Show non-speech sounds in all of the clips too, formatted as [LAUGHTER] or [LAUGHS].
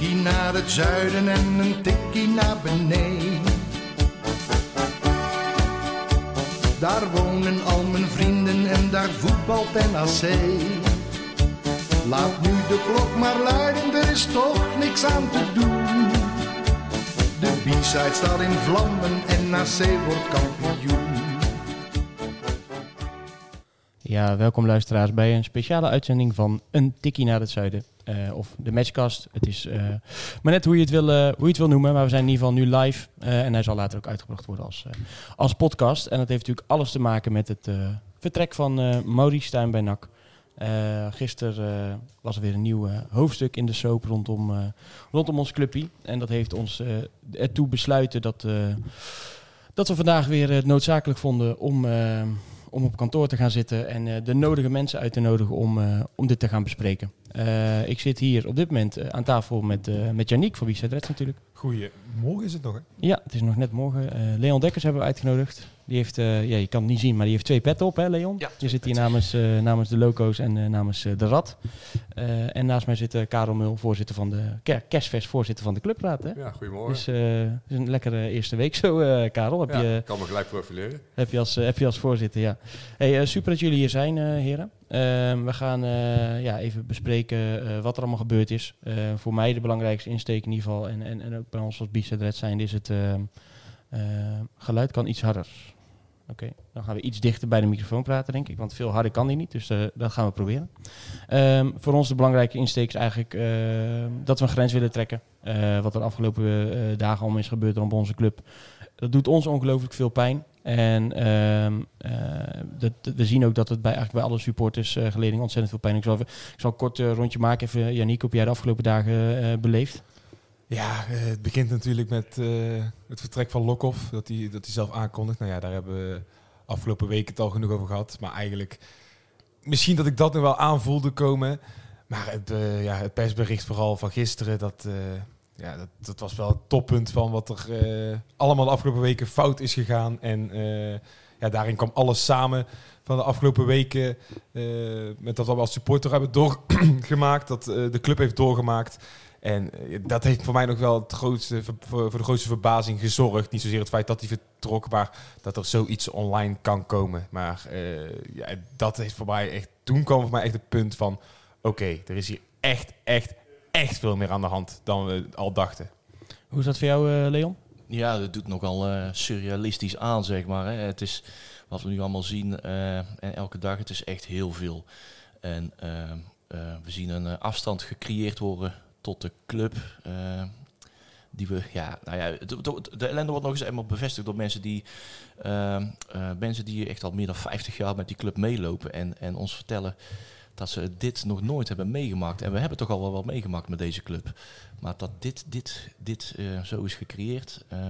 tikkie naar het zuiden en een tikkie naar beneden. Daar wonen al mijn vrienden en daar voetbalt NAC. Laat nu de klok maar luiden, er is toch niks aan te doen. De B-side staat in vlammen en NAC wordt kampioen. Ja, welkom luisteraars bij een speciale uitzending van Een Tikkie naar het Zuiden. Eh, of de Matchcast. Het is eh, maar net hoe je, het wil, eh, hoe je het wil noemen. Maar we zijn in ieder geval nu live. en hij zal later ook uitgebracht worden als, als podcast. En dat heeft natuurlijk alles te maken met het vertrek van eh Maurice Stijn bij NAC. Gisteren was er weer een nieuw hoofdstuk in de soap rondom, rondom ons clubje. En dat heeft ons ertoe besluiten dat, dat we vandaag weer het noodzakelijk vonden om, om op kantoor te gaan zitten en eh, de nodige mensen uit te nodigen om, eh, om dit te gaan bespreken. Eh, ik zit hier op dit moment aan tafel met, met Janiek, van Wie Reds natuurlijk. Goedemorgen is het nog, hè? Ja, het is nog net morgen. Leon Dekkers hebben we uitgenodigd. Die heeft, eh, ja, je kan het niet zien, maar die heeft twee petten op, hè Leon? Ja, je zit hier namens, eh, namens de loco's en eh, namens eh, de Rad. Eh, en naast mij zit Karel Mul, voorzitter van de, Ker- Kerstvers voorzitter van de Clubraad. Hè? Ja, goedemorgen. Dus eh, het is een lekkere eerste week zo, eh, Karel. Heb ja, je, ik kan me gelijk profileren. heb je, als, heb je als voorzitter, ja. Hey, eh, super dat jullie hier zijn, eh, heren. Ehm, we gaan eh, ja, even bespreken eh, wat er allemaal gebeurd is. Eh, voor mij de belangrijkste insteek in ieder geval. En, en, en ook bij ons als Bicedred zijn is het ehm, eh, geluid kan iets harder. Oké, dan gaan we iets dichter bij de microfoon praten, denk ik. Want veel harder kan die niet, dus eh, dat gaan we proberen. Ehm, voor ons de belangrijke insteek is eigenlijk ehm, dat we een grens willen trekken. Eh, wat er de afgelopen eh, dagen allemaal is gebeurd rond onze club. Dat doet ons ongelooflijk veel pijn. En ehm, eh, we zien ook dat het bij, eigenlijk bij alle supporters geledingen ontzettend veel pijn. Ik zal, even, ik zal een kort rondje maken. Even, Janiek, heb jij de afgelopen dagen beleefd? Ja, eh, het begint natuurlijk met eh, het vertrek van Lokhoff. Dat hij dat hij zelf aankondigt. Nou ja, daar hebben we afgelopen week het al genoeg over gehad. Maar eigenlijk, misschien dat ik dat nu wel aanvoelde komen. Maar het, eh, ja, het persbericht vooral van gisteren, dat, ja, dat, dat was wel het toppunt van wat er allemaal de afgelopen weken fout is gegaan. En ja, daarin kwam alles samen van de afgelopen weken. met dat we als supporter hebben doorgemaakt, dat de club heeft doorgemaakt. En eh, dat heeft voor mij nog wel het grootste, voor, de grootste verbazing gezorgd. Niet zozeer het feit dat hij vertrok, maar dat er zoiets online kan komen. Maar eh, ja, dat heeft voor mij echt. Toen kwam voor mij echt het punt van: oké, er is hier echt, echt, echt veel meer aan de hand dan we al dachten. Hoe is dat voor jou, eh, Leon? Ja, dat doet nogal eh surrealistisch aan, zeg maar. Hè. Het is wat we nu allemaal zien eh, en elke dag, het is echt heel veel. En we zien een afstand gecreëerd worden tot de club. eh, die we, ja, nou ja, de, de, de ellende wordt nog eens eenmaal bevestigd door mensen die, eh, eh, mensen die echt al meer dan 50 jaar met die club meelopen en, en ons vertellen dat ze dit nog nooit hebben meegemaakt. En we hebben toch al wel wat meegemaakt met deze club. Maar dat dit, dit, dit eh, zo is gecreëerd. eh,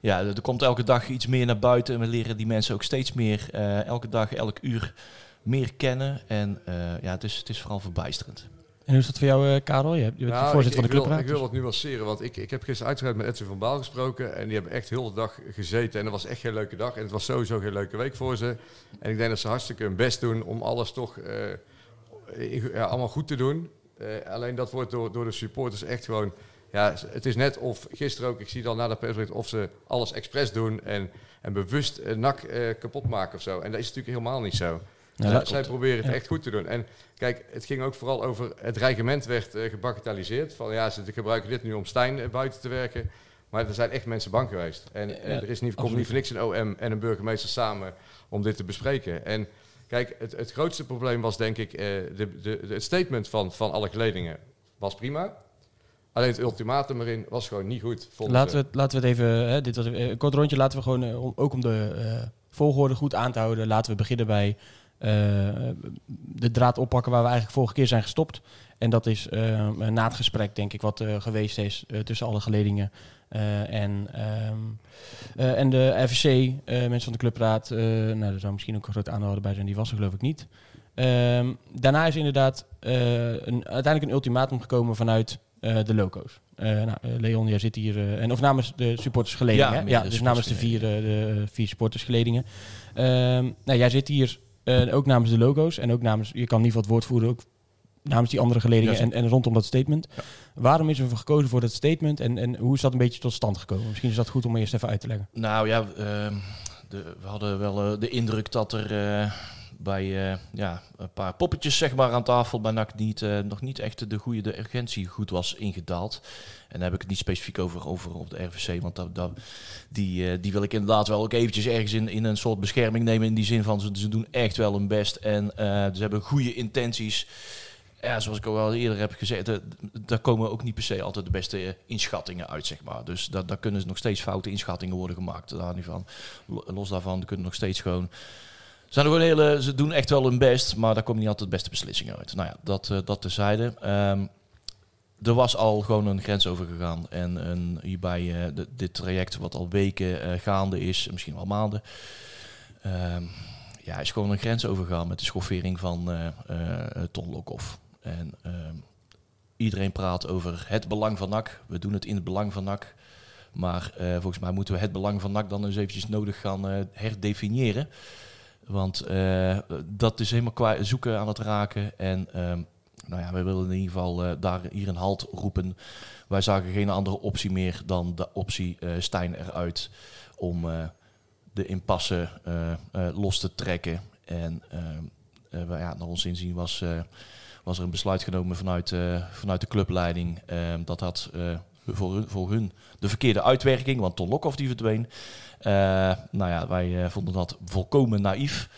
ja, er komt elke dag iets meer naar buiten. En we leren die mensen ook steeds meer, elke dag, elk uur meer kennen. En ja, het is, het is vooral verbijsterend. En hoe is dat voor jou, eh, Karel? Je, bent Nou, voorzitter ik, van de clubraad. ik wil dus- wat nuanceren, want ik, ik heb gisteren uitgebreid met Edwin van Baal gesproken. En die hebben echt heel de dag gezeten. En dat was echt geen leuke dag. En het was sowieso geen leuke week voor ze. En ik denk dat ze hartstikke hun best doen om alles toch eh, ja, allemaal goed te doen. Eh, alleen dat wordt door, door de supporters echt gewoon... Ja, het is net of gisteren ook, ik zie dan na de persbericht, of ze alles expres doen en, en bewust nak kapot maken of zo. En dat is natuurlijk helemaal niet zo. Ja, Zij- proberen het Ja. echt goed te doen. En kijk, het ging ook vooral over het dreigement werd gebagatelliseerd. Van ja, ze gebruiken dit nu om Stijn eh, buiten te werken. Maar er zijn echt mensen bang geweest. En Ja, er is niet, komt niet voor niks een OM en een burgemeester samen om dit te bespreken. En kijk, het, het grootste probleem was denk ik, eh, de, de, het statement van, van alle geledingen was prima. Alleen het ultimatum erin was gewoon niet goed. Laten we, het, laten we het even, hè, dit was een kort rondje, laten we gewoon, om- ook om de volgorde goed aan te houden, laten we beginnen bij de draad oppakken waar we eigenlijk vorige keer zijn gestopt. En dat is eh, na het gesprek, denk ik, wat eh, geweest is eh, tussen alle geledingen eh, en, ehm, eh, en de eh, mensen van de clubraad. eh nou, er zou misschien ook een grote aandeelhouder bij zijn, die was er geloof ik niet. Ehm, daarna is inderdaad eh, een, uiteindelijk een ultimatum gekomen vanuit eh, de loco's. Eh, nou, eh, Leon, jij zit hier, eh, en of namens de supportersgeledingen. Ja, ja dus namens de vier, eh, de vier supportersgeledingen. Ehm, nou, jij zit hier eh, ook namens de logo's en ook namens, je kan in ieder geval het woord voeren ook namens die andere geledingen Ja, en, en rondom dat statement. Waarom is er voor gekozen voor dat statement en, en hoe is dat een beetje tot stand gekomen? Misschien is dat goed om eerst even uit te leggen. Nou ja, ehm, de, we hadden wel eh, de indruk dat er eh, bij ja, een paar poppetjes zeg maar, aan tafel bij NAC niet, nog niet echt de goede de urgentie goed was ingedaald. En daar heb ik het niet specifiek over, over op de RVC, want dat, dat, die, eh, die wil ik inderdaad wel ook eventjes ergens in, in een soort bescherming nemen. In die zin van ze, ze doen echt wel hun best en eh, ze hebben goede intenties. Ja, zoals ik al eerder heb gezegd, eh, daar komen ook niet per se altijd de beste inschattingen uit, zeg maar. Dus daar, daar kunnen nog steeds foute inschattingen worden gemaakt. Daar niet van. Lo- Los daarvan kunnen nog steeds gewoon... Zijn gewoon hele, ze doen echt wel hun best, maar daar komen niet altijd de beste beslissingen uit. Nou ja, dat, dat terzijde. Ehm er was al gewoon een grens overgegaan. En een, hierbij eh, dit traject, wat al weken eh, gaande is, misschien wel maanden, ehm, ja, is gewoon een grens overgegaan met de schoffering van eh Ton Lokhoff. En ehm, iedereen praat over het belang van NAC. We doen het in het belang van NAC. Maar volgens mij moeten we het belang van NAC dan eens eventjes nodig gaan herdefiniëren. Want dat is helemaal kwa zoeken aan het raken. En ehm, nou ja, we willen in ieder geval eh, daar hier een halt roepen. Wij zagen geen andere optie meer dan de optie eh Stijn eruit om eh, de impasse los te trekken. En wij- ja, naar ons inzien was, was er een besluit genomen vanuit, vanuit de clubleiding. ehm, dat had voor, hun, voor hun de verkeerde uitwerking, want Ton Lokhoff die verdween. Nou ja, wij vonden dat volkomen naïef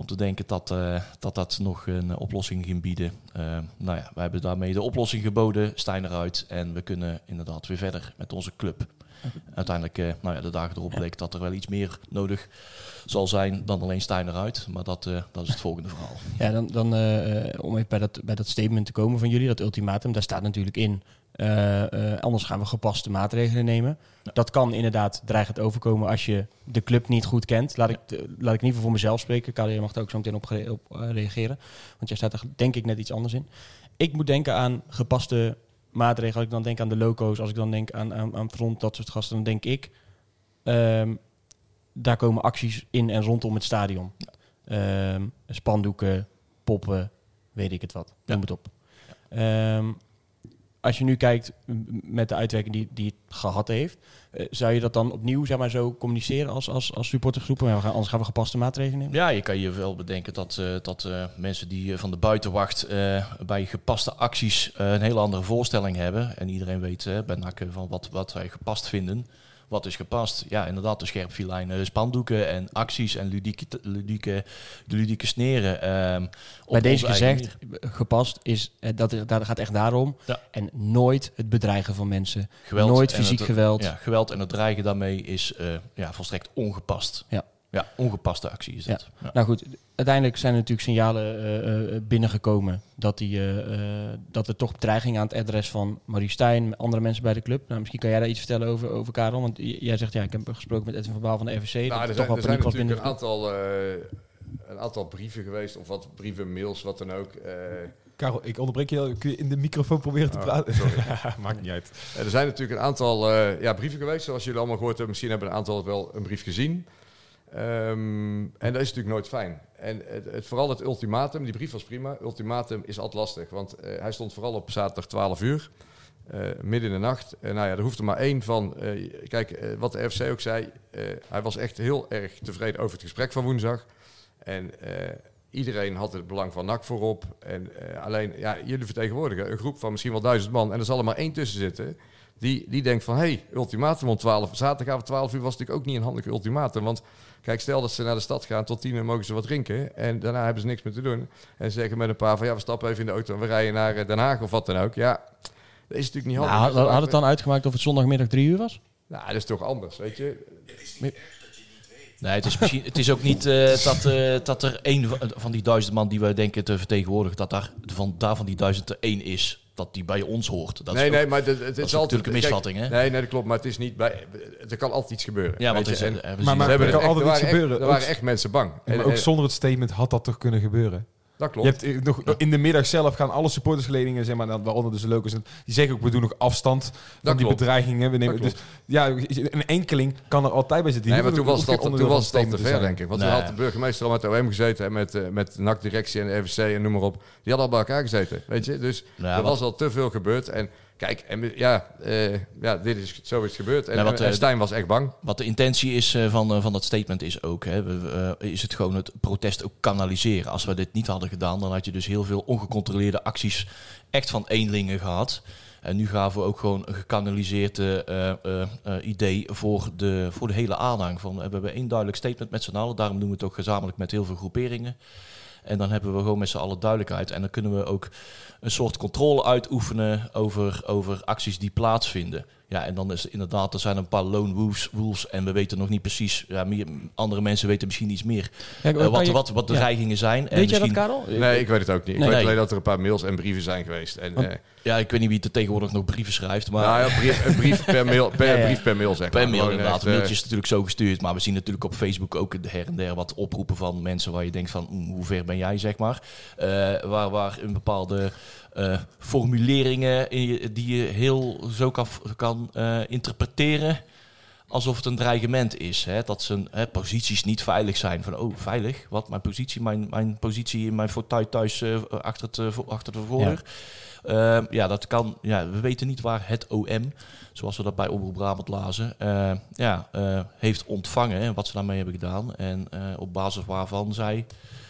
om te denken dat, eh, dat dat nog een oplossing ging bieden. Eh, nou ja, wij hebben daarmee de oplossing geboden, Stijn eruit. En we kunnen inderdaad weer verder met onze club. Uiteindelijk, eh, nou ja, de dagen erop bleek dat er wel iets meer nodig zal zijn dan alleen Stijn eruit. Maar dat, eh, dat is het volgende verhaal. Ja, dan, dan eh, eh, om even bij dat, bij dat statement te komen van jullie, dat ultimatum, daar staat natuurlijk in. Eh, eh, anders gaan we gepaste maatregelen nemen. Dat kan inderdaad dreigend overkomen als je de club niet goed kent. Laat, ik, laat ik in ieder geval voor mezelf spreken. Je mag er ook zo meteen op, op eh, reageren. Want jij staat er denk ik net iets anders in. Ik moet denken aan gepaste maatregelen. Als ik dan denk aan de loco's, als ik dan denk aan, aan, aan front, dat soort gasten, dan denk ik... ehm, daar komen acties in en rondom het stadion. Ehm, spandoeken, poppen, weet ik het wat. Noem Ja. het op. Ehm, als je nu kijkt met de uitwerking die, die het gehad heeft, eh, zou je dat dan opnieuw zeg maar, zo communiceren als, als, als supportergroepen? Ja, we gaan, anders gaan we gepaste maatregelen nemen. Ja, je kan je wel bedenken dat, eh, dat eh, mensen die van de buitenwacht bij gepaste acties een hele andere voorstelling hebben. En iedereen weet bij NAC van wat, wat wij gepast vinden. Wat is gepast? Ja, inderdaad, de scherpvilijnen, spandoeken en acties en ludieke, ludieke, ludieke sneren. ehm, Bij deze gezegd, gepast is, eh, dat, dat gaat echt daarom. Ja. En nooit het bedreigen van mensen. Geweld nooit fysiek het- geweld. Ja, geweld en het dreigen daarmee is eh, ja, volstrekt ongepast. Ja. Ja, ongepaste actie is dat. Ja. Nou goed, uiteindelijk zijn er natuurlijk signalen eh, eh, binnengekomen dat, die, eh, eh, dat er toch bedreiging aan het adres van Marie Stijn, andere mensen bij de club. Nou, misschien kan jij daar iets vertellen over, over Karel. Want jij zegt, ja, ik heb gesproken met Edwin van Baal van de RVC. Nou, dat er er zijn, toch er wel zijn paniek was natuurlijk een aantal, eh, een aantal brieven geweest, of wat brieven, mails, wat dan ook. eh, Karel, ik onderbreek je. heel. Kun je in de microfoon proberen te Oh, praten? sorry. [LAUGHS] Maakt niet uit. Eh, Er zijn natuurlijk een aantal eh, ja, brieven geweest, zoals jullie allemaal gehoord hebben. Misschien hebben een aantal wel een brief gezien. Ehm, en dat is natuurlijk nooit fijn. En het, het, vooral het ultimatum, die brief was prima. Ultimatum is altijd lastig, want eh, hij stond vooral op zaterdag 12 uur. eh, midden in de nacht. En nou ja, er hoeft er maar één van. eh, kijk, eh, wat de FC ook zei. eh, hij was echt heel erg tevreden over het gesprek van woensdag. En eh, iedereen had het belang van NAC voorop. En eh, alleen, ja, jullie vertegenwoordigen een groep van misschien wel duizend man. En er zal er maar één tussen zitten. Die, die denkt van, hé, hey, ultimatum om 12 Zaterdagavond 12 uur was natuurlijk ook niet een handig ultimatum. Want kijk, stel dat ze naar de stad gaan, tot tien uur mogen ze wat drinken. En daarna hebben ze niks meer te doen. En ze zeggen met een paar van, ja, we stappen even in de auto en we rijden naar eh, Den Haag of wat dan ook. Ja, dat is natuurlijk niet handig. Nou, had, het dan uitgemaakt of het zondagmiddag drie uur was? Nou, dat is toch anders, weet je. Nee, het is, misschien, het is ook niet eh, dat, eh, dat er één van- van die duizend man die we denken te vertegenwoordigen, dat daar van, daar van die duizend er één is, dat die bij ons hoort. Dat nee, is nee, ook- maar het, het is dat is altijd... natuurlijk een kijk, misvatting, hè? Nee, nee, dat klopt. Maar het is niet bij... Er kan altijd iets gebeuren. Ja, want we Maar- maar- er kan er echt- altijd er iets waren echt- gebeuren. Er waren Ook- echt mensen bang. En- Maar ook en- zonder het statement had dat toch kunnen gebeuren? Dat klopt. Je hebt eh, nog, in de middag zelf gaan alle supportersgeledingen, zeg maar, waaronder dus de locals, die zeggen ook, we doen nog afstand van die klopt. bedreigingen. We nemen, Dat dus ja, een enkeling kan er altijd bij zitten. Nee, Die maar toen was al, toen was al te ver, zijn. denk ik. Want Nee. toen had de burgemeester al met de OM gezeten en met, eh, met de NAC-directie en de FVC en noem maar op. Die hadden al bij elkaar gezeten, weet je. Dus Ja, er wat- was al te veel gebeurd. En kijk, en, ja, eh, ja, dit is, zo is gebeurd. En, Ja, wat, en eh, Stijn was echt bang. Wat de intentie is eh, van, van dat statement is ook, hè, we, is het gewoon het protest ook kanaliseren. Als we dit niet hadden gedaan, dan had je dus heel veel ongecontroleerde acties echt van eenlingen gehad. En nu gaven we ook gewoon een gekanaliseerd idee voor de, voor de hele aanhang. Van, we hebben één duidelijk statement met z'n allen, daarom doen we het ook gezamenlijk met heel veel groeperingen. En dan hebben we gewoon met z'n allen duidelijkheid. En dan kunnen we ook een soort controle uitoefenen over, over acties die plaatsvinden. Ja, en dan is inderdaad, er zijn een paar lone wolves, wolves en we weten nog niet precies, ja, meer, andere mensen weten misschien iets meer, Ja, eh, wat, je- wat, wat de ja. dreigingen zijn. En Weet jij dat, Karel? Nee, ik weet het ook niet. Ik weet alleen dat er een paar mails en brieven zijn geweest. En, Want- eh, Ja, ik weet niet wie er tegenwoordig nog brieven schrijft, maar... nou ja, brief, een brief per mail, per, [LAUGHS] Ja, ja. brief per mail zeg Per maar. mail inderdaad. eh, mailtje is natuurlijk zo gestuurd. Maar we zien natuurlijk op Facebook ook her en der wat oproepen van mensen waar je denkt van "Mm, hoe ver ben jij, zeg maar. Eh, waar, waar een bepaalde eh, formuleringen in die je heel zo kan, kan eh, interpreteren alsof het een dreigement is. Hè? Dat zijn hè, posities niet veilig zijn. Van, oh, veilig? Wat? Mijn positie? Mijn, mijn positie in mijn fauteuil thuis eh, achter, het, achter de voordeur? Ja. ja, dat kan. Ja, we weten niet waar het OM, zoals we dat bij Omroep Brabant lazen, ja, heeft ontvangen en wat ze daarmee hebben gedaan. En op basis waarvan zij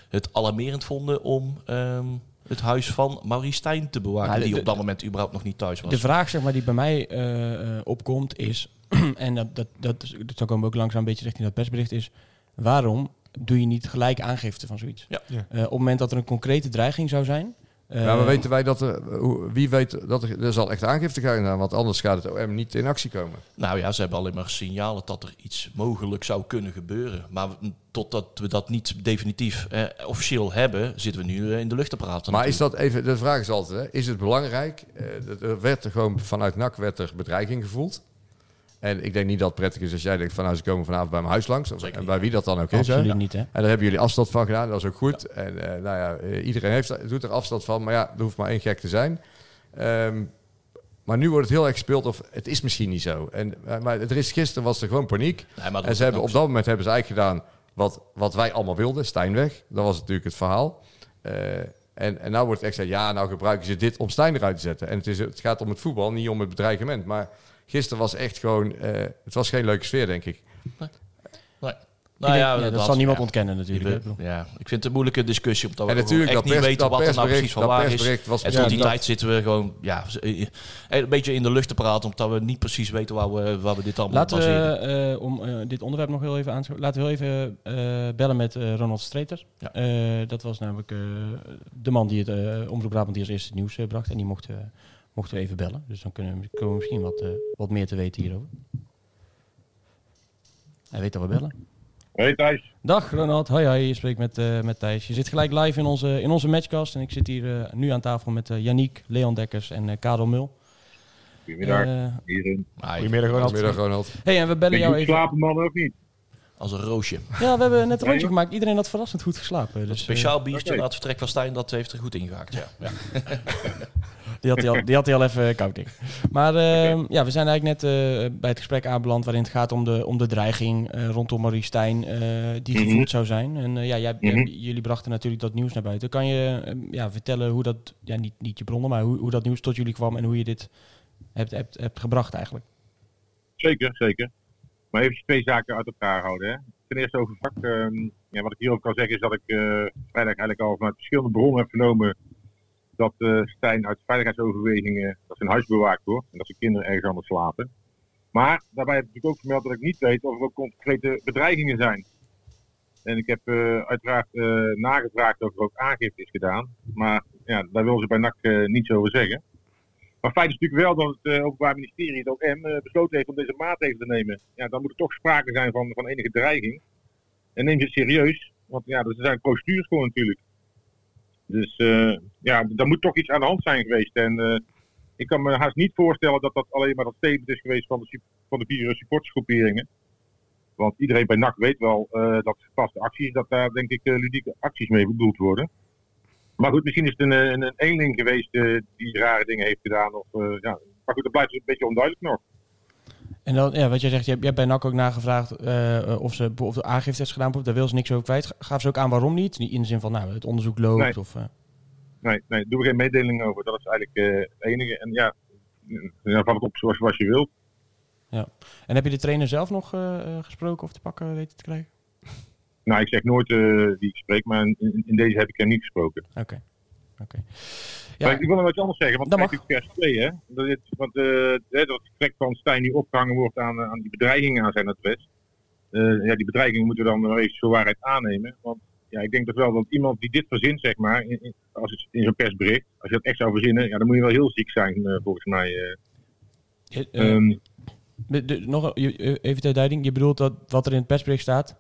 het alarmerend vonden om ehm, het huis van Maurice Stijn te bewaken, de- die de- op dat moment überhaupt nog niet thuis was. De vraag zeg maar, die bij mij eh, eh, opkomt is, [CLEARS THROAT] en dat, dat, dat, is- dan komen we ook langzaam een beetje richting dat persbericht, is waarom doe je niet gelijk aangifte van zoiets? Ja. Ja. Eh, op het moment dat er een concrete dreiging zou zijn. Eh, ja, maar weten wij dat er, wie weet dat er, er zal echt aangifte gaan gedaan, want anders gaat het OM niet in actie komen. Nou ja, ze hebben alleen maar signalen dat er iets mogelijk zou kunnen gebeuren. Maar totdat we dat niet definitief eh, officieel hebben, zitten we nu eh, in de lucht te praten. Maar is dat even, de vraag is altijd, hè, is het belangrijk? Eh, er werd er gewoon vanuit NAC werd er bedreiging gevoeld. En ik denk niet dat het prettig is als jij denkt van nou ze komen vanavond bij mijn huis langs. Of, en bij wie dat dan ook is. Absoluut niet, hè? En daar hebben jullie afstand van gedaan, dat is ook goed. En eh, nou ja, eh, iedereen heeft, doet er afstand van, maar ja, er hoeft maar één gek te zijn. Ehm, maar nu wordt het heel erg gespeeld of het is misschien niet zo. En, eh, maar er is, gisteren was er gewoon paniek. Nee, En ze hebben, op dat moment hebben ze eigenlijk gedaan wat, wat wij allemaal wilden, Stijnweg. Dat was natuurlijk het verhaal. En, en nou wordt het echt gezegd, ja, nou gebruiken ze dit om Stijn eruit te zetten. En het, is, het gaat om het voetbal, niet om het bedreigement. Maar gisteren was echt gewoon, eh, het was geen leuke sfeer, denk ik. Nee. Nou denk- ja, ja, dat dat- zal niemand ja. ontkennen natuurlijk. Ja, ik vind het een moeilijke discussie, omdat we En natuurlijk, echt dat, niet pers, weten dat wat er nou precies van dat waar is. was En Ja, tot die dat- tijd zitten we gewoon ja, eh, een beetje in de lucht te praten, omdat we niet precies weten waar we, waar we dit allemaal Laten baseren. we, eh, om eh, dit onderwerp nog heel even aan te laten we heel even eh, bellen met eh, Ronald Streeter. Ja. Eh, dat was namelijk eh, de man die het uh, Omroep Brabant die als eerste het nieuws eh, bracht. En die mochten, we- mochten we even bellen. Dus dan kunnen we, komen we misschien wat, eh, wat meer te weten hierover. Hij weet dat we bellen. Hey Thijs, Dag Ronald, hoi hoi, je spreekt met, eh, met Thijs. Je zit gelijk live in onze, in onze matchcast. En ik zit hier eh, nu aan tafel met uh, Yannick, Leon Dekkers en uh, Karel Mul. goedemiddag. Uh, Hierin. Ah, Goedemiddag, Ronald. Goedemiddag, Ronald. hey, en we bellen Ben je jou even... slapen man of niet? Als een roosje. Ja, we hebben net een rondje gemaakt. Iedereen had verrassend goed geslapen. Dus, speciaal biertje oké. na het vertrek van Stijn, dat heeft er goed ingehaakt. Ja. Ja. eh, [LAUGHS] die, had hij al, die had hij al even koud in. Maar eh, ja, we zijn eigenlijk net eh, bij het gesprek aanbeland waarin het gaat om de, om de dreiging eh, rondom Marie Stijn eh, die Mhm. gevoeld zou zijn. En eh, ja, jij, Mhm. jij- jullie brachten natuurlijk dat nieuws naar buiten. Kan je eh, ja, vertellen hoe dat, ja, niet, niet je bronnen, maar hoe, hoe dat nieuws tot jullie kwam en hoe je dit hebt, hebt, hebt gebracht eigenlijk? Zeker, zeker. Maar even twee zaken uit elkaar houden. Hè. Ten eerste over vak. ehm, ja, wat ik hierover kan zeggen is dat ik eh, vrijdag eigenlijk al vanuit verschillende bronnen heb vernomen dat eh, Stijn uit veiligheidsoverwegingen dat zijn huis bewaakt wordt en dat zijn kinderen ergens anders slapen. Maar daarbij heb ik natuurlijk ook vermeld dat ik niet weet of er ook concrete bedreigingen zijn. En ik heb eh, uiteraard nagevraagd of er ook aangifte is gedaan. Maar ja, daar willen ze bij NAC niets over zeggen. Maar feit is natuurlijk wel dat het eh, Openbaar Ministerie, het OM, eh, besloten heeft om deze maatregelen te nemen. Ja, dan moet er toch sprake zijn van, van enige dreiging. En neem je het serieus, want ja, er zijn procedures gewoon natuurlijk. Dus eh, ja, daar moet toch iets aan de hand zijn geweest. En ik kan me haast niet voorstellen dat dat alleen maar dat statement is geweest van de, van de vier supportersgroeperingen. Want iedereen bij NAC weet wel eh, dat gepaste acties, dat daar denk ik ludieke acties mee bedoeld worden. Maar goed, misschien is het een, eh, een, een eenling geweest eh, die rare dingen heeft gedaan. Of, eh, ja. Maar goed, dat blijft een beetje onduidelijk nog. En dan, ja, wat jij zegt, je hebt, je hebt bij NAC ook nagevraagd of ze of de aangifte is gedaan. Daar wil ze niks over kwijt. Gaven ze ook aan waarom niet? Niet in de zin van, nou, het onderzoek loopt Nee. of... Nee, nee, doe er geen mededeling over. Dat is eigenlijk het enige. En ja, ja vat het op zoals, zoals je wilt. En heb je de trainer zelf nog gesproken of te pakken weten te krijgen? Nou, ik zeg nooit eh, wie ik spreek, maar in, deze heb ik hem niet gesproken. Oké. Oké. Maar Ja, ik wil nog wat anders zeggen, want Dat het is pers 2, hè. Dat, is, want, eh, hè, dat het vertrek van Stijn nu opgehangen wordt aan, eh, aan die bedreigingen aan zijn adres. Ja, die bedreigingen moeten we dan nog even voor waarheid aannemen. Want ja, ik denk dat wel dat iemand die dit verzint, zeg maar, in, in- als het in zo'n persbericht, als je dat echt zou verzinnen, ja, dan moet je wel heel ziek zijn, volgens mij. eh. eh, eh, Ehm, de- de- nog even ter duiding. Je bedoelt dat wat er in het persbericht staat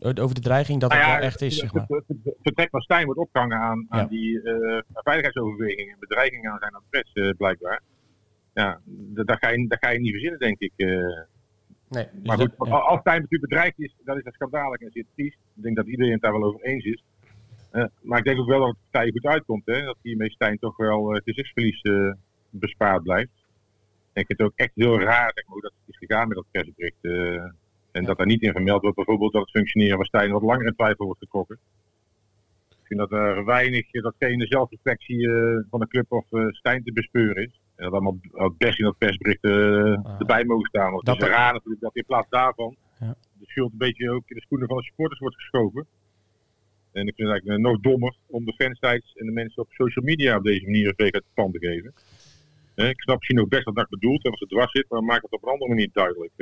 over de dreiging, dat het Nou ja, wel echt is, zeg maar. Het, het- het vertrek van Stijn wordt opgehangen aan, aan Ja. die eh, veiligheidsoverwegingen en bedreigingen aan zijn adres, eh, blijkbaar. Ja, dat, dat, ga je, ga je niet verzinnen, denk ik. eh. Nee, dus maar dat- goed, ja. als Stijn natuurlijk bedreigd is, dan is dat schandalig en zit triest. Ik denk dat iedereen het daar wel over eens is. Eh, maar ik denk ook wel dat het partij goed uitkomt, hè? dat hiermee Stijn toch wel uh, gezichtsverlies eh, bespaard blijft. En ik vind het ook echt heel raar zeg maar, hoe dat is gegaan met dat persbericht. Eh, en dat daar niet in vermeld wordt bijvoorbeeld dat het functioneren van Stijn wat langer in twijfel wordt getrokken. Ik vind dat er weinig, dat geen zelfreflectie eh, van de club of eh, Stijn te bespeuren is. En dat allemaal het best in dat persbericht eh, Ah. erbij mogen staan. Want het Dat- is raar natuurlijk dat in plaats daarvan Ja. de schuld een beetje ook in de schoenen van de supporters wordt geschoven. En ik vind het eigenlijk eh, nog dommer om de fansites en de mensen op social media op deze manier een veeg uit de pan te geven. Eh, Ik snap misschien ook best wat dat bedoelt en als het dwars zit, maar maak het op een andere manier duidelijk.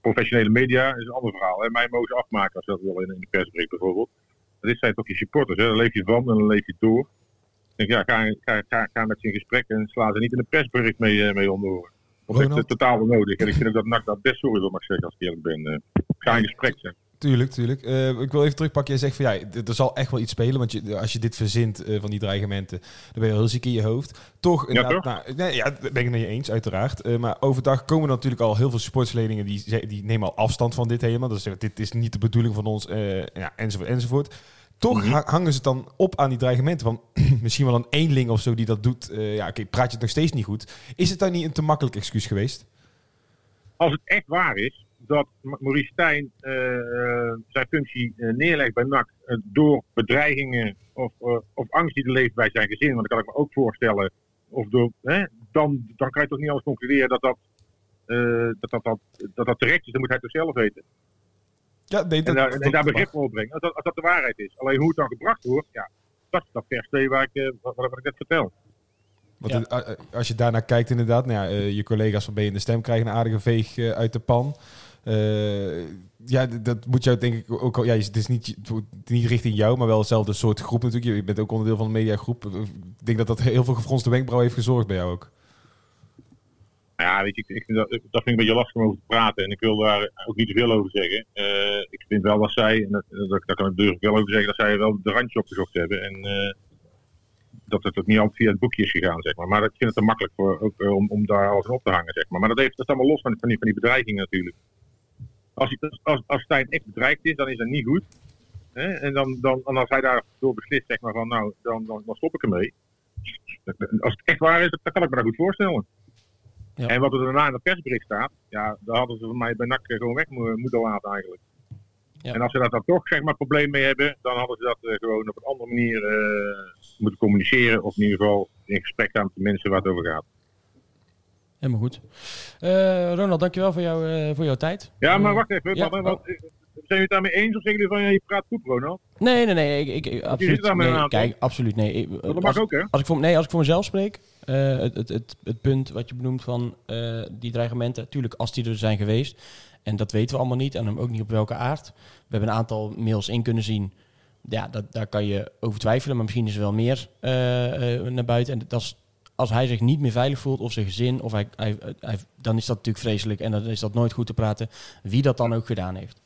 Professionele media is een ander verhaal. Hè. Mij mogen ze afmaken als dat wil in, in de persbericht bijvoorbeeld. Maar dit zijn toch je supporters, hè. daar leef je van en dan leef je door. Ik denk, ja, ga, ga, ga, ga met ze in gesprek en sla ze niet in een persbericht mee, eh, mee onder. Dat is totaal onnodig. En ik vind ook dat NAC daar best sorry voor mag zeggen als ik eerlijk ben. Eh, ga in gesprek zijn. Tuurlijk, tuurlijk. Eh, ik wil even terugpakken. Je zegt van ja, er zal echt wel iets spelen. Want je, als je dit verzint eh, van die dreigementen, dan ben je wel heel ziek in je hoofd. Toch, inderdaad, nou, nee, ja, ben ik het met je eens, uiteraard. Eh, maar overdag komen er natuurlijk al heel veel sportsleningen die, die nemen al afstand van dit helemaal. Dus zeggen, dit is niet de bedoeling van ons, ja, enzovoort, enzovoort. Toch Mhm. ha- hangen ze het dan op aan die dreigementen van [CLEARS THROAT] misschien wel een eenling of zo die dat doet. Ja, oké, praat je het nog steeds niet goed. Is het dan niet een te makkelijk excuus geweest? als het echt waar is dat Ma- Maurice Stijn eh, eh, zijn functie eh, neerlegt bij NAC door bedreigingen of, of angst die er leeft bij zijn gezin, want dat kan ik me ook voorstellen, of door, hè, dan, dan kan je toch niet anders concluderen dat dat, eh, dat, dat, dat, dat, dat terecht is. Dan moet hij toch zelf weten. Ja, nee, En dat, daar, dat- en daar begrip voor opbrengen. Als dat, als dat de waarheid is. Alleen hoe het dan gebracht wordt, ja, dat is dat vers 2 waar ik, wat, wat ik net vertel. Want Ja. als je daarnaar kijkt inderdaad, nou ja, je collega's van B in de Stem krijgen een aardige veeg uit de pan. Eh, ja, dat moet jou denk ik ook al... Ja, het is niet, niet richting jou, maar wel hetzelfde soort groep natuurlijk. Je bent ook onderdeel van een mediagroep. Eh, Ik denk dat dat heel veel gefronste wenkbrauw heeft gezorgd bij jou ook. Ja, weet je, ik, vind dat, dat vind ik een beetje lastig om over te praten. En ik wil daar ook niet te veel over zeggen. Eh, ik vind wel dat zij, en dat, dat, daar kan ik durf wel over zeggen, dat zij wel de randje opgezocht hebben. En dat het ook niet altijd via het boekje is gegaan, zeg maar. Maar ik vind het te makkelijk voor, ook, om, om daar alles op te hangen, zeg maar. Maar dat, heeft, dat is allemaal los van, van, die, van die bedreiging natuurlijk. Als, als, als Stijn echt bedreigd is, dan is dat niet goed. Hè? En dan, dan, en als hij daardoor beslist, zeg maar, van nou, dan, dan, dan stop ik ermee. Als het echt waar is, dan kan ik me dat goed voorstellen. Ja. En wat er daarna in het persbericht staat, ja, daar hadden ze voor mij bij NAC gewoon weg mo- moeten laten eigenlijk. Ja. En als ze daar dan toch zeg maar probleem mee hebben, dan hadden ze dat eh, gewoon op een andere manier eh, moeten communiceren. Of in ieder geval in gesprek gaan met de mensen waar het over gaat. Helemaal goed. Eh, Ronald, dankjewel voor, jou, eh, voor jouw tijd. Ja, maar Eh, wacht even. ja, wat- wat- zijn jullie het daarmee eens of zeggen jullie van ja, je praat goed, Ronald? Nee, nee, nee. Ik, absoluut. Nee, kijk, absoluut. Nee. Ik- Dat als, mag ook, hè? als ik voor, nee, als ik voor mezelf spreek, eh, het, het, het, het punt wat je benoemt van eh, die dreigementen, natuurlijk als die er zijn geweest, en dat weten we allemaal niet, en dan ook niet op welke aard. We hebben een aantal mails in kunnen zien. Ja, dat, daar kan je over twijfelen, maar misschien is er wel meer eh, eh, naar buiten. En dat is, als hij zich niet meer veilig voelt, of zijn gezin, of hij, hij, hij- dan is dat natuurlijk vreselijk. En dan is dat nooit goed te praten, wie dat dan ook gedaan heeft.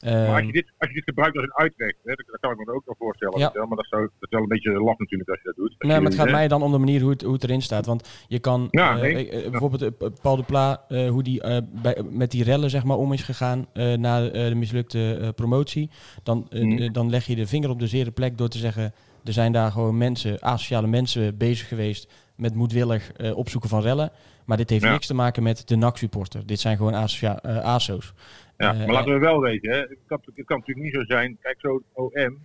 Maar als Ehm, je, dit, als je dit gebruikt als een uitweg, hè, dat, dat kan ik me ook wel voorstellen. Ja. wel, Maar dat, zou, dat is wel een beetje laf natuurlijk als je dat doet. Nee, maar het gaat hè? mij dan om de manier hoe het, hoe het erin staat. Want je kan Ja, eh, nee. eh, bijvoorbeeld eh, Paul de Pla, eh, hoe die eh, bij, met die rellen zeg maar, om is gegaan eh, na eh, de mislukte eh, promotie. Dan, eh, Mhm. eh, dan leg je de vinger op de zere plek door te zeggen, Er zijn daar gewoon mensen, asociale mensen bezig geweest met moedwillig eh, opzoeken van rellen. Maar dit heeft Ja. niks te maken met de NAC-supporter. Dit zijn gewoon asocia- eh, ASO's. Ja, Eh, maar laten we wel weten, hè. Het, kan, het kan natuurlijk niet zo zijn. Kijk, zo'n OM,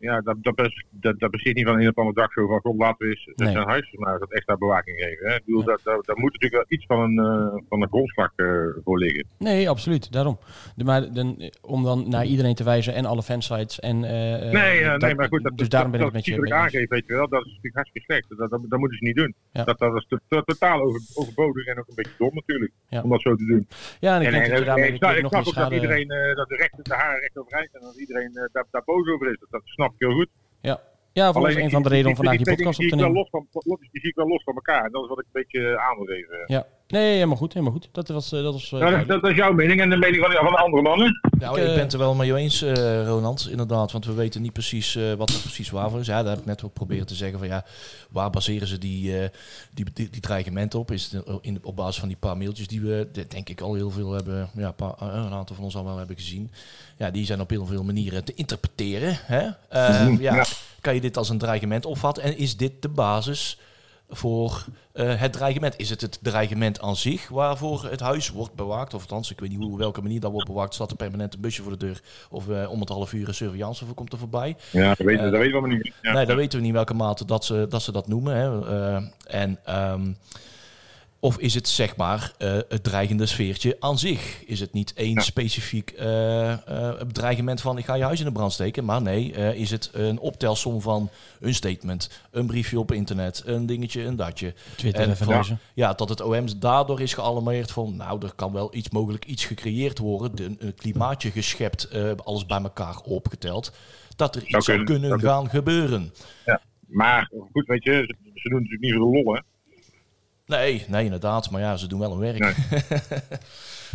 ja, dat, dat, dat, dat niet van een of andere dag zo van, god, laten we eens Nee. zijn huisvermaak dat extra bewaking geven. Hè. Ik bedoel, dat, dat, daar moet natuurlijk wel iets van een, eh, van een grondslag eh, voor liggen. Nee, absoluut. Daarom. De, maar dan, eh, om dan naar iedereen te wijzen en alle fansites. En, Nee, dat- nee, maar goed, dat, dus daarom ben ik dat, met je dat aangeeft, weet je wel, dat is natuurlijk hartstikke slecht. Dat, dat, dat moeten ze niet doen. Ja. Dat, dat is to- totaal over, overbodig en ook een beetje dom natuurlijk, Ja. om dat zo te doen. Ja, en ik En, denk en, dat en daarmee ik snap, ook dat iedereen, dat de rechter de haren recht overeind en dat iedereen daar, daar boos over is. Dat, dat snap ik heel goed. Ja, ja voor ons Alleen een van de redenen om vandaag die podcast op te nemen. die zie ik wel los van elkaar. En dat is wat ik een beetje aan wil geven. Ja, nee, helemaal goed, helemaal goed. Dat was, eh, dat was eh, dat, is jouw mening en de mening van, van de andere mannen. Nou, Ik, ik, eh, ben het er wel mee eens, eh, Ronald, inderdaad. Want we weten niet precies eh, wat er precies waar voor is. Ja, daar heb ik net ook proberen te zeggen van ja, waar baseren ze die, eh, die, die, die dreigementen op? Is het in, op basis van die paar mailtjes die we, de- denk ik, al heel veel hebben, ja, een, paar- een aantal van ons al wel hebben gezien. Ja, die zijn op heel veel manieren te interpreteren. Hè? Eh, Mhm, ja, ja. Kan je dit als een dreigement opvatten? En is dit de basis voor eh, het dreigement? Is het het dreigement aan zich waarvoor het huis wordt bewaakt? Of althans, ik weet niet hoe, welke manier dat wordt bewaakt. Staat er permanent een busje voor de deur? Of eh, om het half uur een surveillance voor komt er voorbij? Ja, dat weten, Eh, dat weten we maar niet. Ja. Nee, dat weten we niet welke mate dat ze dat, ze dat noemen. Hè. En, ehm, of is het zeg maar eh, het dreigende sfeertje aan zich? Is het niet één Ja. specifiek eh, eh, dreigement van ik ga je huis in de brand steken? Maar nee, eh, is het een optelsom van een statement, een briefje op internet, een dingetje, een datje. Twitter en van- lezen. Ja, dat het OM daardoor is gealarmeerd van, nou, er kan wel iets mogelijk iets gecreëerd worden, de, een klimaatje geschept, eh, alles bij elkaar opgeteld, dat er iets zou kunnen, gaan gebeuren. Maar goed, weet je, ze, ze doen natuurlijk niet voor de lol, hè. Nee, nee, inderdaad. Maar ja, ze doen wel hun werk. Nee. [LAUGHS]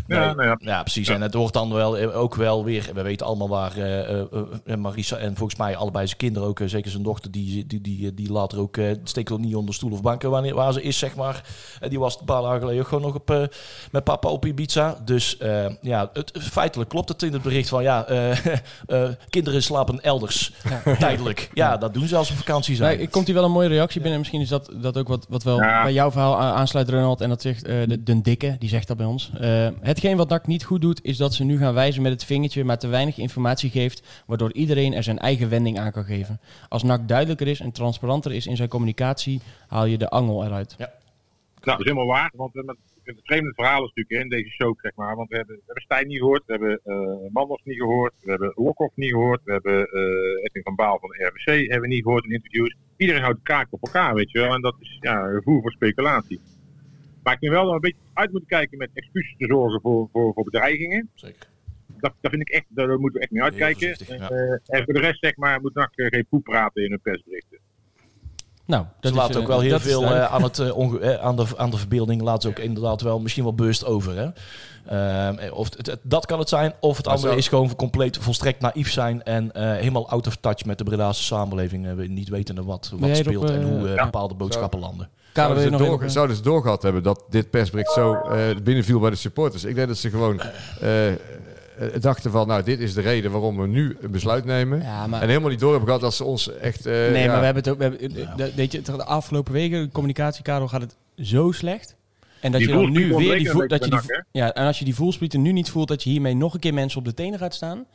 Nee. Ja, nou ja. Ja, precies. Ja. En het wordt dan wel eh, ook wel weer. We weten allemaal waar eh, eh, eh, Marisa en volgens mij allebei zijn kinderen ook, zeker zijn dochter, die, die, die, die later ook eh, steekt ook niet onder stoel of banken wanneer waar ze is, zeg maar. En die was een paar dagen geleden ook gewoon nog op, eh, met papa op Ibiza. Dus eh, ja, het, feitelijk klopt het in het bericht van ja, eh, [LAUGHS] eh, kinderen slapen elders [LAUGHS] tijdelijk. Ja, dat doen ze als ze op vakantie zijn. Nee, komt hier wel een mooie reactie binnen. Misschien is dat, dat ook wat, wat wel Ja. bij jouw verhaal aansluit, Ronald. En dat zegt eh, de, de dikke, die zegt dat bij ons. Eh, hetgeen wat NAC niet goed doet, is dat ze nu gaan wijzen met het vingertje, maar te weinig informatie geeft, waardoor iedereen er zijn eigen wending aan kan geven. Als NAC duidelijker is en transparanter is in zijn communicatie, haal je de angel eruit. Nou, dat is helemaal waar. Want eh, met, het vreemde verhaal is natuurlijk in deze show, zeg maar. Want we hebben, we hebben Stijn niet gehoord, we hebben eh Manders niet gehoord, we hebben Lokhoff niet gehoord, we hebben Edwin van Baal van de RWC hebben we niet gehoord in interviews. Iedereen houdt kaak op elkaar, weet je wel. En dat is ja, voer voor speculatie. Maar ik vind wel dat we een beetje uit moeten kijken met excuses te zorgen voor, voor, voor bedreigingen. Zeker. Dat, dat vind ik echt, daar moeten we echt mee uitkijken. ja. Eh, en voor de rest, zeg maar, moet NAC eh, geen poep praten in hun persberichten. Nou, dat Ze laten eh, ook wel heel veel aan, het, onge- aan, de, aan de verbeelding laten ze ook inderdaad wel misschien wel bewust over. Hè? Ehm, of het, het- dat kan het zijn, of het Maar andere zo- is gewoon compleet volstrekt naïef zijn en eh, helemaal out of touch met de Bredaanse samenleving. niet wetende wat, wat speelt en hoe bepaalde boodschappen landen. Karel, Zouden ze, door, zouden ze doorgehad hebben dat dit persbericht zo eh, binnenviel bij de supporters? Ik denk dat ze gewoon eh, eh, dachten van, nou, dit is de reden waarom we nu een besluit nemen. Ja, maar... En helemaal niet door hebben gehad dat ze ons echt... eh, Nee, ja, maar we hebben het ook. We hebben, de- weet je, de afgelopen weken, de gaat het zo slecht. En dat Die je dan nu weer die dat je die, ja, en als je die voelsprieten nu niet voelt dat je hiermee nog een keer mensen op de tenen gaat staan,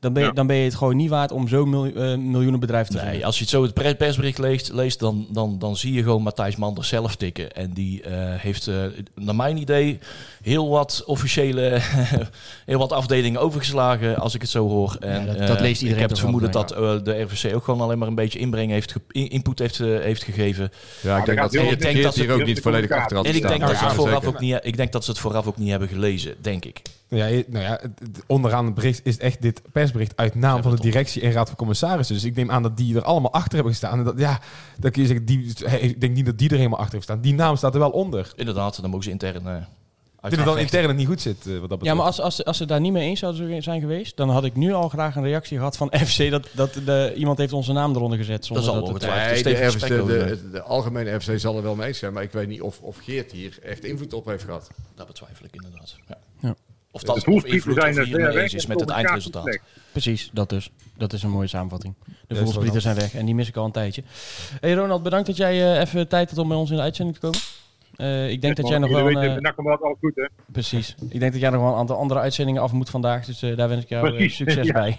dan ben je, Ja. dan ben je het gewoon niet waard om zo'n miljoen, eh, miljoenen bedrijf te Nee, als je het zo het persbericht leest, leest dan, dan, dan zie je gewoon Matthijs Manders zelf tikken. En die eh, heeft, eh, naar mijn idee, heel wat officiële, [LAUGHS] heel wat afdelingen overgeslagen, als ik het zo hoor. En, Ja, dat- eh, dat leest iedereen Ik heb het vermoeden dat eh, de RVC ook gewoon alleen maar een beetje inbreng heeft, input heeft, eh, heeft gegeven. ja, ik denk dat ik denk dat ze- hier ook niet volledig achter had En ik denk, dat ze het vooraf ook niet, ik denk dat ze het vooraf ook niet hebben gelezen, denk ik. Ja, nou ja, het- het- onderaan het bericht is echt dit persbericht uit naam van de directie en raad van commissarissen. Dus ik neem aan dat die er allemaal achter hebben gestaan. En dat, ja, dan kun je zeggen, die, ik denk niet dat die er helemaal achter heeft staan. Die naam staat er wel onder. Inderdaad, dan mogen ze intern... eh Ik vind het dan intern het niet goed zit, eh, wat dat betreft. Ja, maar als, als, als ze daar niet mee eens zouden zijn geweest, dan had ik nu al graag een reactie gehad van [LAUGHS] FC dat, dat de, iemand heeft onze naam eronder gezet. Zonder zal dat het- ongetwijfeld. Nee, de, de algemene FC zal er wel mee eens zijn, maar ik weet niet of, of Geert hier echt invloed op heeft gehad. Dat betwijfel ik inderdaad. Ja. Ja. Of dat of voetspiepen invloed zijn of er hier mee is met het eindresultaat. Precies, dat dus. Dat is een mooie samenvatting. De wel zijn weg en die mis ik al een tijdje. Hey Ronald, bedankt dat jij eh, even tijd had om bij ons in de uitzending te komen. Eh, ik denk dat jij nog wel... Jullie een, eh, alles goed, hè? precies. Ik denk dat jij nog wel een aantal andere uitzendingen af moet vandaag. Dus eh, daar wens ik jou succes [LAUGHS] ja. bij.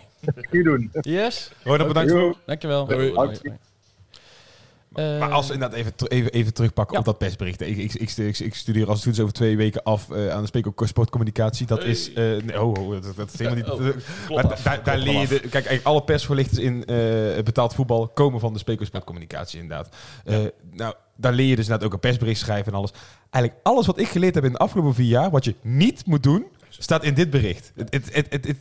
Hier doen. Yes, Ronald, bedankt dankjewel. Hoi. Hoi, Eh, Maar als we inderdaad even, even, even terugpakken Ja. op dat persbericht. Ik, ik, ik, ik, ik studeer als het goed is over twee weken af eh, aan de Speco Sportcommunicatie. Dat is... eh, nee, oh, oh, dat, dat is helemaal niet... Oh, maar af, daar leer je... De, kijk, eigenlijk alle persvoorlichters in betaald voetbal komen van de Speco Sportcommunicatie inderdaad. Nou, daar leer je dus inderdaad ook een persbericht schrijven en alles. Eigenlijk alles wat ik geleerd heb in de afgelopen vier jaar, wat je niet moet doen, staat in dit bericht.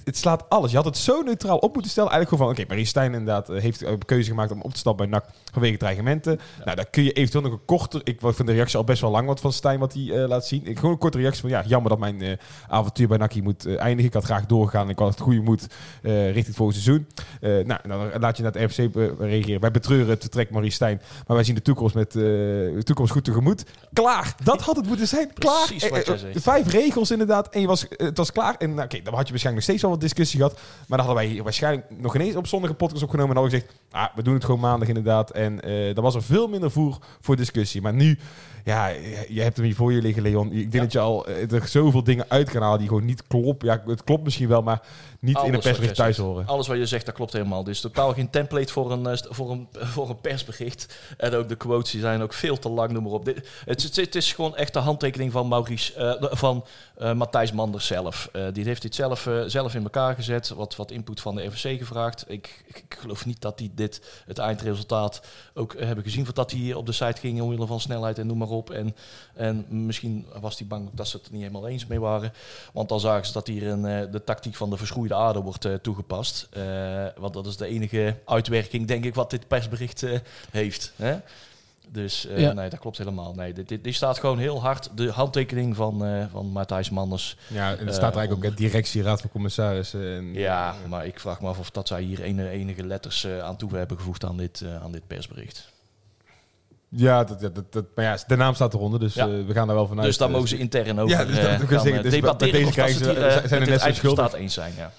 Het, slaat alles. Je had het zo neutraal op moeten stellen. Eigenlijk gewoon van, oké, Marie Stijn inderdaad eh, heeft een keuze gemaakt om op te stappen bij NAC vanwege dreigementen. Nou, daar kun je eventueel nog een korter... Ik vind de reactie al best wel lang wat van Stijn wat hij eh, laat zien. Ik, gewoon een korte reactie van, ja, jammer dat mijn eh, avontuur bij NAC hier moet eh, eindigen. Ik had graag doorgegaan. Ik had het goede moed eh, richting het volgende seizoen. Eh, nou, dan laat je naar het RFC eh, reageren. Wij betreuren het vertrek Marie Stijn. Maar wij zien de toekomst met eh, de toekomst goed tegemoet. Klaar! Dat had het moeten zijn. Klaar! Precies wat Eh, jij eh, zegt. Vijf regels inderdaad. En je was, eh, het was klaar. En nou, oké, dan had je waarschijnlijk nog steeds wel wat discussie gehad. Maar dan hadden wij hier waarschijnlijk nog ineens op zondag een podcast opgenomen. En hadden we gezegd, ah, we doen het gewoon maandag inderdaad. En eh dan was er veel minder voer voor discussie. Maar nu, ja, je hebt hem hier voor je liggen, Leon. Ik denk dat je al eh, er zoveel dingen uit kan halen die gewoon niet kloppen. Ja, het klopt misschien wel, maar niet in een persbericht thuis horen. Alles wat je zegt, dat klopt helemaal. Is totaal geen template voor een, eh, voor een, voor een persbericht. En ook de quotes die zijn ook veel te lang, noem maar op. Dit, het, het, is gewoon echt de handtekening van Maurice, van eh, Matthijs Manders zelf. Eh, die heeft dit zelf, eh, zelf in elkaar gezet, wat, wat input van de RVC gevraagd. Ik, ik, geloof niet dat die dit, het eindresultaat, ook hebben gezien. Dat hij op de site ging omwille van snelheid en noem maar op. En, en misschien was hij bang dat ze het niet helemaal eens mee waren. Want dan zagen ze dat hier een, de tactiek van de verschroeide aarde wordt toegepast. Want dat is de enige uitwerking, denk ik, wat dit persbericht heeft. Hè? Dus eh, Ja. nee, dat klopt helemaal. Nee, dit, dit, dit staat gewoon heel hard. De handtekening van, eh van Matthijs Manders. Ja, en er Eh, staat er eigenlijk ook hè, directie, raad van commissarissen. En, Ja, maar ik vraag me af of dat zij hier ene, enige letters eh, aan toe hebben gevoegd aan dit, eh, aan dit persbericht. Ja, dat, dat, dat, dat- maar ja, de naam staat eronder, dus Ja. eh, we gaan daar wel vanuit. dus daar eh, mogen ze intern over Ja, dus [LAUGHS] dat- eh, gaan, zeggen. eh, Dus bij debatteren deze krijgen ze eh, zijn er net zo schuldig. eindresultaat eens zijn. Ja.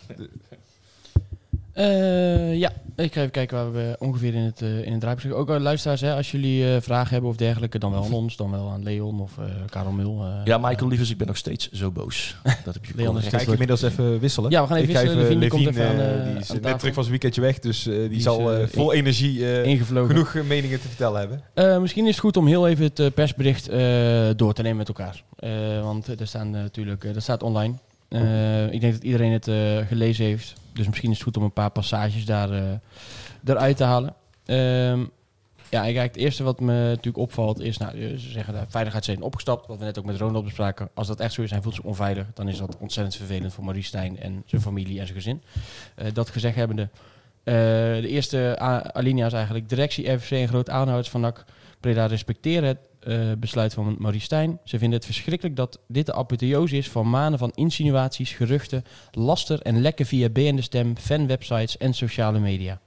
Eh, ja, ik ga even kijken waar we ongeveer in het, eh in het draaiboek. Ook aan luisteraars, hè, als jullie eh, vragen hebben of dergelijke, dan wel aan ons, dan wel aan Leon of eh Karel Mul. eh. ja, Michael Lievers, ik ben nog steeds zo boos. Dat heb je Leon. Ga ik inmiddels even wisselen? Ja, we gaan even ik ga wisselen. Levine komt Levine, even aan, die is aan net terug van zijn weekendje weg, dus eh, die, Die zal vol energie eh, ingevlogen. genoeg meningen te vertellen hebben. Eh, misschien is het goed om heel even het persbericht eh, door te nemen met elkaar. Eh, want er staan natuurlijk, dat staat online. Eh, ik denk dat iedereen het eh, gelezen heeft. Dus misschien is het goed om een paar passages daar, eh, eruit te halen. Ehm, ja, en kijk, het eerste wat me natuurlijk opvalt is, nou, eh, ze zeggen veiligheid zijn opgestapt. Wat we net ook met Ronald bespraken. Als dat echt zo is, hij voelt zich onveilig, dan is dat ontzettend vervelend voor Maurice Stijn en zijn familie en zijn gezin. Eh, dat gezegd hebbende, eh, de eerste alinea is eigenlijk directie, RVC en groot aanhouders van NAC Breda respecteren het eh, besluit van Maurice Stijn. Ze vinden het verschrikkelijk dat dit de apotheose is van maanden van insinuaties, geruchten, laster en lekken via BN De Stem, fanwebsites en sociale media.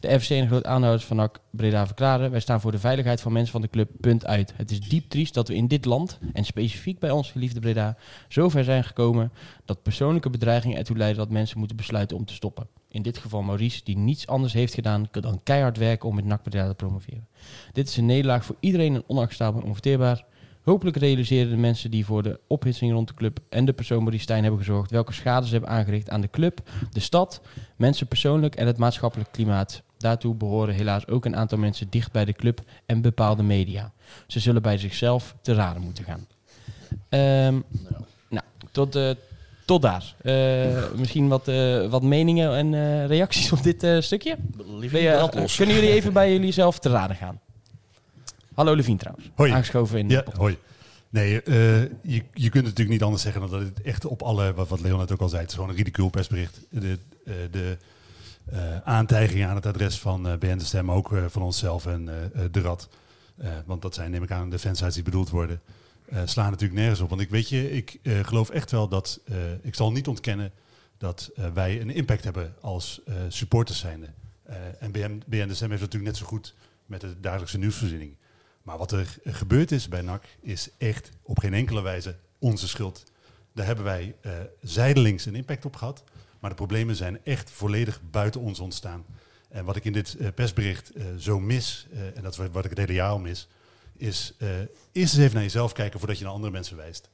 De FC en groot aanhouders van NAC Breda verklaren... wij staan voor de veiligheid van mensen van de club, punt uit. Het is diep triest dat we in dit land, en specifiek bij ons geliefde Breda... zo ver zijn gekomen dat persoonlijke bedreigingen ertoe leiden... dat mensen moeten besluiten om te stoppen. In dit geval Maurice, die niets anders heeft gedaan... dan keihard werken om met NAC Breda te promoveren. Dit is een nederlaag voor iedereen en onacceptabel en onverteerbaar. Hopelijk realiseren de mensen die voor de ophitsing rond de club en de persoon Maurice Stijn hebben gezorgd... welke schade ze hebben aangericht aan de club, de stad, mensen persoonlijk en het maatschappelijk klimaat. Daartoe behoren helaas ook een aantal mensen dicht bij de club en bepaalde media. Ze zullen bij zichzelf te raden moeten gaan. Ehm, nou, tot, eh, tot daar. Eh, misschien wat, eh, wat meningen en eh, reacties op dit eh, stukje? Je- kunnen jullie even bij jullie zelf te raden gaan? Hallo Levien trouwens. Hoi. Aangeschoven in de Ja, podcast. hoi. Nee, eh, je, je kunt natuurlijk niet anders zeggen dan dat het echt op alle, wat, wat Leon net ook al zei, het is gewoon een ridicule persbericht. De, eh, de aantijgingen aan het adres van eh BN De Stem, ook eh, van onszelf en eh, eh, de Rad, eh, want dat zijn neem ik aan de fansites die bedoeld worden, eh, slaan natuurlijk nergens op. Want ik weet je, ik eh, geloof echt wel dat, eh, ik zal niet ontkennen dat eh, wij een impact hebben als eh, supporters zijnde. Eh, en BN, De Stem heeft natuurlijk net zo goed met de dagelijkse nieuwsvoorziening. Maar wat er gebeurd is bij NAC is echt op geen enkele wijze onze schuld. Daar hebben wij eh, zijdelings een impact op gehad. Maar de problemen zijn echt volledig buiten ons ontstaan. En wat ik in dit eh, persbericht eh, zo mis, eh, en dat is wat ik het hele jaar al mis, is eerst eens even naar jezelf kijken voordat je naar andere mensen wijst.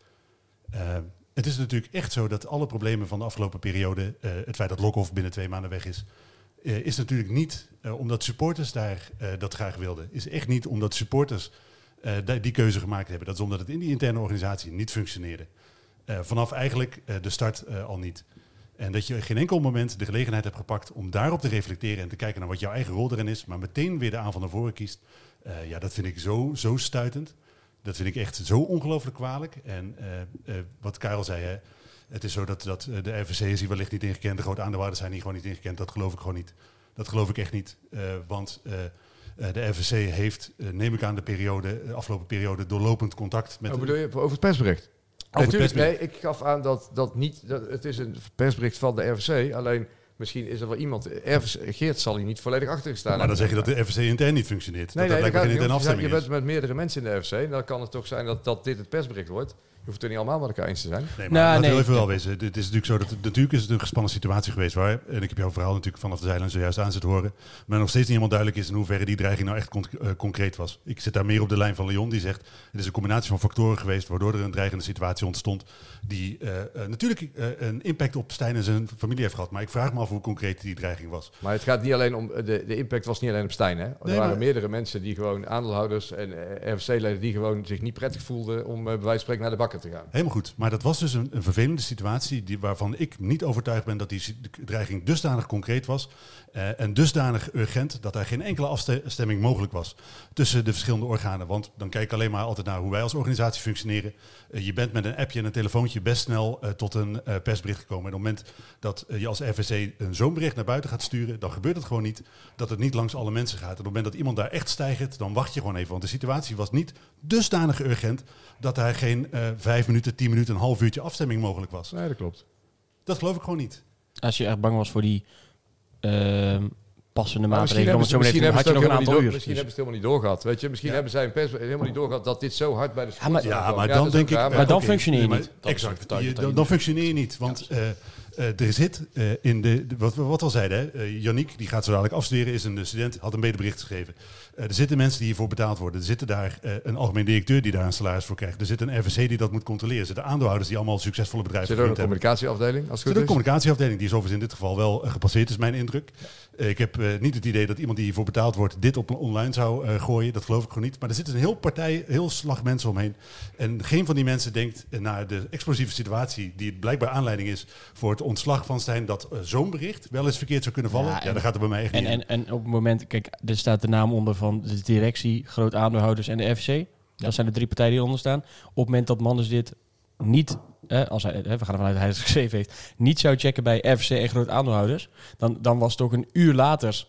Het is natuurlijk echt zo dat alle problemen van de afgelopen periode, het feit dat Lokhoff binnen twee maanden weg is, is natuurlijk niet omdat supporters daar dat graag wilden. Is echt niet omdat supporters die- keuze gemaakt hebben. Dat is omdat het in die interne organisatie niet functioneerde. Vanaf eigenlijk de start al niet. En dat je geen enkel moment de gelegenheid hebt gepakt om daarop te reflecteren en te kijken naar wat jouw eigen rol erin is, maar meteen weer de aanval naar voren kiest. Eh, ja, dat vind ik zo, zo stuitend. Dat vind ik echt zo ongelooflijk kwalijk. En eh, eh, wat Karel zei, hè, het is zo dat, dat de RVC is hier wellicht niet ingekend, de grote aandeelhouders zijn hier gewoon niet ingekend. Dat geloof ik gewoon niet. Dat geloof ik echt niet. Want de RVC heeft, neem ik aan, de, periode, de afgelopen periode doorlopend contact met... Wat bedoel je over het persbericht? Natuurlijk, nee, ik gaf aan dat dat niet. Dat, het is een persbericht van de RVC. Alleen misschien is er wel iemand. RVC, Geert zal hier niet volledig achter gestaan maar dan zeg je dat de RVC intern niet functioneert. Nee, dat nee, dat dat blijkbaar gaat geen interne Je, afstemming bent met meerdere mensen in de RVC. Dan kan het toch zijn dat, dat dit het persbericht wordt. Je hoeft het er niet allemaal met elkaar eens te zijn. Nee, maar Nou, nee. even wel wezen. Het is natuurlijk zo dat natuurlijk is het een gespannen situatie geweest waar, en ik heb jouw verhaal natuurlijk vanaf de zijlijn zojuist aan zitten horen, maar nog steeds niet helemaal duidelijk is in hoeverre die dreiging nou echt eh, concreet was. Ik zit daar meer op de lijn van Leon die zegt het is een combinatie van factoren geweest waardoor er een dreigende situatie ontstond die eh, eh, natuurlijk eh, een impact op Stijn en zijn familie heeft gehad. Maar ik vraag me af hoe concreet die dreiging was. Maar het gaat niet alleen om. De, de impact was niet alleen op Stijn. Hè? Er Nee, waren maar- meerdere mensen die gewoon aandeelhouders en RVC-leden die gewoon zich niet prettig voelden om bij wijze van spreken naar de te gaan. Helemaal goed. Maar dat was dus een, een vervelende situatie die, waarvan ik niet overtuigd ben dat die dreiging dusdanig concreet was eh, en dusdanig urgent dat er geen enkele afstemming mogelijk was tussen de verschillende organen. Want dan kijk ik alleen maar altijd naar hoe wij als organisatie functioneren. Eh, je bent met een appje en een telefoontje best snel eh, tot een persbericht gekomen. En op het moment dat je als RVC een zo'n bericht naar buiten gaat sturen, dan gebeurt het gewoon niet dat het niet langs alle mensen gaat. En op het moment dat iemand daar echt stijgt, dan wacht je gewoon even. Want de situatie was niet dusdanig urgent dat er geen eh, vijf minuten, tien minuten, een half uurtje afstemming mogelijk was. Nee, dat klopt. Dat geloof ik gewoon niet. Als je echt bang was voor die passende Maar misschien maatregelen, om hebben het ze, misschien hebben ze uur. Misschien Dus- hebben ze het helemaal niet doorgehad. Weet je? Misschien Ja. hebben zij een pers helemaal niet doorgehad dat dit zo hard bij de Ja, maar- Ja, maar Ja, dan denk ik... Maar dan functioneer je nee, niet. Exact. Je- dan, functioneer je niet. Want eh, eh, er zit eh, in de... de- wat we wat we al zeiden, hè, Yannick, die gaat zo dadelijk afstuderen, is een student, had een medebericht geschreven. Eh, er zitten mensen die hiervoor betaald worden. Er zitten daar eh, een algemeen directeur die daar een salaris voor krijgt. Er zit een RVC die dat moet controleren. Er zitten aandeelhouders die allemaal succesvolle bedrijven Zit er ook een hebben. communicatieafdeling, als Er het zit goed een communicatieafdeling, die is overigens in dit geval wel eh, gepasseerd, is mijn indruk. Ik heb niet het idee dat iemand die hiervoor betaald wordt dit op online zou gooien. Dat geloof ik gewoon niet. Maar er zit een heel partij, heel slag mensen omheen. En geen van die mensen denkt naar de explosieve situatie die blijkbaar aanleiding is voor het ontslag van Stijn, dat zo'n bericht wel eens verkeerd zou kunnen vallen. Ja, Ja, en- dan gaat er bij mij echt En, niet en, en op het moment, kijk, er staat de naam onder van de directie, groot aandeelhouders en de FCC. Dat zijn de drie partijen die eronder staan. Op het moment dat Manders dit niet, eh, als hij, eh, we gaan ervan uit dat hij het [LAUGHS] geschreven heeft, niet zou checken bij FCC en groot aandeelhouders, dan, dan was het toch een uur later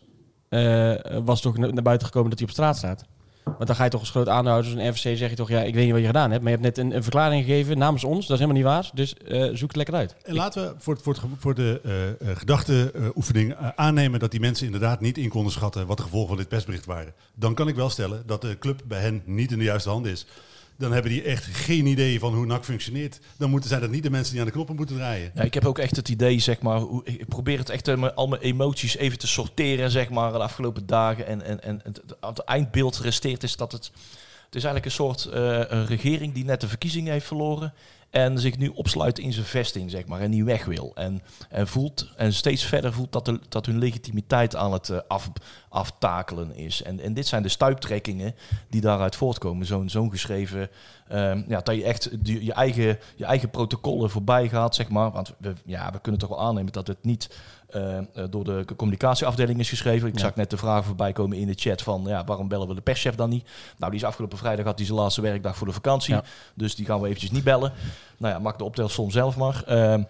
eh, was toch na- naar buiten gekomen dat hij op straat staat. Want dan ga je toch als groot aandeelhouders en FCC zeg je toch, ja, ik weet niet wat je gedaan hebt, maar je hebt net een, een verklaring gegeven namens ons. Dat is helemaal niet waar. Dus eh, zoek het lekker uit. En laten we voor, voor, voor de eh eh, gedachteoefening aannemen dat die mensen inderdaad niet in konden schatten wat de gevolgen van dit persbericht waren. Dan kan ik wel stellen dat de club bij hen niet in de juiste handen is. Dan hebben die echt geen idee van hoe NAC functioneert. Dan moeten, zijn dat niet de mensen die aan de knoppen moeten draaien. Ja, ik heb ook echt het idee, zeg maar, hoe, ik probeer het echt eh, al mijn emoties even te sorteren, zeg maar, de afgelopen dagen. En, en, en het, het eindbeeld resteert is dat het, het is eigenlijk een soort eh, een regering die net de verkiezingen heeft verloren. En zich nu opsluit in zijn vesting, zeg maar, en niet weg wil. En, en voelt, en steeds verder voelt dat, dat hun legitimiteit aan het eh, af, aftakelen is. En, en dit zijn de stuiptrekkingen die daaruit voortkomen. Zo'n zo'n geschreven, ehm, ja, dat je echt die- je, eigen, je eigen protocollen voorbij gaat, zeg maar. Want we, ja, we kunnen toch wel aannemen dat het niet eh, eh, door de communicatieafdeling is geschreven. Ik Ja. zag net de vraag voorbij komen in de chat van, ja, waarom bellen we de perschef dan niet? Nou, die is afgelopen vrijdag, had hij zijn laatste werkdag voor de vakantie. Ja. Dus die gaan we eventjes niet bellen. Nou ja, maak de optelsom zelf maar. Ehm,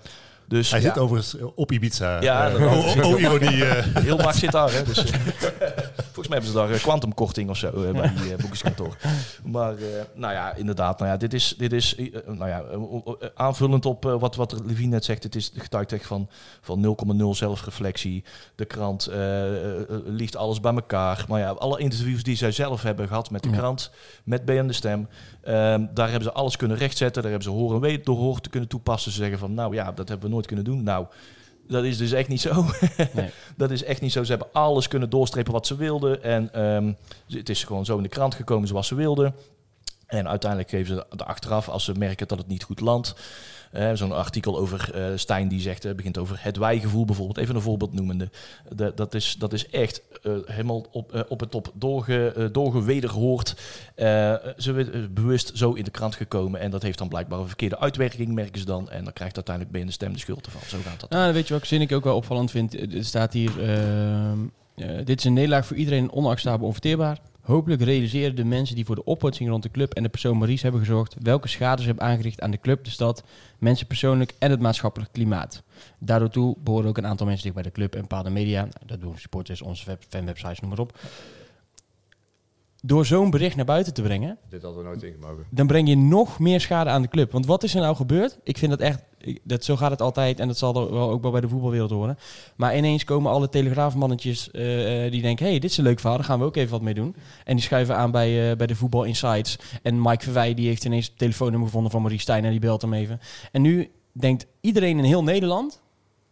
dus, Hij zit overigens op Ibiza. Ja, Eh, dat- oh, oh, oh, ironie. [LAUGHS] eh. Heel Max zit daar, hè. Dus, eh, [LAUGHS] Volgens mij hebben ze daar eh, kwantumkorting of zo eh, bij die uh, boekerskantoor. Maar nou ja, inderdaad. Nou ja, dit is, dit is nou ja, aanvullend op wat, wat Levine net zegt. Het is getuigt echt van, van 0,0 zelfreflectie. De krant liegt alles bij elkaar. Maar ja, alle interviews die zij zelf hebben gehad met de krant, met BN De Stem. Ehm, daar hebben ze alles kunnen rechtzetten. Daar hebben ze horen en weten door te kunnen toepassen. Ze zeggen van, nou ja, dat hebben we nooit kunnen doen. Nou, dat is dus echt niet zo. [LAUGHS] Nee. dat is echt niet zo. Ze hebben alles kunnen doorstrepen wat ze wilden. En um, het is gewoon zo in de krant gekomen zoals ze wilden. En uiteindelijk geven ze de achteraf, als ze merken dat het niet goed landt, uh, Zo'n artikel over uh, Stijn die zegt, uh, begint over het wijgevoel bijvoorbeeld, even een voorbeeld noemende. De, dat, is, dat is echt helemaal op, op het top doorge, doorgewederhoord. ze bewust zo in de krant gekomen en dat heeft dan blijkbaar een verkeerde uitwerking, merken ze dan. En dan krijgt uiteindelijk ben je de stem de schuld ervan. Zo gaat dat. Nou, weet je welke zin ik ook wel opvallend vind? Er staat hier, ehm, dit is een nederlaag voor iedereen onacceptabel onverteerbaar. Hopelijk realiseren de mensen die voor de oplossing rond de club en de persoon Maurice hebben gezorgd, welke schade ze hebben aangericht aan de club, de stad, mensen persoonlijk en het maatschappelijk klimaat. Daardoor toe behoren ook een aantal mensen dicht bij de club en bepaalde media. Dat doen supporters, onze web, fanwebsites, noem maar op door zo'n bericht naar buiten te brengen, Dit hadden we nooit ingemogen. dan breng je nog meer schade aan de club. Want wat is er nou gebeurd? Ik vind dat echt, dat, zo gaat het altijd en dat zal er wel ook wel bij de voetbalwereld horen. Maar ineens komen alle telegraafmannetjes uh, die denken, hey, dit is een leuk verhaal, daar gaan we ook even wat mee doen. En die schuiven aan bij, uh, bij de Voetbal Insights. En Mike Verwij die heeft ineens het telefoonnummer gevonden van Marie Stijn en die belt hem even. En nu denkt iedereen in heel Nederland,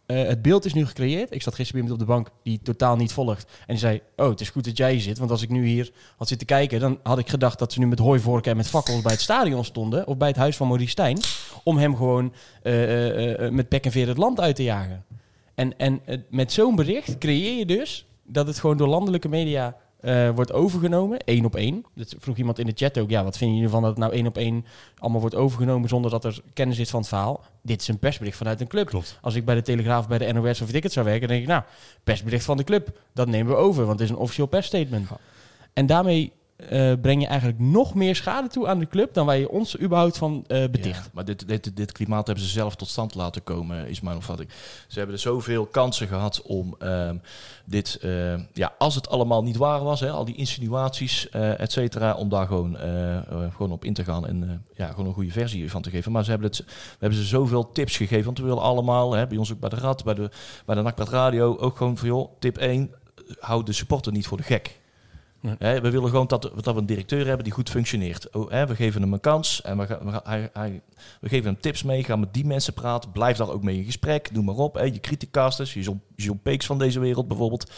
uh, het beeld is nu gecreëerd. Ik zat gisteren bij iemand op de bank die totaal niet volgt. En die zei, oh, het is goed dat jij hier zit. Want als ik nu hier had zitten kijken, dan had ik gedacht dat ze nu met hooivorken en met fakkels bij het stadion stonden. Of bij het huis van Maurice Stijn. Om hem gewoon uh, uh, met pek en veer het land uit te jagen. En, en met zo'n bericht creëer je dus dat het gewoon door landelijke media uh, wordt overgenomen, één op één. Dat vroeg iemand in de chat ook, ja, wat vinden jullie ervan dat het nou één op één allemaal wordt overgenomen zonder dat er kennis is van het verhaal? Dit is een persbericht vanuit een club. Klopt. Als ik bij de Telegraaf, bij de NOS of het zou werken, dan denk ik, nou, persbericht van de club, dat nemen we over, want het is een officieel persstatement. Ja. En daarmee uh, breng je eigenlijk nog meer schade toe aan de club dan waar je ons überhaupt van uh, beticht. Ja, maar dit, dit, dit klimaat hebben ze zelf tot stand laten komen, is mijn opvatting. Ze hebben er zoveel kansen gehad om uh, dit, uh, ja, als het allemaal niet waar was, hè, al die insinuaties, et cetera, om daar gewoon, gewoon op in te gaan en ja, gewoon een goede versie van te geven. Maar ze hebben, het, we hebben ze zoveel tips gegeven, want we willen allemaal, hè, bij ons ook bij de Rad, bij de, bij de Radio, ook gewoon van joh, tip 1, hou de supporter niet voor de gek. We willen gewoon dat, dat we een directeur hebben die goed functioneert. Oh, we geven hem een kans en we, we, we, geven hem tips mee. Ga met die mensen praten. Blijf daar ook mee in gesprek. Noem maar op. Je criticasters, je John, Peeks van deze wereld bijvoorbeeld.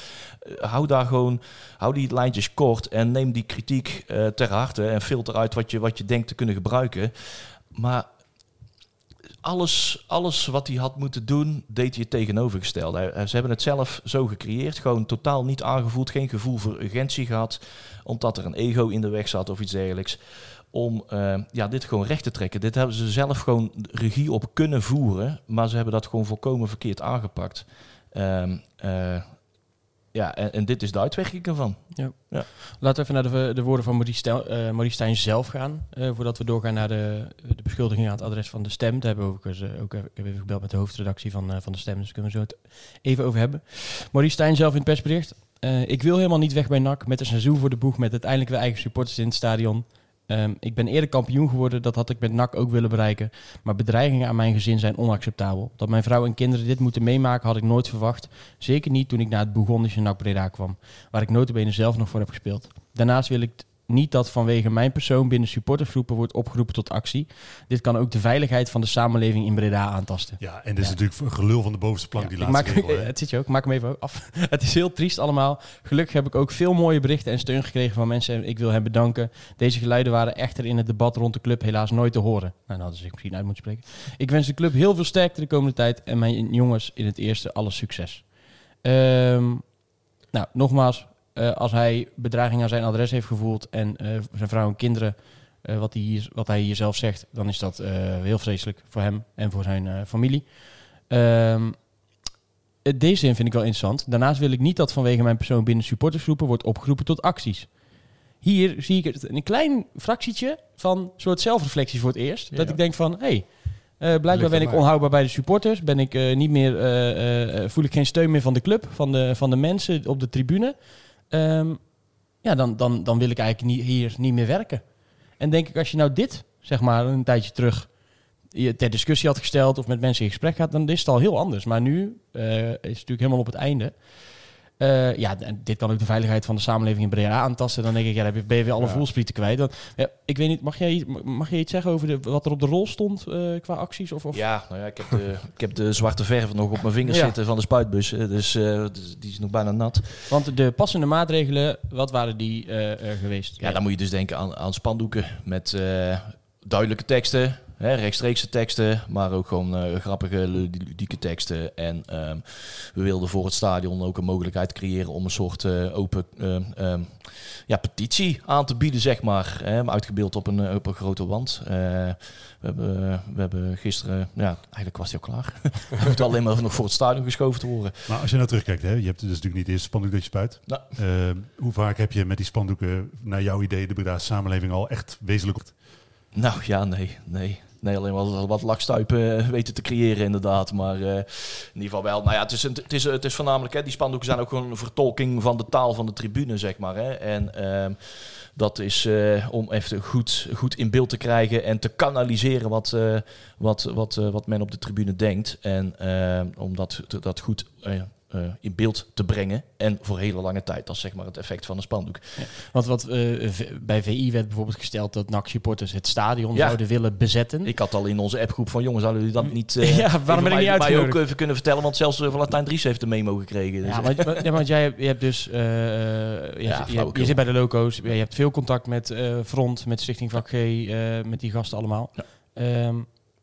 Uh, hou daar gewoon, hou die lijntjes kort en neem die kritiek uh, ter harte en filter uit wat je, wat je denkt te kunnen gebruiken. Maar alles, alles wat hij had moeten doen, deed hij het tegenovergestelde. Ze hebben het zelf zo gecreëerd, gewoon totaal niet aangevoeld, geen gevoel voor urgentie gehad, omdat er een ego in de weg zat of iets dergelijks. Om uh, ja, dit gewoon recht te trekken. Dit hebben ze zelf gewoon regie op kunnen voeren, maar ze hebben dat gewoon volkomen verkeerd aangepakt. Um, uh, ja, en, en, dit is de uitwerking ervan. Ja. ja. Laten we even naar de, de woorden van Maurice, Stel, uh, Maurice Stijn zelf gaan. Uh, voordat we doorgaan naar de, de beschuldiging aan het adres van de stem. Daar hebben we ook, uh, ook ik heb even gebeld met de hoofdredactie van, van de stem. Dus kunnen we zo het even over hebben. Maurice Stijn zelf in het persbericht. ik wil helemaal niet weg bij NAC met een seizoen voor de boeg. Met uiteindelijk weer eigen supporters in het stadion. Um, ik ben eerder kampioen geworden, dat had ik met NAC ook willen bereiken. Maar bedreigingen aan mijn gezin zijn onacceptabel. Dat mijn vrouw en kinderen dit moeten meemaken had ik nooit verwacht. Zeker niet toen ik naar het Bourgondische NAC Breda kwam, waar ik notabene zelf nog voor heb gespeeld. Daarnaast wil ik niet dat vanwege mijn persoon binnen supportersgroepen wordt opgeroepen tot actie. Dit kan ook de veiligheid van de samenleving in Breda aantasten. Ja, en dit is natuurlijk een gelul van de bovenste plank ja, die laatste maak, regel, [LAUGHS] Het zit je ook, maak hem even af. [LAUGHS] het is heel triest allemaal. Gelukkig heb ik ook veel mooie berichten en steun gekregen van mensen. En ik wil hen bedanken. Deze geluiden waren echter in het debat rond de club helaas nooit te horen. Nou, dan hadden ze zich misschien uit moeten spreken. Ik wens de club heel veel sterkte de komende tijd. En mijn jongens in het eerste alle succes. Um, nou, nogmaals, uh, als hij bedreiging aan zijn adres heeft gevoeld en uh, zijn vrouw en kinderen, uh, wat, hij hier, wat hij hier zelf zegt, dan is dat heel vreselijk voor hem en voor zijn familie. Um, deze zin vind ik wel interessant. Daarnaast wil ik niet dat vanwege mijn persoon binnen supportersgroepen wordt opgeroepen tot acties. Hier zie ik een klein fractietje van soort zelfreflectie voor het eerst. Ja. Dat ik denk van, hé, hey, uh, blijkbaar ben ik onhoudbaar bij de supporters. Ben ik uh, niet meer, uh, voel ik geen steun meer van de club, van de, van de mensen op de tribune. Um, ja, dan, dan, dan wil ik eigenlijk niet, hier niet meer werken. En denk ik, als je nou dit, zeg maar, een tijdje terug je ter discussie had gesteld of met mensen in gesprek gaat, dan is het al heel anders. Maar nu eh, is het natuurlijk helemaal op het einde. Eh, ja, dit kan ook de veiligheid van de samenleving in Breda aantasten. Dan denk ik, ja, dan heb je- ben je weer alle Ja. voelsprieten kwijt. Dan, ja, ik weet niet, mag jij, iets- mag jij iets zeggen over de, wat er op de rol stond eh, qua acties? Of, of? Ja, nou ja, ik heb, de, [LAUGHS] ik heb de zwarte verf nog op mijn vingers Ja. zitten van de spuitbus. eh, Dus dus die is nog bijna nat. Want de passende maatregelen, wat waren die geweest? Ja, dan moet je dus denken aan, aan spandoeken met duidelijke teksten, hè, rechtstreekse teksten, maar ook gewoon eh, grappige, ludieke teksten. En ehm, we wilden voor het stadion ook een mogelijkheid creëren om een soort eh, open ehm, ehm, ja, petitie aan te bieden, zeg maar. Hè, uitgebeeld op een, eh, op een grote wand. Eh, we, hebben, we hebben gisteren, ja, eigenlijk was die al klaar. [LAUGHS] Hij moet alleen maar nog voor het stadion geschoven te worden. Maar als je nou terugkijkt, hè, je hebt dus natuurlijk niet de eerste spandoek dat je spuit. Nou. Eh, hoe vaak heb je met die spandoeken, naar jouw idee, de Breda's samenleving al echt wezenlijk Nou ja, nee, nee. Nee, alleen wel wat lachstuipen eh, weten te creëren inderdaad. Maar eh, in ieder geval wel. Nou ja, het is, het is, het is voornamelijk... Hè, die spandoeken zijn ook gewoon een vertolking van de taal van de tribune, zeg maar. Hè. En ehm, dat is eh, om even goed, goed in beeld te krijgen... en te kanaliseren wat, wat, wat, wat men op de tribune denkt. En ehm, om dat, dat goed... eh, in beeld te brengen en voor hele lange tijd. Dat is zeg maar het effect van een spandoek. Want wat eh, bij VI werd bijvoorbeeld gesteld dat NAC-supporters het stadion Ja. zouden willen bezetten. Ik had al in onze appgroep van jongens, hadden jullie dat niet... eh, [LAUGHS] Ja, waarom ben ik niet mij ook uitgenodigd? even kunnen vertellen, want zelfs Valentijn Dries heeft een memo gekregen. Dus, Ja, want, ja, jij hebt, je hebt dus, je, zit- je, zit bij de loco's, je hebt veel contact met Front, met Stichting Vak G, met die gasten allemaal. Ja.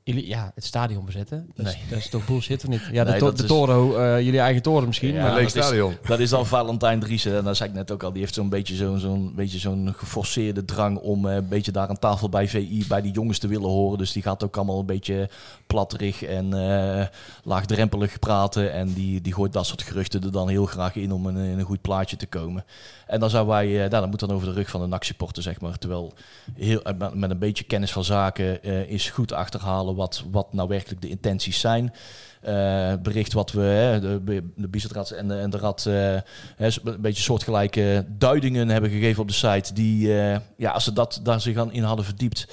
Jullie, ja, het stadion bezetten, dat, is, Nee. dat is toch bullshit of niet? Ja, de, to- de is- Toro, eh, jullie eigen toren misschien. Ja, maar, dat is- stadion. Dat is dan Valentijn Driessen. En dat zei ik net ook al. Die heeft zo'n beetje zo'n zo'n beetje zo'n geforceerde drang om eh, een beetje daar aan tafel bij VI, bij die jongens te willen horen. Dus die gaat ook allemaal een beetje platterig en eh, laagdrempelig praten. En die, die gooit dat soort geruchten er dan heel graag in om een, in een goed plaatje te komen. En dan zou wij, eh, nou, dat moet dan over de rug van de NAC-supporter, zeg maar. Terwijl heel, met- met een beetje kennis van zaken eh, is goed achterhalen wat, wat nou werkelijk de intenties zijn. Eh, bericht wat we, de, de en de, en de Rad, hè, een beetje soortgelijke duidingen hebben gegeven op de site. Die, eh, ja, als ze dat, daar zich aan in hadden verdiept,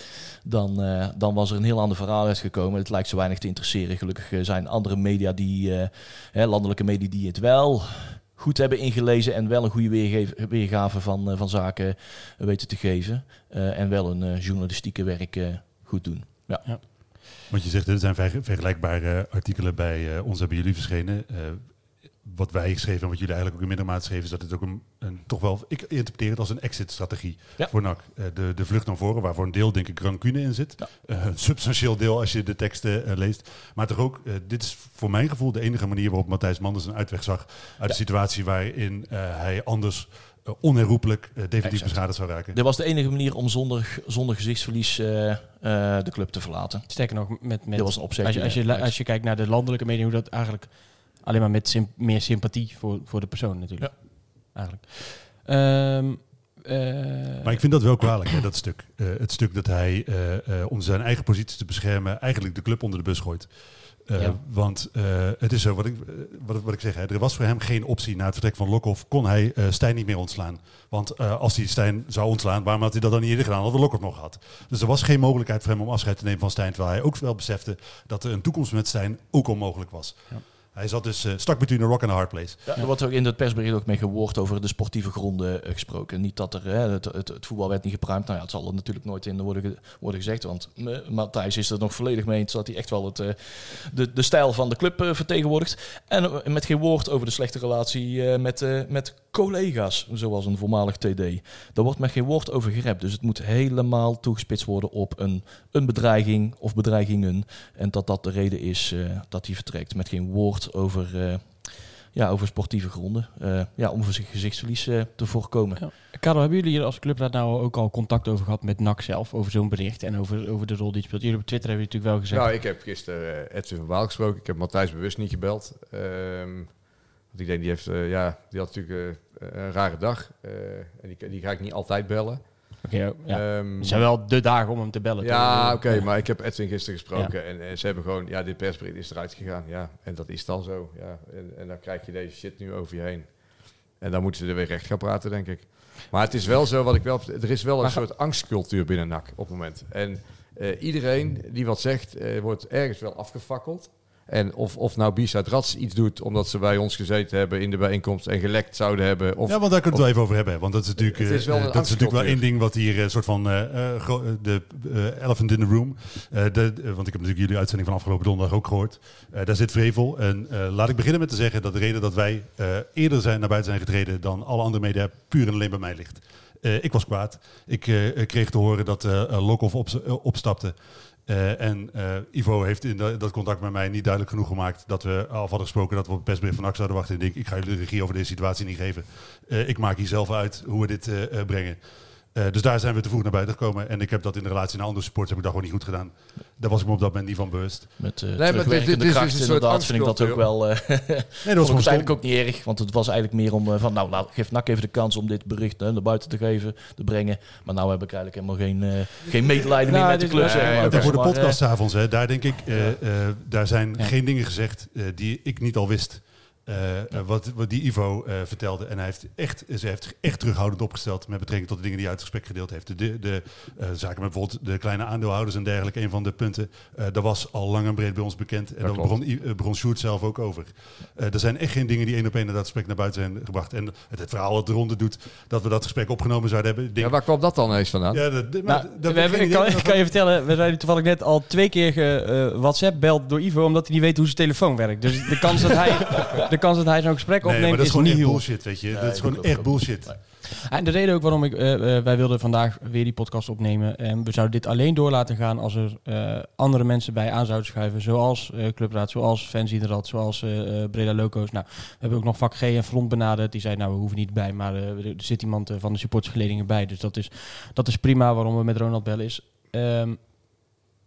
dan, dan was er een heel ander verhaal uitgekomen. Het lijkt ze weinig te interesseren. Gelukkig zijn andere media, die, hè, landelijke media, die het wel goed hebben ingelezen en wel een goede weergave, van, van zaken weten te geven. En wel een journalistieke werk goed doen. Ja. Want je zegt, er zijn ver- vergelijkbare artikelen bij eh, ons, hebben jullie verschenen. Eh, wat wij geschreven en wat jullie eigenlijk ook in middelmaat schreven, is dat het ook een, een toch wel, ik interpreteer het als een exit-strategie Ja. voor NAC. Eh, de, de vlucht naar voren, waarvoor een deel denk ik rancune in zit. Een substantieel deel als je de teksten leest. Maar toch ook, dit is voor mijn gevoel de enige manier waarop Matthijs Manders een uitweg zag uit de situatie waarin hij anders onherroepelijk eh, definitief Exact. beschadigd zou raken. Dit was de enige manier om zonder, zonder gezichtsverlies eh, eh, de club te verlaten. Sterker nog, met, met was als, je, als, je, als je kijkt naar de landelijke media, hoe dat eigenlijk alleen maar met meer sympathie voor, voor de persoon natuurlijk. Eigenlijk. Ehm, eh, Maar ik vind dat wel kwalijk, hè, dat stuk. Eh, het stuk dat hij, eh, eh, om zijn eigen positie te beschermen, eigenlijk de club onder de bus gooit. Eh, Ja. Want eh, het is zo, wat ik, eh, wat, wat ik zeg, hè, er was voor hem geen optie na het vertrek van Lokhoff, kon hij Stijn niet meer ontslaan. Want als hij Stijn zou ontslaan, waarom had hij dat dan niet eerder gedaan? Hadden Lokhoff nog gehad. Dus er was geen mogelijkheid voor hem om afscheid te nemen van Stijn, terwijl hij ook wel besefte dat er een toekomst met Stijn ook onmogelijk was. Hij zat dus uh, stak between a rock and a hard place. Ja, er wordt ook in het persbericht ook mee gewoord over de sportieve gronden uh, gesproken. Niet dat er, hè, het, het, het, voetbal werd niet gepruimd. Nou ja, het zal er natuurlijk nooit in worden, ge, worden gezegd. Want uh, Matthijs is er nog volledig mee eens dat hij echt wel het, uh, de, de stijl van de club uh, vertegenwoordigt. En met geen woord over de slechte relatie met, met collega's, zoals een voormalig TD. Daar wordt met geen woord over gerept. Dus het moet helemaal toegespitst worden op een, een bedreiging of bedreigingen. En dat dat de reden is uh, dat hij vertrekt. Met geen woord over, uh, ja, over sportieve gronden. Uh, ja, om voor zich gezichtsverlies uh, te voorkomen. Ja. Karel, hebben jullie hier als club daar nou ook al contact over gehad met NAC zelf? Over zo'n bericht en over, over de rol die het speelt? Jullie op Twitter hebben natuurlijk wel gezegd. Nou, ik heb gisteren Edwin van Waal gesproken. Ik heb Matthijs bewust niet gebeld. Um, want ik denk, die, heeft, ja, die had natuurlijk een rare dag. en die, die ga ik niet altijd bellen. Oké, okay, um, het zijn wel de dagen om hem te bellen. Ja, oké, okay, maar ik heb Edwin gisteren gesproken en, en, ze hebben gewoon, ja, dit persbericht is eruit gegaan. Ja, en dat is dan zo. Ja, en, en dan krijg je deze shit nu over je heen. En dan moeten ze er weer recht gaan praten, denk ik. Maar het is wel zo, wat ik wel, er is wel een Maar soort angstcultuur binnen NAC op het moment. En eh, iedereen die wat zegt, eh, wordt ergens wel afgefakkeld. En of, of nou Bisa Rats iets doet omdat ze bij ons gezeten hebben in de bijeenkomst en gelekt zouden hebben. Of, ja, want daar kunnen we het wel even over hebben. Want dat is natuurlijk, Het is wel eh, dat is natuurlijk wel één ding wat hier een soort van eh, eh, eh, de eh, elephant in the room. eh, de, eh, want ik heb natuurlijk jullie uitzending van afgelopen donderdag ook gehoord. Eh, daar zit vrevel. En eh, laat ik beginnen met te zeggen dat de reden dat wij eh, eerder zijn naar buiten zijn getreden dan alle andere media puur en alleen bij mij ligt. Eh, ik was kwaad. Ik eh, kreeg te horen dat eh eh, Lokhoff op, eh, opstapte. Eh, en eh, Ivo heeft in da- dat contact met mij niet duidelijk genoeg gemaakt dat we af hadden gesproken dat we op het persbrief van zouden wachten. En ik ik ga jullie de regie over deze situatie niet geven. Eh, ik maak hier zelf uit hoe we dit brengen. Eh, dus daar zijn we te vroeg naar buiten gekomen. En ik heb dat in de relatie naar andere supporters heb ik dat gewoon niet goed gedaan. Daar was ik me op dat moment niet van bewust. Met uh, maar dit- terugwerkende dit kracht dus een soort inderdaad vind ik dat ook wel... eh [LAUGHS] Nee, dat vond was eigenlijk ook niet erg. Want het was eigenlijk meer om van... Nou, laat, geef NAC even de kans om dit bericht naar buiten te geven, te brengen. Maar nou heb ik eigenlijk helemaal geen, eh, geen medelijden Nou, meer met de club. nee, zeg maar. voor de podcast avonds, hè, daar denk ik, eh, eh, daar zijn Ja. geen dingen gezegd eh, die ik niet al wist. Eh, eh, wat, wat die Ivo eh, vertelde. En hij heeft, echt, ze heeft echt terughoudend opgesteld met betrekking tot de dingen die hij uit het gesprek gedeeld heeft. De, de eh, zaken met bijvoorbeeld de kleine aandeelhouders en dergelijke, een van de punten. eh dat was al lang en breed bij ons bekend. En Dat daar begon, begon Sjoerd zelf ook over. Eh, er zijn echt geen dingen die één op één naar dat gesprek naar buiten zijn gebracht. En het, het verhaal dat eronder doet dat we dat gesprek opgenomen zouden hebben. denk- ja, waar kwam dat dan eens vandaan? ja, dat, maar Nou, dat- we hebben, ik, kan, ik kan je vertellen, we zijn toevallig net al twee keer ge, eh, WhatsApp beld door Ivo, omdat hij niet weet hoe zijn telefoon werkt. Dus de kans dat hij, [LAUGHS] de kans dat hij zo'n gesprek Nee, opneemt maar dat is is gewoon niet heel. bullshit, weet je. Nee, dat is gewoon echt bullshit. Nee. En de reden ook waarom ik, eh, eh, wij wilden vandaag weer die podcast opnemen. En we zouden dit alleen door laten gaan als er eh, andere mensen bij aan zouden schuiven. Zoals eh, Clubraad, zoals Fans Iederad, zoals eh, eh, Breda Loco's. Nou, we hebben ook nog vak G en Front benaderd. Die zei, nou, we hoeven niet bij. Maar eh, er zit iemand van de supportersgeledingen bij. Dus dat is, dat is prima waarom we met Ronald bellen is. Ehm,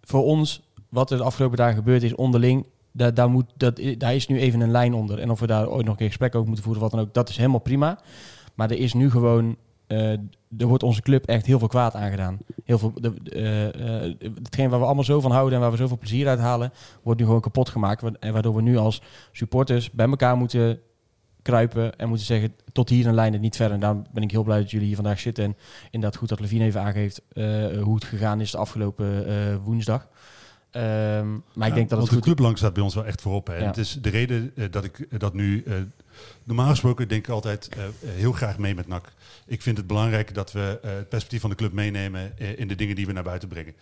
voor ons, wat er de afgelopen dagen gebeurd is onderling... Daar, daar, moet, dat, daar is nu even een lijn onder. En of we daar ooit nog een keer gesprek over moeten voeren, wat dan ook, dat is helemaal prima. Maar er is nu gewoon eh, er wordt onze club echt heel veel kwaad aangedaan. Heel veel, de, eh, eh, hetgeen waar we allemaal zo van houden en waar we zoveel plezier uit halen, wordt nu gewoon kapot gemaakt. En waardoor we nu als supporters bij elkaar moeten kruipen en moeten zeggen tot hier een lijn en niet verder. En daarom ben ik heel blij dat jullie hier vandaag zitten. En inderdaad goed dat Levine even aangeeft hoe het gegaan is de afgelopen woensdag. Ehm, maar ik denk dat het want goed de club lang staat bij ons wel echt voorop. Hè. En. Het is de reden eh, dat ik eh, dat nu... normaal gesproken denk ik altijd eh, eh, heel graag mee met NAC. Ik vind het belangrijk dat we eh, het perspectief van de club meenemen eh, in de dingen die we naar buiten brengen.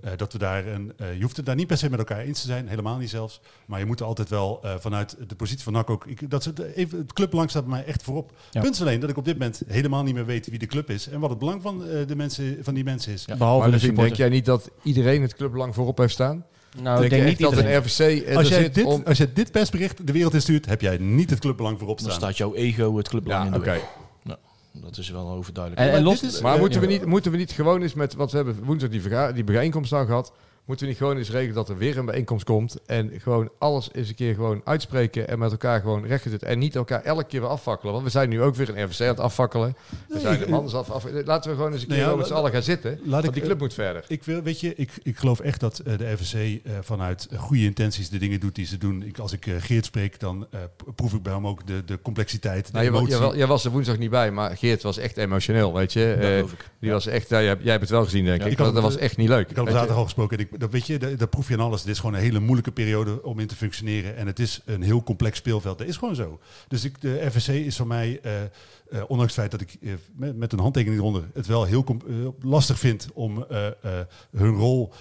Eh, dat we daar een, eh, je hoeft het daar niet per se met elkaar eens te zijn, helemaal niet zelfs. Maar je moet er altijd wel eh, vanuit de positie van NAC ook... Ik, dat het, even, het clubbelang staat bij mij echt voorop. Ja. Punt is alleen dat ik op dit moment helemaal niet meer weet wie de club is... en wat het belang van, eh, de mensen, van die mensen is. Behalve Maar de Levine, denk jij niet dat iedereen het clubbelang voorop heeft staan? Nou, ik denk niet dat een RVC er Als jij, zit dit, om... als jij dit persbericht de wereld instuurt, heb jij niet het clubbelang voorop Dan staan. staat jouw ego het clubbelang Ja, in de oké. weg. Nou, dat is wel overduidelijk. En, en los, dit is- Maar Eh, moeten, we ja. niet, moeten we niet gewoon eens met... Want we hebben woensdag die, die bijeenkomst al gehad. Moeten we niet gewoon eens regelen dat er weer een bijeenkomst komt. En gewoon alles eens een keer gewoon uitspreken. En met elkaar gewoon recht zitten. En niet elkaar elke keer weer afvakkelen. Want we zijn nu ook weer een RVC aan het afvakkelen. We Nee, zijn de mannen af, af. Laten we gewoon eens een keer Nou ja, met z'n allen gaan zitten. Laat Want ik, die club moet verder. Ik, wil, weet je, ik, ik geloof echt dat eh, de RVC eh, vanuit eh, goede intenties de dingen doet die ze doen. Ik, als ik eh, Geert spreek, dan eh, proef ik bij hem ook de, de complexiteit, de Nou, jij, wa- emotie. jij, wa- jij was er woensdag niet bij, maar Geert was echt emotioneel, weet je. Dat Eh, geloof ik. die was echt, jij, jij hebt het wel gezien, denk Ja, ik. had Dat, was echt niet leuk. Ik had op je. zaterdag al gesproken. En ik, dat, weet je, dat, dat proef je aan alles. Dit is gewoon een hele moeilijke periode om in te functioneren. En het is een heel complex speelveld. Dat is gewoon zo. Dus ik, de RVC is voor mij, eh, eh, ondanks het feit dat ik eh, met, met een handtekening eronder het wel heel lastig vind om hun rol.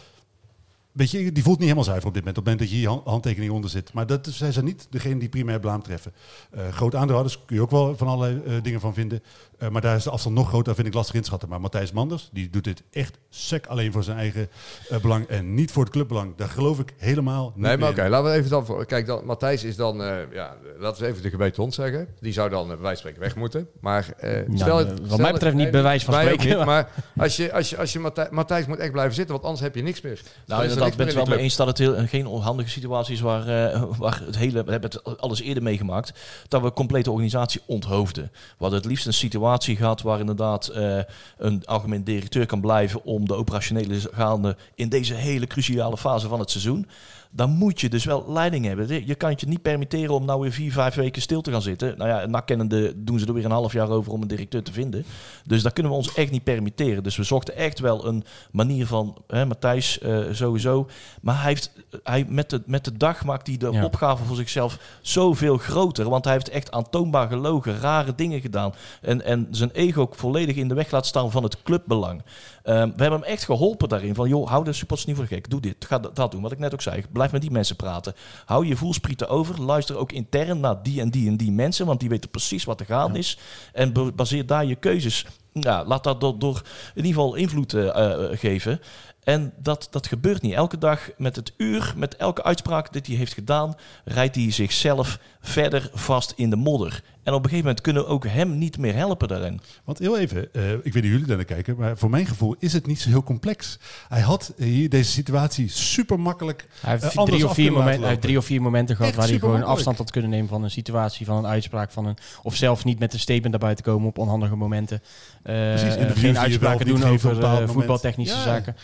Weet je, die voelt niet helemaal zuiver op dit moment. Op het moment dat je hier hand- handtekening onder zit. Maar dat is- zij zijn niet degene die primair blaam treffen. Eh groot aandeelhouders kun je ook wel van allerlei eh, dingen van vinden. Eh, maar daar is de afstand nog groter, vind ik lastig inschatten. Maar Matthijs Manders, die doet dit echt sec alleen voor zijn eigen eh, belang en niet voor het clubbelang. Daar geloof ik helemaal niet Nee, maar oké, laten we even dan voor. Kijk, dan, Matthijs is dan, eh, ja, laten we even de gebeten hond zeggen. Die zou dan bij wijze van spreken weg moeten. Maar Nou, stel het, wat stel mij het- betreft niet wijze van spreken. niet, maar als je, als je, als je Matthijs, Matthijs moet echt blijven zitten, want anders heb je niks meer. Er Nou, ik ben het wel mee eens dat het heel, geen onhandige situatie is waar, eh, [LAUGHS] waar het hele, we hebben het alles eerder meegemaakt, dat we een complete organisatie onthoofden. We hadden het liefst een situatie gehad waar inderdaad eh, een algemeen directeur kan blijven om de operationele gaande in deze hele cruciale fase van het seizoen. Dan moet je dus wel leiding hebben. Je kan het je niet permitteren om nou weer vier, vijf weken stil te gaan zitten. Nou ja, na kennende doen ze er weer een half jaar over om een directeur te vinden. Dus dat kunnen we ons echt niet permitteren. Dus we zochten echt wel een manier van, hè, Matthijs eh, sowieso. Maar hij heeft, hij, met, de, met de dag maakt hij de Ja. opgave voor zichzelf zoveel groter. Want hij heeft echt aantoonbaar gelogen, rare dingen gedaan. En, en zijn ego ook volledig in de weg laat staan van het clubbelang. Ehm, we hebben hem echt geholpen daarin. Van joh, hou de supporters niet voor gek. Doe dit, ga dat, doen. Wat ik net ook zei. Blijf met die mensen praten. Hou je voelsprieten over. Luister ook intern naar die en die en die mensen. Want die weten precies wat er gaande is. En baseer daar je keuzes. Ja, laat dat door, door in ieder geval invloed eh, eh, geven. En dat, dat gebeurt niet. Elke dag met het uur, met elke uitspraak die hij heeft gedaan, rijdt hij zichzelf verder vast in de modder. En op een gegeven moment kunnen we ook hem niet meer helpen daarin. Want heel even, eh, ik weet niet hoe jullie daar naar kijken, maar voor mijn gevoel is het niet zo heel complex. Hij had hier deze situatie super makkelijk. Hij heeft, eh, drie, of vier momenten, hij heeft drie of vier momenten gehad Echt waar hij gewoon afstand had kunnen nemen van een situatie, van een uitspraak, van een, of zelf niet met een statement naar buiten komen op onhandige momenten. Eh, Precies, je geen uitspraken doen over voetbaltechnische Ja. zaken.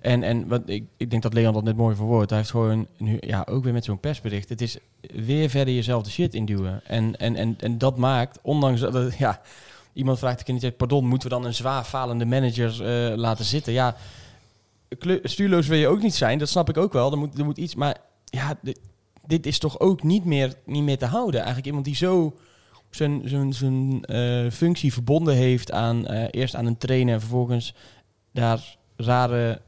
En, en wat, ik, ik denk dat Leon dat net mooi verwoordt. Hij heeft gewoon, nu, ja, ook weer met zo'n persbericht, het is weer verder jezelf de shit induwen. En, en, en, en dat maakt, ondanks dat, het- ja, iemand vraagt een keer, pardon, moeten we dan een zwaar falende manager eh, laten zitten? Ja, stuurloos wil je ook niet zijn, dat snap ik ook wel. Er moet, er moet iets, maar ja, dit, dit is toch ook niet meer, niet meer te houden. Eigenlijk iemand die zo zijn, zijn, zijn eh, functie verbonden heeft aan eh, eerst aan een trainer en vervolgens daar rare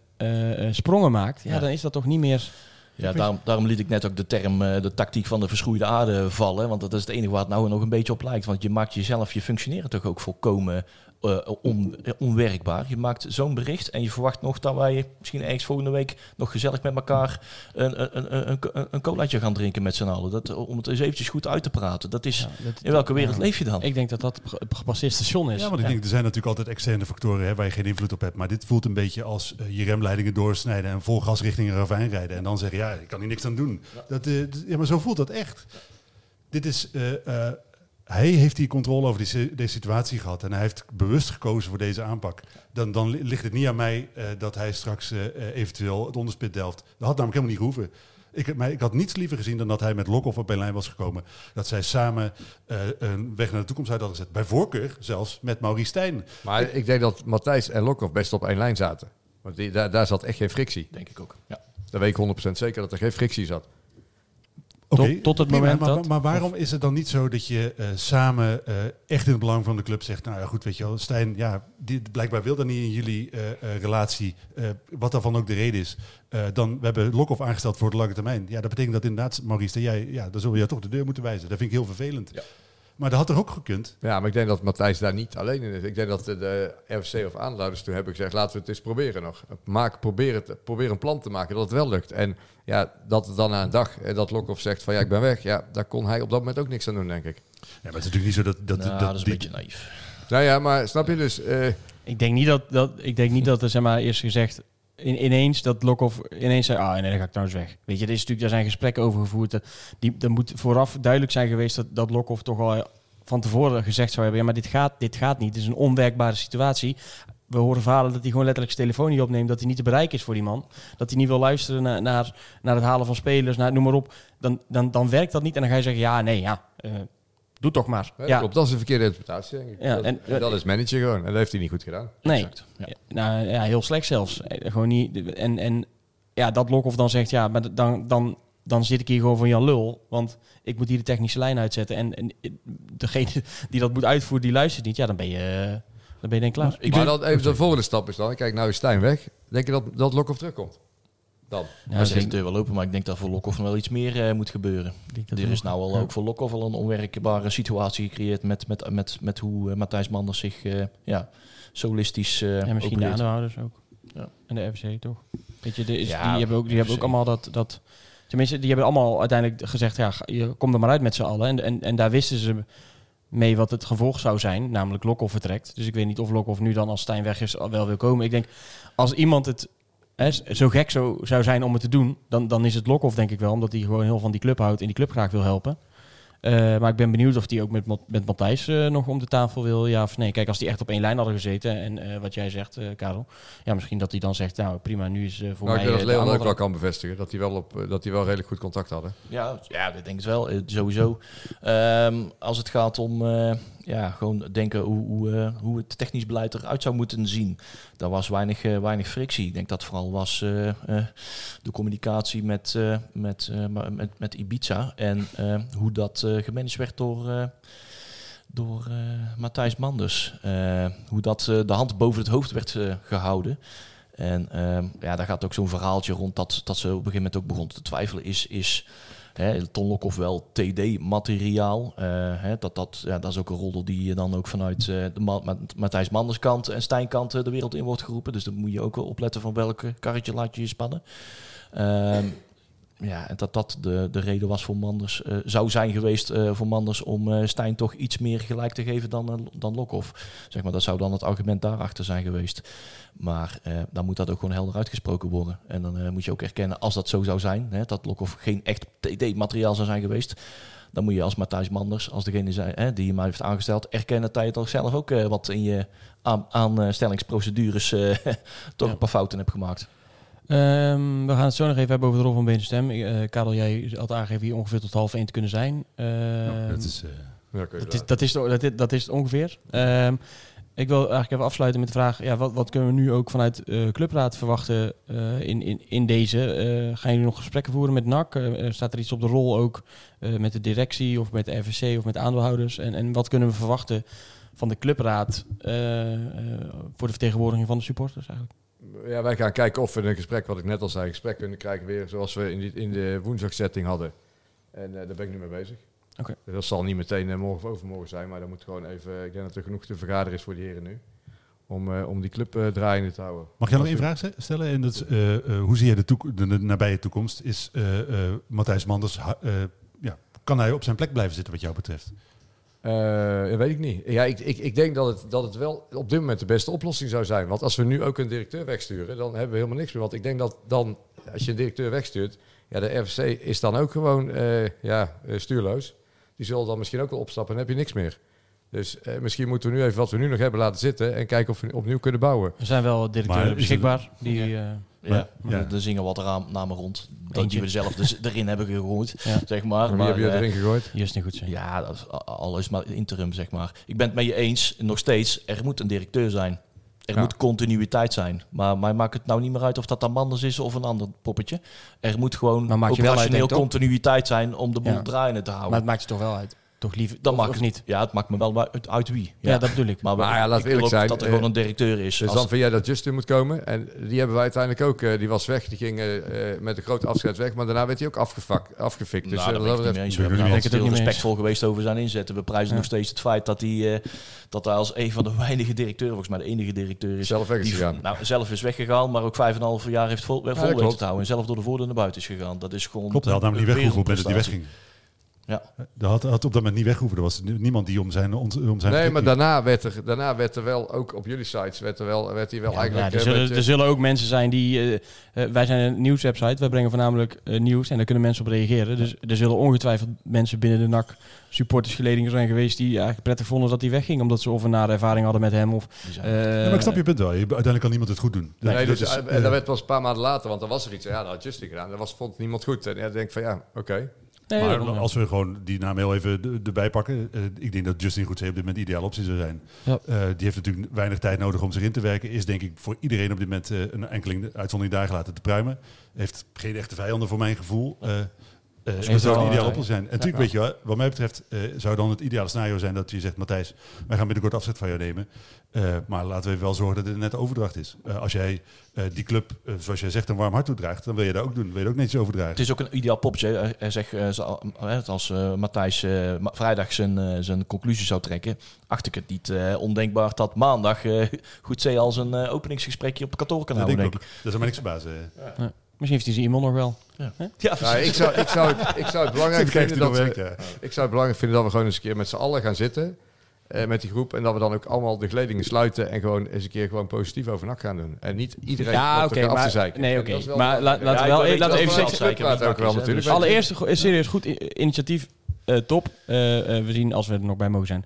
sprongen maakt. Ja, Ja. dan is dat toch niet meer. Ja, daarom, daarom liet ik net ook de term eh, de tactiek van de verschroeide aarde vallen. Want dat is het enige waar het nou nog een beetje op lijkt. Want je maakt jezelf, je functioneren toch ook volkomen eh, on, eh, onwerkbaar. Je maakt zo'n bericht en je verwacht nog dat wij misschien ergens volgende week nog gezellig met elkaar een, een, een, een, een, een colaatje gaan drinken met z'n allen. Dat, om het eens eventjes goed uit te praten. Dat is, Ja, dat- in welke wereld ja. leef je dan? Ik denk dat dat een gepasseerd station is. Ja, want ik denk, er zijn natuurlijk altijd externe factoren hè, waar je geen invloed op hebt. Maar dit voelt een beetje als eh, je remleidingen doorsnijden en vol gas richting een ravijn rijden. En dan zeggen, ja, ik kan hier niks aan doen. Dat, eh, d- ja, maar zo voelt dat echt. Dit is, eh, eh, hij heeft die controle over deze situatie gehad. En hij heeft bewust gekozen voor deze aanpak. Dan, dan li- ligt het niet aan mij eh, dat hij straks eh, eh, eventueel het onderspit delft. Dat had namelijk helemaal niet gehoeven. Ik, maar ik had niets liever gezien dan dat hij met Lokhoff op een lijn was gekomen. Dat zij samen eh, een weg naar de toekomst uit hadden gezet. Bij voorkeur zelfs met Maurice Stijn. Maar ik denk dat Matthijs en Lokhoff best op één lijn zaten. Want die, daar, daar zat echt geen frictie. Denk ik ook. Ja. Dat weet ik 100% zeker dat er geen frictie zat. Tot het prima, moment maar, dat- Maar waarom is het dan niet zo dat je eh, samen eh, echt in het belang van de club zegt... nou ja, goed, weet je wel, Stijn, ja, dit, blijkbaar wil dat niet in jullie eh, eh, relatie... eh, wat daarvan ook de reden is. Eh, dan, we hebben Lokhoff aangesteld voor de lange termijn. Ja, dat betekent dat inderdaad, Maurice, dat jij... ja, dan zullen we jou toch de deur moeten wijzen. Dat vind ik heel vervelend. Ja. Maar dat had er ook gekund. Ja, maar ik denk dat Matthijs daar niet alleen in is. Ik denk dat de, de RFC of aandeelhouders toen hebben gezegd... laten we het eens proberen nog. Maak, probeer, het, probeer een plan te maken dat het wel lukt. En ja, dat het dan na een dag dat Lokhoff zegt van ja, ik ben weg. Ja, daar kon hij op dat moment ook niks aan doen, denk ik. Ja, maar het is natuurlijk niet zo dat... dat, Nou, dat, dat is een die- beetje naïef. Nou ja, maar snap je dus... eh, Ik denk niet dat, dat, ik denk niet dat er zeg maar, eerst gezegd in, ineens dat Lokhoff ineens zei, ah nee, dan ga ik trouwens weg. Weet je, er, is natuurlijk, daar zijn gesprekken over gevoerd. Dat, die, er moet vooraf duidelijk zijn geweest dat, dat Lokhoff toch al van tevoren gezegd zou hebben, ja, maar dit gaat, dit gaat niet. Het is een onwerkbare situatie. We horen verhalen dat hij gewoon letterlijk zijn telefoon niet opneemt, dat hij niet te bereiken is voor die man. Dat hij niet wil luisteren naar, naar, naar het halen van spelers, naar, noem maar op. Dan, dan, dan werkt dat niet en dan ga je zeggen, ja, nee, ja, eh, doe toch maar. ja, klopt, dat is een verkeerde interpretatie, denk ik. Ja, dat, en- en, dat is manager gewoon. En dat heeft hij niet goed gedaan. nee. Exact, ja. Nou ja, heel slecht zelfs. Eh, Gewoon niet. En, en ja, dat Lokhoff dan zegt, ja, maar dan, dan, dan zit ik hier gewoon van Jan Lul. Want ik moet hier de technische lijn uitzetten. En, en degene die dat moet uitvoeren, die luistert niet. Ja, dan ben je, eh, dan ben je denk ik klaar. Ik maar ben- dan even de volgende stap is dan... Kijk, nou is Stijn weg. Denk je dat, dat Lokhoff terugkomt? Dan. Ja, Hij zegt de deur wel open, maar ik denk dat voor Lokhoff nog wel iets meer eh, moet gebeuren. ik denk dat Er is nou al ja. ook voor Lokhoff al een onwerkbare situatie gecreëerd met, met, met, met hoe eh, Matthijs Manders zich eh, ja, solistisch eh En misschien de aandeelhouders ook. Ja. En de FC toch? Weet je, is, Ja, die hebben ook, die hebben ook allemaal dat, dat... Tenminste, die hebben allemaal uiteindelijk gezegd... Ja, je komt er maar uit met z'n allen. En, en, en daar wisten ze mee wat het gevolg zou zijn. Namelijk Lokhoff vertrekt. Dus ik weet niet of Lokhoff nu dan als Stijn weg is al wel wil komen. Ik denk, als iemand het hè, zo gek zo, zou zijn om het te doen... Dan, dan is het Lokhoff denk ik wel. Omdat hij gewoon heel van die club houdt en die club graag wil helpen. Eh, maar ik ben benieuwd of die ook met, met Matthijs eh, nog om de tafel wil, ja of nee. Kijk, als die echt op één lijn hadden gezeten en eh, wat jij zegt, eh, Karel. Ja, misschien dat hij dan zegt, nou prima, nu is voor Maar mij... ik denk dat Leon ook wel kan bevestigen dat die wel, op, dat die wel redelijk goed contact hadden. Ja, ja, dat denk ik wel. Sowieso. Ehm, als het gaat om eh, ja, gewoon denken hoe, hoe, eh, hoe het technisch beleid eruit zou moeten zien. Daar was weinig, eh, weinig frictie. Ik denk dat vooral was eh, de communicatie met, met, met, met Ibiza. En hoe dat gemanaged werd door, door Matthijs Manders. Hoe dat de hand boven het hoofd werd eh, gehouden. En ehm, ja, daar gaat ook zo'n verhaaltje rond dat, dat ze op een gegeven moment ook begon te twijfelen. Is, is hè, Ton Lokhoff wel TD-materiaal? Eh, dat, dat, ja, dat is ook een rol die dan ook vanuit eh, de Ma Ma- Matthijs Manders kant en Stijn kant eh, de wereld in wordt geroepen. Dus dan moet je ook wel opletten van welke karretje laat je je spannen. Ehm, ja, en dat dat de, de reden was voor Manders, eh, zou zijn geweest eh, voor Manders om eh, Stijn toch iets meer gelijk te geven dan, dan Lokhoff. Zeg maar, dat zou dan het argument daarachter zijn geweest. Maar dan moet dat ook gewoon helder uitgesproken worden. En dan moet je ook erkennen, als dat zo zou zijn, hè, dat Lokhoff geen echt TD-materiaal zou zijn geweest, dan moet je als Matthijs Manders, als degene zijn, hè, die je mij heeft aangesteld, erkennen dat je toch zelf ook wat in je aan, aanstellingsprocedures [LAUGHS] toch Ja. een paar fouten hebt gemaakt. Ehm, we gaan het zo nog even hebben over de rol van Ben Stem. Eh Karel, jij had aangegeven hier ongeveer tot half één te kunnen zijn. Dat is, Ja, kun je Dat is, daar- dat, is, dat, is, dat is het ongeveer. Ehm, ik wil eigenlijk even afsluiten met de vraag: ja, wat, wat kunnen we nu ook vanuit eh Clubraad verwachten eh, in, in, in deze? Gaan jullie nog gesprekken voeren met NAC? Staat er iets op de rol ook met de directie of met de RVC of met aandeelhouders? En, en wat kunnen we verwachten van de Clubraad voor de vertegenwoordiging van de supporters eigenlijk? Ja, wij gaan kijken of we een gesprek, wat ik net al zei, een gesprek kunnen krijgen weer zoals we in, die, in de woensdagsetting hadden. En eh, daar ben ik nu mee bezig. Oké. Dat zal niet meteen eh, morgen of overmorgen zijn, maar dat moet gewoon even, ik denk dat er genoeg te vergaderen is voor die heren nu. Om, eh, om die club eh, draaiende te houden. Mag jij nog één vraag ste- stellen? En dat is, eh, eh, hoe zie jij de, toek- de, de nabije toekomst? Is eh, eh, Matthijs Manders, eh, ja, kan hij op zijn plek blijven zitten wat jou betreft? Eh, dat weet ik niet. Ja, ik, ik, ik denk dat het, dat het wel op dit moment de beste oplossing zou zijn. Want als we nu ook een directeur wegsturen, dan hebben we helemaal niks meer. Want ik denk dat dan, als je een directeur wegstuurt, ja, de RVC is dan ook gewoon eh, ja, eh, stuurloos. Die zullen dan misschien ook wel opstappen en heb je niks meer. Dus eh, misschien moeten we nu even wat we nu nog hebben laten zitten en kijken of we opnieuw kunnen bouwen. Er zijn wel directeuren beschikbaar. Die, eh, Ja, ja. er zingen wat raam, namen rond. Dat die we zelf dus [LAUGHS] erin hebben gegooid, Ja. zeg maar. Wie maar heb je eh, erin gegooid? hier is het niet goed zijn. ja, dat is, al is maar interim, zeg maar. Ik ben het met je eens, nog steeds, er moet een directeur zijn. Er Ja. moet continuïteit zijn. Maar mij maakt het nou niet meer uit of dat dan Manders is of een ander poppetje. Er moet gewoon operationeel continuïteit zijn om de boel Ja. draaiende te houden. Maar het maakt je toch wel uit. Toch liever, dat of niet? Ja, het maakt me wel uit, uit wie. Ja, dat bedoel ik. Maar, Maar ja, laten we ik wil eerlijk zijn, dat er eh, gewoon een directeur is. Dus Als- dan vind jij dat Justin moet komen. En die hebben wij uiteindelijk ook. eh, die was weg. Die ging eh, eh, met een grote afscheid weg. Maar daarna werd hij ook afgevak, afgefikt. Dus nou, eh, ik niet betreft- mee eens. We hebben heel respectvol geweest over zijn inzetten. We prijzen Ja. nog steeds het feit dat hij, eh, dat hij als een van de [LAUGHS] weinige directeuren, volgens mij de enige directeur is, zelf weg is die gegaan. nou, zelf is weggegaan, maar ook vijf en een half jaar heeft vol, te houden. En zelf door de voordeur naar buiten is gegaan. Dat is gewoon Klopt, hij had namelijk niet weggehoeven dat hij wereldprestatie. wegging. Ja. Hij had, had op dat moment niet weggehoeven. Er was ni- niemand die om zijn, om zijn Nee, maar daarna werd, er, daarna werd er wel, ook op jullie sites, werd, er wel, werd hij wel Ja, eigenlijk... ja, er, eh, zullen, met, eh, er zullen ook mensen zijn die... eh, wij zijn een nieuwswebsite. Wij brengen voornamelijk nieuws en daar kunnen mensen op reageren. Dus er zullen ongetwijfeld mensen binnen de NAC supportersgeledingen zijn geweest... die eigenlijk prettig vonden dat hij wegging. Omdat ze of een nare ervaring hadden met hem. Of, eh, Ja, maar ik snap je punt wel. Je, uiteindelijk kan niemand het goed doen. Nee, Dat dus, is, en dat werd pas een paar maanden later, want dan was er iets. Ja, dat had Justin gedaan. Dat was, vond niemand goed. En ja, dan denk ik van ja, oké. Nee, maar daarom, ja. als we gewoon die naam heel even erbij pakken. eh, ik denk dat Justin Goedzee op dit moment de ideale optie zou zijn. Ja. Eh, die heeft natuurlijk weinig tijd nodig om zich in te werken. Is denk ik voor iedereen op dit moment eh, een enkeling uitzondering daar gelaten te pruimen. Heeft geen echte vijanden voor mijn gevoel. Heeft dat zou een ideale oplossing zijn. En natuurlijk weet je wel, wat mij betreft eh, zou dan het ideale scenario zijn dat je zegt, Matthijs, wij gaan binnenkort afzet van jou nemen. Eh, maar laten we even wel zorgen dat het een nette overdracht is. Eh, als jij eh, die club, zoals jij zegt, een warm hart toedraagt, dan wil je dat ook doen. Wil je ook netjes overdragen. Het is ook een ideaal popje. Hij- zegt, eh, eh, als eh, Matthijs eh, ma- vrijdag zijn, eh, zijn conclusie zou trekken, acht ik het niet eh, ondenkbaar dat maandag eh [LAUGHS] goed zee als een eh, openingsgesprekje op kantoor kan dat houden, denk denk ik. Dat zou mij niks verbazen. Misschien heeft hij zijn e-mail nog wel. Ja, Ja, ik, zou, ik, zou het, ik zou het [LAUGHS] belangrijk vinden dat we, ja. ik zou het belangrijk vinden dat we gewoon eens een keer met z'n allen gaan zitten. eh, met die groep. En dat we dan ook allemaal de geledingen sluiten. En gewoon eens een keer gewoon positief over NAC gaan doen. En niet iedereen Ja, op oké, elkaar af te maar- zeiken. nee, oké. Maar laten we wel laten we weet even zeggen- natuurlijk. Allereerst serieus goed initiatief Eh, top. Eh, eh, we zien als we er nog bij mogen zijn.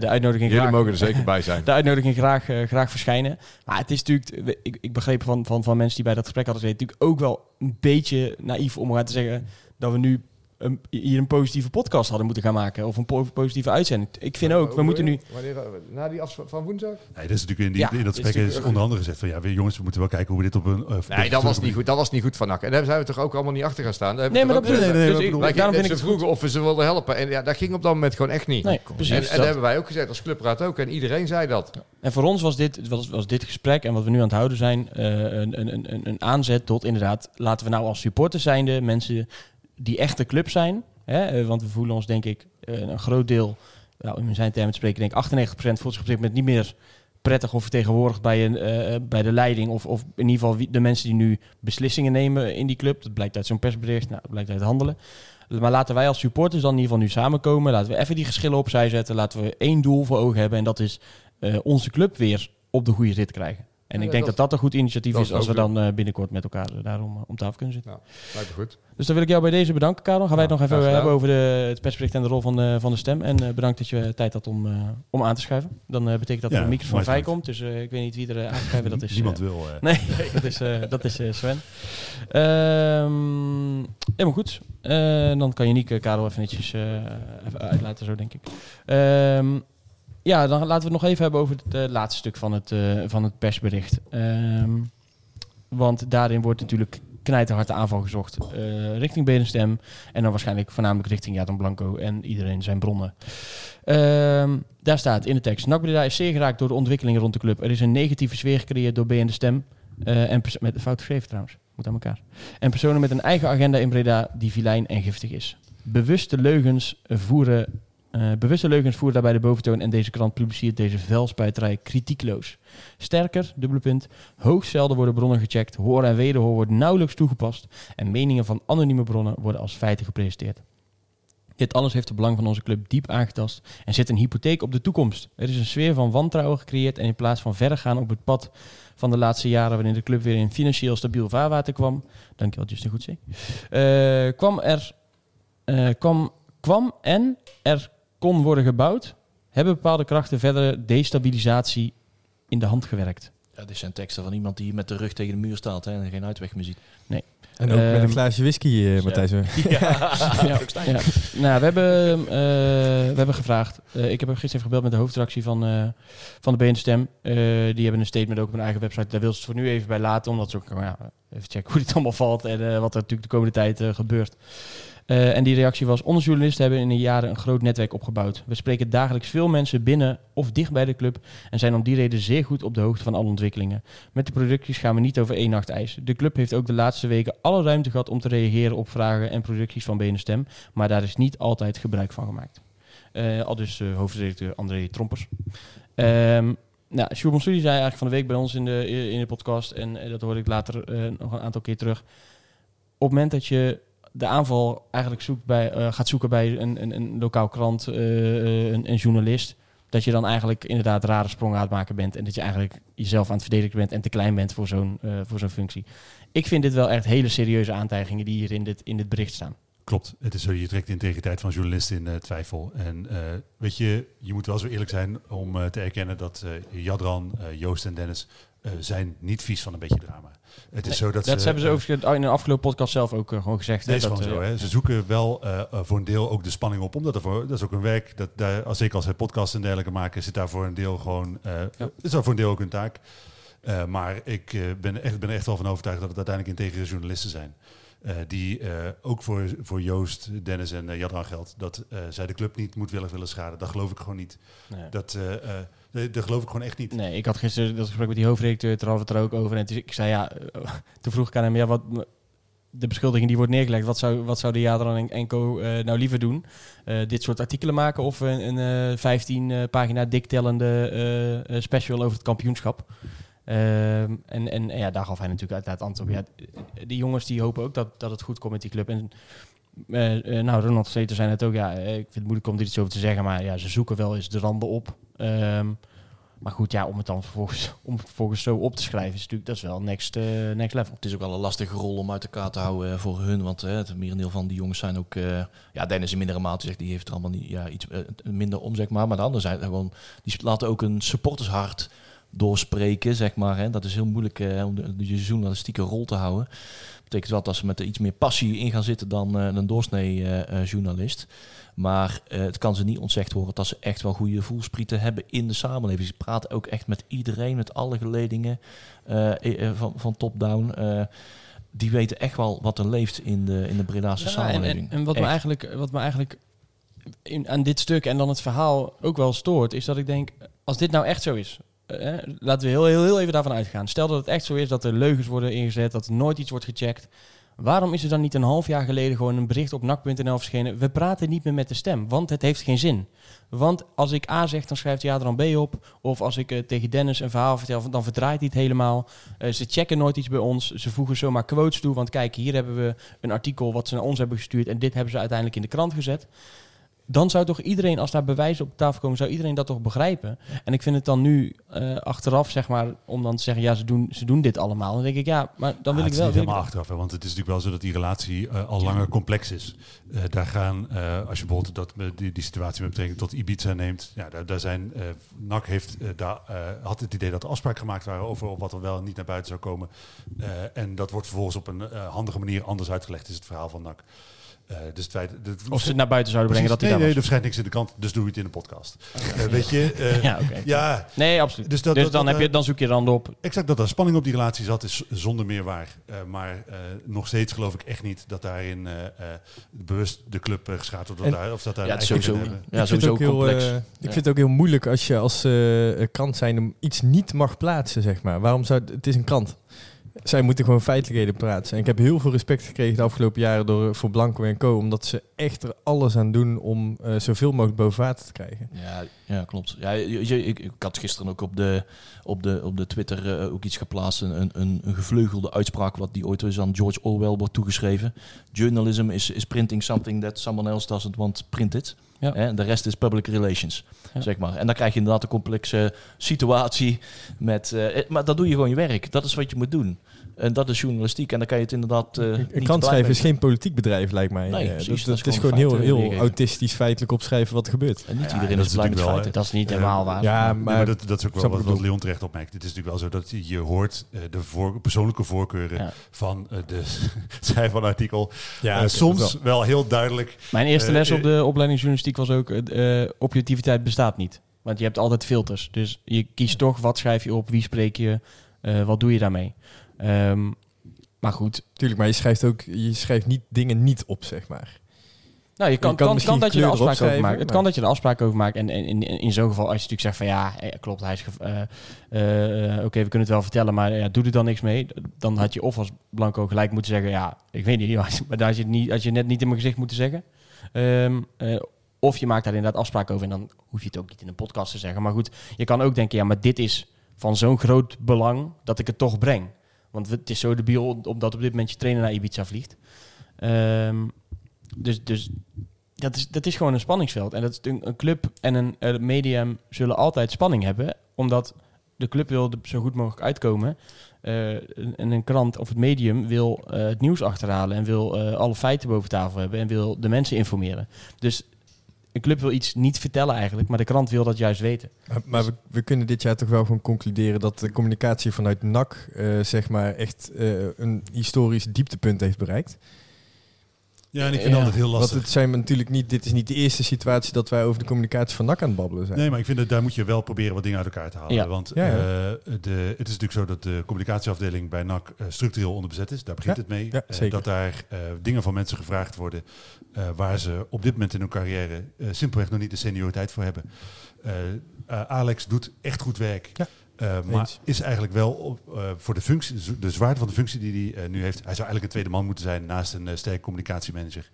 De uitnodiging Jullie graag, mogen er zeker bij zijn. [LAUGHS] de uitnodiging graag, graag verschijnen. Maar het is natuurlijk, ik, ik begreep van, van, van mensen die bij dat gesprek hadden gezeten, natuurlijk ook wel een beetje naïef om te zeggen dat we nu een, hier een positieve podcast hadden moeten gaan maken. Of een po- positieve uitzending. Ik vind ook, we moeten nu... Wanneer, na die afspraak van woensdag? Nee, dat is natuurlijk in, die, Ja, in dat gesprek is, onder andere gezegd van ja, we, jongens, we moeten wel kijken hoe we dit op een... eh, Nee, dat was niet goed. Dat was niet goed van NAC. En daar zijn we toch ook allemaal niet achter gaan staan. Daar Nee, maar dat bedoel nee, nee, Dus ik- daarom ik ze vroegen of we ze wilden helpen. En ja, dat ging op dat moment gewoon echt niet. Nee, precies. en, en dat- dat hebben wij ook gezegd als clubraad ook. En iedereen zei dat. En voor ons was dit, was, was dit gesprek en wat we nu aan het houden zijn eh, een, een, een, een aanzet tot inderdaad, laten we nou als supporters zijnde, mensen die echt de club zijn, hè, eh, want we voelen ons denk ik eh, een groot deel, nou, in zijn termen te spreken, denk ik 98% voelt zich op dit moment niet meer prettig of vertegenwoordigd bij, een, eh, bij de leiding of, of in ieder geval de mensen die nu beslissingen nemen in die club. Dat blijkt uit zo'n persbericht, nou, dat blijkt uit handelen. Maar laten wij als supporters dan in ieder geval nu samenkomen. Laten we even die geschillen opzij zetten. Laten we één doel voor ogen hebben. En dat is onze club weer op de goede rit krijgen. En Ja, ik denk dat- dat dat een goed initiatief is is als we dan eh, binnenkort met elkaar eh, daarom eh, om tafel kunnen zitten. Nou, lijkt me goed. Dus dan wil ik jou bij deze bedanken, Karel. Gaan wij het Ja, nog even hebben gedaan. over de, het persbericht en de rol van de, van de stem. En eh, bedankt dat je tijd had om, eh, om aan te schuiven. Dan eh, betekent dat er Ja, een microfoon vrij komt. Dus eh, ik weet niet wie er uh, aanschuiven. Dat is, Niemand wil. [LAUGHS] Nee, dat is, eh, dat is eh, Sven. Ehm, helemaal goed. Eh, dan kan je Nieke Karel even netjes eh, even uitlaten, zo denk ik. Ja, dan laten we het nog even hebben over het eh, laatste stuk van het, eh, van het persbericht. Ehm, want daarin wordt natuurlijk knijterhard de aanval gezocht eh, richting Benenstem. En dan waarschijnlijk voornamelijk richting Jadon Blanco en iedereen zijn bronnen. Ehm, daar staat in de tekst. NAC Breda is zeer geraakt door de ontwikkelingen rond de club. Er is een negatieve sfeer gecreëerd door BN de Stem. eh, en met een fout geschreven trouwens. Moet aan elkaar. En personen met een eigen agenda in Breda die vilijn en giftig is. Bewuste leugens voeren... eh, bewuste leugens voeren daarbij de boventoon en deze krant publiceert deze vuilspuiterij kritiekloos. Sterker, dubbele punt, hoogst zelden worden bronnen gecheckt, hoor en wederhoor wordt nauwelijks toegepast en meningen van anonieme bronnen worden als feiten gepresenteerd. Dit alles heeft het belang van onze club diep aangetast en zet een hypotheek op de toekomst. Er is een sfeer van wantrouwen gecreëerd en in plaats van verder gaan op het pad van de laatste jaren waarin de club weer in financieel stabiel vaarwater kwam, dankjewel Justin Goedzee, eh kwam er eh, kwam, kwam en er kon worden gebouwd, hebben bepaalde krachten verder destabilisatie in de hand gewerkt. Ja, dit zijn teksten van iemand die met de rug tegen de muur staat hè, en geen uitweg meer ziet. En ook met Ehm, een glaasje whisky, eh Matthijs. [LAUGHS] ja, ja. Nou, we hebben, eh, we hebben gevraagd. eh, ik heb gisteren even gebeld met de hoofdredactie van, eh, van de BN Stem. Eh, die hebben een statement ook op hun eigen website. Daar wil ze het voor nu even bij laten. Omdat ze ook nou ja, even checken hoe dit allemaal valt. En eh, wat er natuurlijk de komende tijd gebeurt. Eh, en die reactie was: Onze journalisten hebben in de jaren een groot netwerk opgebouwd. We spreken dagelijks veel mensen binnen of dicht bij de club. En zijn om die reden zeer goed op de hoogte van alle ontwikkelingen. Met de producties gaan we niet over één nacht ijs. De club heeft ook de laatste weken alle ruimte gehad om te reageren op vragen en producties van BN Stem. Maar daar is niet altijd gebruik van gemaakt. Eh, al dus eh, hoofdredacteur André Trompers. Ehm nou, Sjoerd Monsoudi zei eigenlijk van de week bij ons in de, in de podcast, en dat hoorde ik later nog een aantal keer terug. Op het moment dat je de aanval eigenlijk zoekt bij, eh, gaat zoeken bij een, een, een lokaal krant, eh, eh, een, een journalist, dat je dan eigenlijk inderdaad rare sprongen aan het maken bent en dat je eigenlijk jezelf aan het verdedigen bent en te klein bent voor zo'n voor zo'n functie. Ik vind dit wel echt hele serieuze aantijgingen die hier in dit, in dit bericht staan. Klopt, het is zo, je trekt de integriteit van journalisten in twijfel. En weet je, je moet wel zo eerlijk zijn om te erkennen dat Jadran, Joost en Dennis zijn niet vies van een beetje drama. Het is zo dat, Dat, hebben ze eh, overigens in de afgelopen podcast zelf ook eh, gewoon gezegd. hè, Nee, is dat, gewoon zo. eh, Hè. Ze zoeken wel eh, eh, voor een deel ook de spanning op. Omdat er voor, dat is ook een werk. Dat daar, als, zeker als ze podcast en dergelijke maken, zit daar voor een deel gewoon. eh Is daar voor een deel ook een taak. Eh, maar ik eh, ben, echt, ben er echt wel van overtuigd dat het uiteindelijk integere journalisten zijn. Eh, die eh, ook voor, voor Joost, Dennis en uh, Jadran geldt. Dat eh, zij de club niet moedwillig willen schaden. Dat geloof ik gewoon niet. nee. Dat, dat geloof ik gewoon echt niet. Nee, ik had gisteren dat gesprek met die hoofdredacteur, daar hadden het er ook over. En ik zei ja, eh, [LAUGHS] toen vroeg ik aan hem, ja, wat, de beschuldiging die wordt neergelegd, wat zou, wat zou de Jadran en, en Co eh, nou liever doen? Eh, dit soort artikelen maken of een, een eh, 15 eh, pagina dik tellende special over het kampioenschap? Ehm, en, en, ja, daar gaf hij natuurlijk uiteraard antwoord. Ja, die jongens die hopen ook dat, dat het goed komt met die club. En eh, eh, nou, Ronald Sleter zei net ook, ja, eh, ik vind het moeilijk om er iets over te zeggen, maar ja, ze zoeken wel eens de randen op. Ehm, Maar goed, ja, om het dan vervolgens, [LAUGHS] om het vervolgens zo op te schrijven, is natuurlijk dat is wel next, next level. Het is ook wel een lastige rol om uit elkaar te houden voor hun. Want eh, het merendeel van die jongens zijn ook... ja, Dennis in mindere mate die heeft er allemaal niet, ja, iets minder om, zeg maar. Maar de anderen zijn gewoon... Die laten ook een supportershart doorspreken, zeg maar. Hè. Dat is heel moeilijk om de, de rol te houden. Betekent wel dat ze met iets meer passie in gaan zitten dan eh, een doorsnee eh, eh, journalist. Maar het kan ze niet ontzegd worden dat ze echt wel goede voelsprieten hebben in de samenleving. Ze praten ook echt met iedereen, met alle geledingen van, van top-down. Die weten echt wel wat er leeft in de, in de Bredaanse Ja, samenleving. en, en wat, me eigenlijk, wat me eigenlijk in, aan dit stuk en dan het verhaal ook wel stoort, is dat ik denk, als dit nou echt zo is, eh, laten we heel, heel, heel even daarvan uitgaan. Stel dat het echt zo is dat er leugens worden ingezet, dat er nooit iets wordt gecheckt. Waarom is er dan niet een half jaar geleden gewoon een bericht op nak.nl verschenen? We praten niet meer met de stem, want het heeft geen zin. Want als ik A zeg, dan schrijft ja er dan B op. Of als ik eh, tegen Dennis een verhaal vertel, dan verdraait hij het helemaal. Eh, ze checken nooit iets bij ons. Ze voegen zomaar quotes toe. Want kijk, hier hebben we een artikel wat ze naar ons hebben gestuurd. En dit hebben ze uiteindelijk in de krant gezet. Dan zou toch iedereen, als daar bewijzen op tafel komen, zou iedereen dat toch begrijpen? En ik vind het dan nu eh, achteraf, zeg maar, om dan te zeggen, ja, ze doen, ze doen dit allemaal. Dan denk ik, ja, maar dan wil Ah, ik het wel... is Wil niet ik, helemaal achteraf, hè, want het is natuurlijk wel zo dat die relatie eh, al langer complex is. Eh, daar gaan, als je bijvoorbeeld dat, die, die situatie met betrekking tot Ibiza neemt, ja, daar, daar zijn, NAC heeft, daar, had het idee dat er afspraken gemaakt waren over wat er wel en niet naar buiten zou komen. En dat wordt vervolgens op een handige manier anders uitgelegd, is het verhaal van NAC. Eh, dus het feit, de, of ze het naar buiten zouden brengen, dat hij nee, daar nee, er verschijnt niks in de krant, dus doe je het in de podcast. Eh, weet je, [LAUGHS] eh, Ja, oké. ja, Nee, absoluut. Dus Dus, dat- dan, dat, heb je, dan zoek je dan op. Exact, dat er spanning op die relatie zat, is zonder meer waar. Eh, maar eh, nog steeds geloof ik echt niet dat daarin eh, eh, bewust de club uh, geschaad wordt. Of, daar, of dat daar Ja, een sowieso, in hebben. ja, ik vind sowieso het ook heel, complex. ik Ja. vind het ook heel moeilijk als je als krant zijn iets niet mag plaatsen, zeg maar. Waarom zou het is een krant? Zij moeten gewoon feitelijkheden praten. En ik heb heel veel respect gekregen de afgelopen jaren door, voor Blanco en Co. Omdat ze echt er alles aan doen om eh, zoveel mogelijk boven water te krijgen. Ja, ja klopt. Ja, ik, ik had gisteren ook op de, op de, op de Twitter eh, ook iets geplaatst. Een, een, een gevleugelde uitspraak wat die ooit eens aan George Orwell wordt toegeschreven. Journalism is, is printing something that someone else doesn't want printed. Ja. Hè, de rest is public relations, Ja. zeg maar. En dan krijg je inderdaad een complexe situatie. Met, eh, eh, maar dat doe je gewoon je werk. Dat is wat je moet doen. En dat is journalistiek. En dan kan je het inderdaad... eh, Een niet krant schrijven is geen politiek bedrijf, lijkt mij. Nee, Eh, precies. dat, Dat dat is is gewoon heel, heel autistisch feitelijk opschrijven wat er gebeurt. En niet Ja, iedereen dat is blij met natuurlijk wel, feiten. Dat is niet helemaal waar. Ja, Nee, maar, dat, dat is ook wel wat. Leon terecht opmerkt. Het is natuurlijk wel zo dat je, hoort eh, de voor, persoonlijke voorkeuren Ja. van eh, de [LAUGHS] schrijver van een artikel. ja, soms wel. wel heel duidelijk. Mijn eerste les op de opleiding journalistiek was ook... objectiviteit bestaat niet. Want je hebt altijd filters. Dus je kiest toch wat schrijf je op, wie spreek je, eh, wat doe je daarmee. Ehm, maar goed, Tuurlijk, maar je schrijft ook, je schrijft niet dingen niet op, zeg maar. Nou, je kan, Je kan kan, misschien kan dat je er erop afspraak over maakt. Het kan dat je er afspraak over maakt. En, en in, in zo'n geval, als je natuurlijk zegt van ja, eh, klopt, hij is. eh, Oké, we kunnen het wel vertellen, maar ja, doe er dan niks mee. Dan had je of als Blanco gelijk moeten zeggen, ja, ik weet niet, [LAUGHS] maar daar had je, het niet, had je net niet in mijn gezicht moeten zeggen. Ehm, eh, of je maakt daar inderdaad afspraak over en dan hoef je het ook niet in een podcast te zeggen. Maar goed, je kan ook denken, ja, maar dit is van zo'n groot belang dat ik het toch breng. Want het is zo debiel omdat op dit moment je trainer naar Ibiza vliegt. Ehm, dus, dus dat is, dat is gewoon een spanningsveld. En dat is een, club en een eh, medium zullen altijd spanning hebben. Omdat de club wil zo goed mogelijk uitkomen. Eh, en een krant of het medium wil eh, het nieuws achterhalen. En wil alle feiten boven tafel hebben. En wil de mensen informeren. Dus een club wil iets niet vertellen eigenlijk. Maar de krant wil dat juist weten. Maar, we kunnen dit jaar toch wel gewoon concluderen dat de communicatie vanuit NAC eh, zeg maar echt eh, een historisch dieptepunt heeft bereikt. Ja, en ik vind Ja. altijd heel Want lastig. het zijn natuurlijk niet, dit is niet de eerste situatie dat wij over de communicatie van NAC aan het babbelen zijn. Nee, maar ik vind dat daar moet je wel proberen wat dingen uit elkaar te halen. Ja. Want Ja, ja. eh, de, het is natuurlijk zo dat de communicatieafdeling bij NAC eh, structureel onderbezet is. Daar begint Ja, het mee. Eh, dat daar eh, dingen van mensen gevraagd worden eh, waar ze op dit moment in hun carrière eh, simpelweg nog niet de senioriteit voor hebben. Eh, eh, Alex doet echt goed werk. Ja. Eh, maar is eigenlijk wel op, eh, voor de, functie, de zwaarte van de functie die hij eh, nu heeft. Hij zou eigenlijk een tweede man moeten zijn naast een sterke communicatiemanager.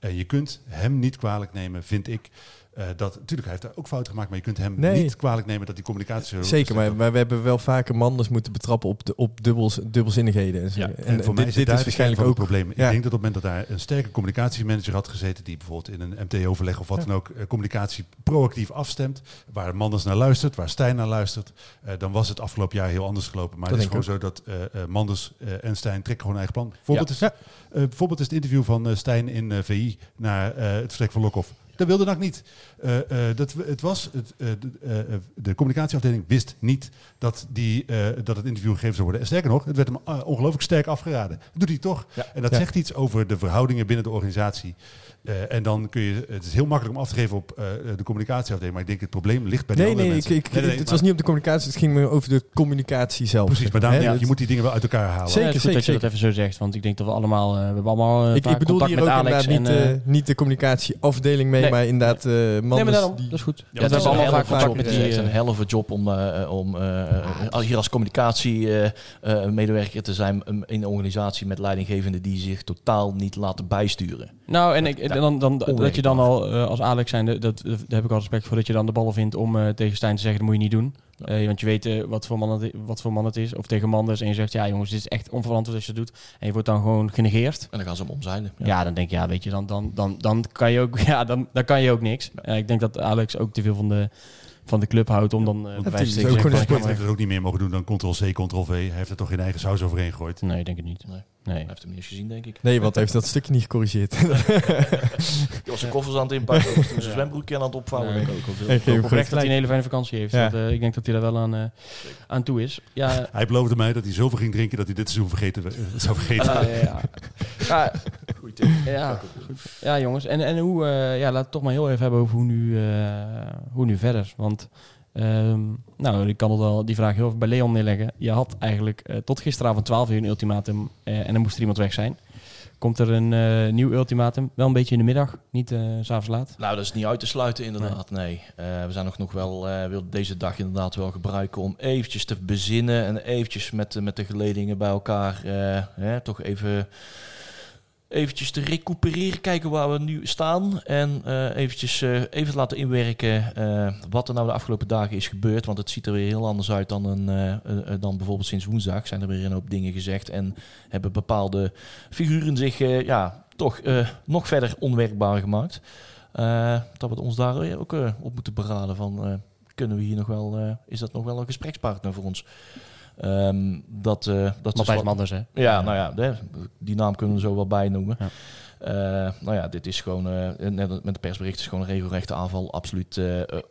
Je kunt hem niet kwalijk nemen, vind ik. Uh, dat, natuurlijk, hij heeft daar ook fouten gemaakt, maar je kunt hem Nee. niet kwalijk nemen dat die communicatie zo Zeker, maar, maar we hebben wel vaker Manders moeten betrappen op, de, op dubbels, dubbelzinnigheden. En, zo. Ja, en, en, voor mij dit, zit dit daar is waarschijnlijk ook het probleem. Ja. Ik denk dat op het moment dat daar een sterke communicatiemanager had gezeten, die bijvoorbeeld in een MT-overleg of wat Ja. dan ook eh, communicatie proactief afstemt, waar Manders naar luistert, waar Stijn naar luistert, eh, dan was het afgelopen jaar heel anders gelopen. Maar Dat het is gewoon zo dat Manders eh, en Stijn trekken gewoon een eigen plan. Voorbeeld, is, Ja. eh, bijvoorbeeld is het interview van eh, Stijn in eh, VI naar eh, het vertrek van Lokhoff. Dat wilde NAC niet. Eh, dat, het was, het, eh, de, de communicatieafdeling wist niet dat, die, dat het interview gegeven zou worden. En sterker nog, het werd hem ongelooflijk sterk afgeraden. Dat doet hij toch. En dat zegt iets over de verhoudingen binnen de organisatie. Eh, en dan kun je, het is heel makkelijk om af te geven op eh, de communicatieafdeling, maar ik denk het probleem ligt bij de Nee, andere nee, ik, mensen. ik, Nee, nee, het maar- was niet op de communicatie, het ging me over de communicatie zelf. Precies, maar daarom, ja, je moet die dingen wel uit elkaar halen. Zeker, Ja, het is goed zeker, dat je dat even zo zegt, want ik denk dat we allemaal, eh, we hebben allemaal ik, bedoel contact hier met ook Alex inderdaad niet, en, eh, eh, niet de communicatieafdeling mee, Nee. maar inderdaad eh nee, maar Manders daarom, die... dat is goed. Ja, Ja, we dat hebben is allemaal vaak contact vaak, met Het die... is echt een helve job om, eh, om eh, als- hier als communicatiemedewerker te zijn in een organisatie met leidinggevenden die zich totaal niet laten bijsturen. Nou, en ik, dan, dan, dat je dan al eh, als Alex zijn, dat, dat, daar heb ik al respect voor, dat je dan de ballen vindt om eh, tegen Stijn te zeggen, dat moet je niet doen. Ja. Eh, want je weet wat, voor man het, wat voor man het is. Of tegen Manders en je zegt, ja jongens, dit is echt onverantwoord als je dat doet. En je wordt dan gewoon genegeerd. En dan gaan ze hem omzeilen. Ja, dan denk je, ja, weet je, dan, dan, dan, dan kan je ook, [LAUGHS] ja, dan, dan kan je ook niks. Ik denk dat Alex ook te veel van de, van de club houdt om dan eh bij het te Sport heeft het ook niet meer mogen doen dan Ctrl-C, Ctrl-V. Hij heeft er toch geen eigen saus overheen gegooid. Nee, ik denk het niet. Nee. Nee. Hij heeft hem niet eens gezien, denk ik. Nee, want hij heeft dat stukje niet gecorrigeerd. [LAUGHS] Hij was zijn koffers aan het inpakken, was toen zijn zwembroekje aan het opvouwen. Nee. denk ik ook Ik hoop oprecht dat hij een hele fijne vakantie heeft. Ja. Want, eh, ik denk dat hij daar wel aan, eh, aan toe is. Ja, [LAUGHS] Hij beloofde mij dat hij zoveel ging drinken dat hij dit seizoen vergeten, eh, zou vergeten. ja, ja. [LAUGHS] Ja, ja, goed. ja, jongens. En, en hoe, eh, ja, laat het toch maar heel even hebben over hoe nu, eh, hoe nu verder. Want, ehm, nou, ik kan het wel die vraag heel even bij Leon neerleggen. Je had eigenlijk eh, tot gisteravond 12 uur een ultimatum eh, en dan moest er iemand weg zijn. Komt er een eh, nieuw ultimatum? Wel een beetje in de middag, niet s s'avonds laat. Nou, dat is niet uit te sluiten inderdaad, nee. We zijn nog, nog wel, willen deze dag inderdaad wel gebruiken om eventjes te bezinnen en eventjes met, de- met de geledingen bij elkaar hè, toch even eventjes te recupereren, kijken waar we nu staan en eh, eventjes eh, even laten inwerken eh, wat er nou de afgelopen dagen is gebeurd, want het ziet er weer heel anders uit dan, een, dan bijvoorbeeld sinds woensdag. Zijn er weer een hoop dingen gezegd en hebben bepaalde figuren zich ja, toch nog verder onwerkbaar gemaakt. Dat we ons daar ook op moeten beraden van kunnen we hier nog wel, is dat nog wel een gesprekspartner voor ons? Ehm, dat, eh dat is wat- Manders, hè? ja, nou ja, die naam kunnen we er zo wel bij noemen. Ja. Eh, nou ja, dit is gewoon, eh, net met de persbericht, is gewoon een regelrechte aanval. Absoluut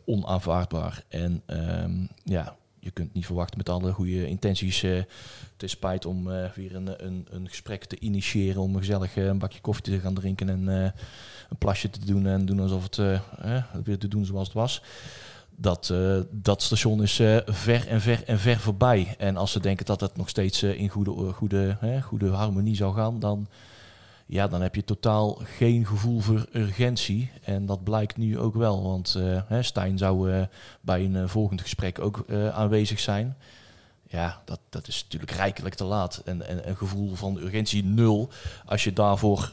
onaanvaardbaar. En ehm, ja, je kunt niet verwachten met alle goede intenties. het is spijt om weer een, een, een gesprek te initiëren. Om gezellig een bakje koffie te gaan drinken en een plasje te doen. En doen alsof het weer te doen zoals het was. Dat, eh, dat station is eh, ver en ver en ver voorbij. En als ze denken dat het nog steeds eh, in goede, goede, hè, goede harmonie zou gaan, dan, ja, dan heb je totaal geen gevoel voor urgentie. En dat blijkt nu ook wel. Want hè, Stijn zou bij een volgend gesprek ook aanwezig zijn. Ja, dat, dat is natuurlijk rijkelijk te laat. En, en een gevoel van urgentie nul. Als je daarvoor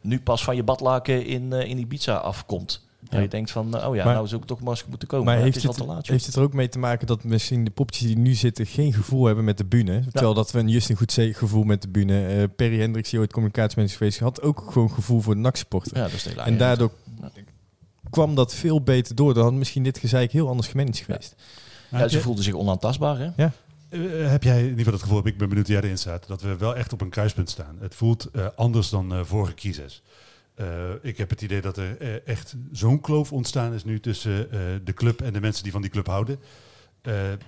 nu pas van je badlaken in, in Ibiza afkomt. Dat Ja. je denkt van, oh ja, Maar- nou zou ik toch maar eens moeten komen. Maar Maar heeft het is het, al te laat. joh. heeft het er ook mee te maken dat misschien de popjes die nu zitten geen gevoel hebben met de bühne? Terwijl dat we een Justin Goedzee gevoel met de bühne. eh Perry Hendricks, die ooit communicatiemanager is geweest, had ook gewoon gevoel voor de NAC-supporter. Ja, dat is en daardoor kwam dat veel beter door. Dan had misschien dit gezeik heel anders gemanaged geweest. Ja, heb ze voelden zich onaantastbaar, hè? Eh, heb jij in ieder geval het gevoel, ik ben benieuwd hoe jij erin staat, dat we wel echt op een kruispunt staan. Het voelt eh, anders dan eh, vorige crisis. Eh, ik heb het idee dat er eh, echt zo'n kloof ontstaan is nu tussen eh, de club en de mensen die van die club houden.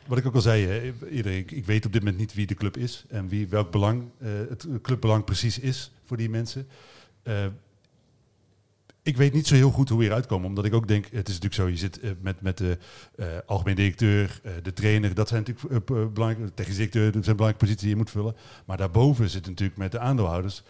Wat ik ook al zei, ik, ik weet op dit moment niet wie de club is en wie, welk belang het clubbelang precies is voor die mensen. Ik weet niet zo heel goed hoe we hieruit komen, omdat ik ook denk, het is natuurlijk zo, je zit met, met de algemeen directeur, de trainer, dat zijn natuurlijk belangrijke, de technisch directeur, dat zijn belangrijke posities die je moet vullen. Maar daarboven zit natuurlijk met de aandeelhouders,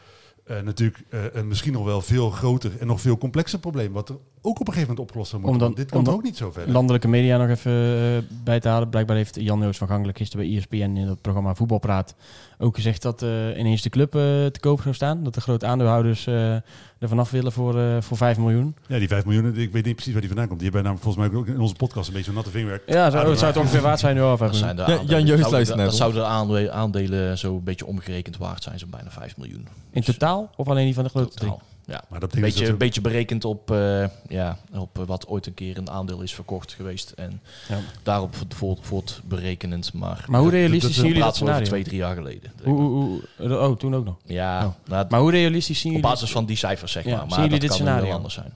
eh, natuurlijk eh, een misschien nog wel veel groter en nog veel complexer probleem. Wat er ook op een gegeven moment opgelost zou moeten Om dan- worden. Dit kan ook niet zo verder. Landelijke media nog even eh, bij te halen. Blijkbaar heeft Jan Joos van Gangelen gisteren bij ESPN in het programma Voetbalpraat ook gezegd dat eh, ineens de club eh, te koop zou staan. Dat de grote aandeelhouders eh er vanaf willen voor, eh, voor 5 miljoen. Ja, die 5 miljoen, ik weet niet precies waar die vandaan komt. Die hebben namelijk volgens mij ook in onze podcast een beetje zo'n natte vingerwerk. Ja, zou, het zou het ongeveer waard zijn nu al 5 Dat miljoen. zijn de Ja, aandelen- Jan luistert naar Dat zouden de aandelen, aandelen zo een beetje omgerekend waard zijn, zo'n bijna 5 miljoen. In totaal of alleen die van de grote drie? Totaal. Ja. Maar dat beetje, dat een beetje berekend op, eh, ja, op eh, wat ooit een keer een aandeel is verkocht geweest. En Ja. daarop voort, voort berekenend. Maar, Maar hoe realistisch zien jullie dat scenario? twee, drie jaar geleden. Hoe, hoe, hoe- oh, toen ook nog. Ja, Oh. nou, Maar hoe realistisch zien op jullie... basis van die cijfers zeg Ja, maar. zien Maar jullie dat dit scenario? anders zijn.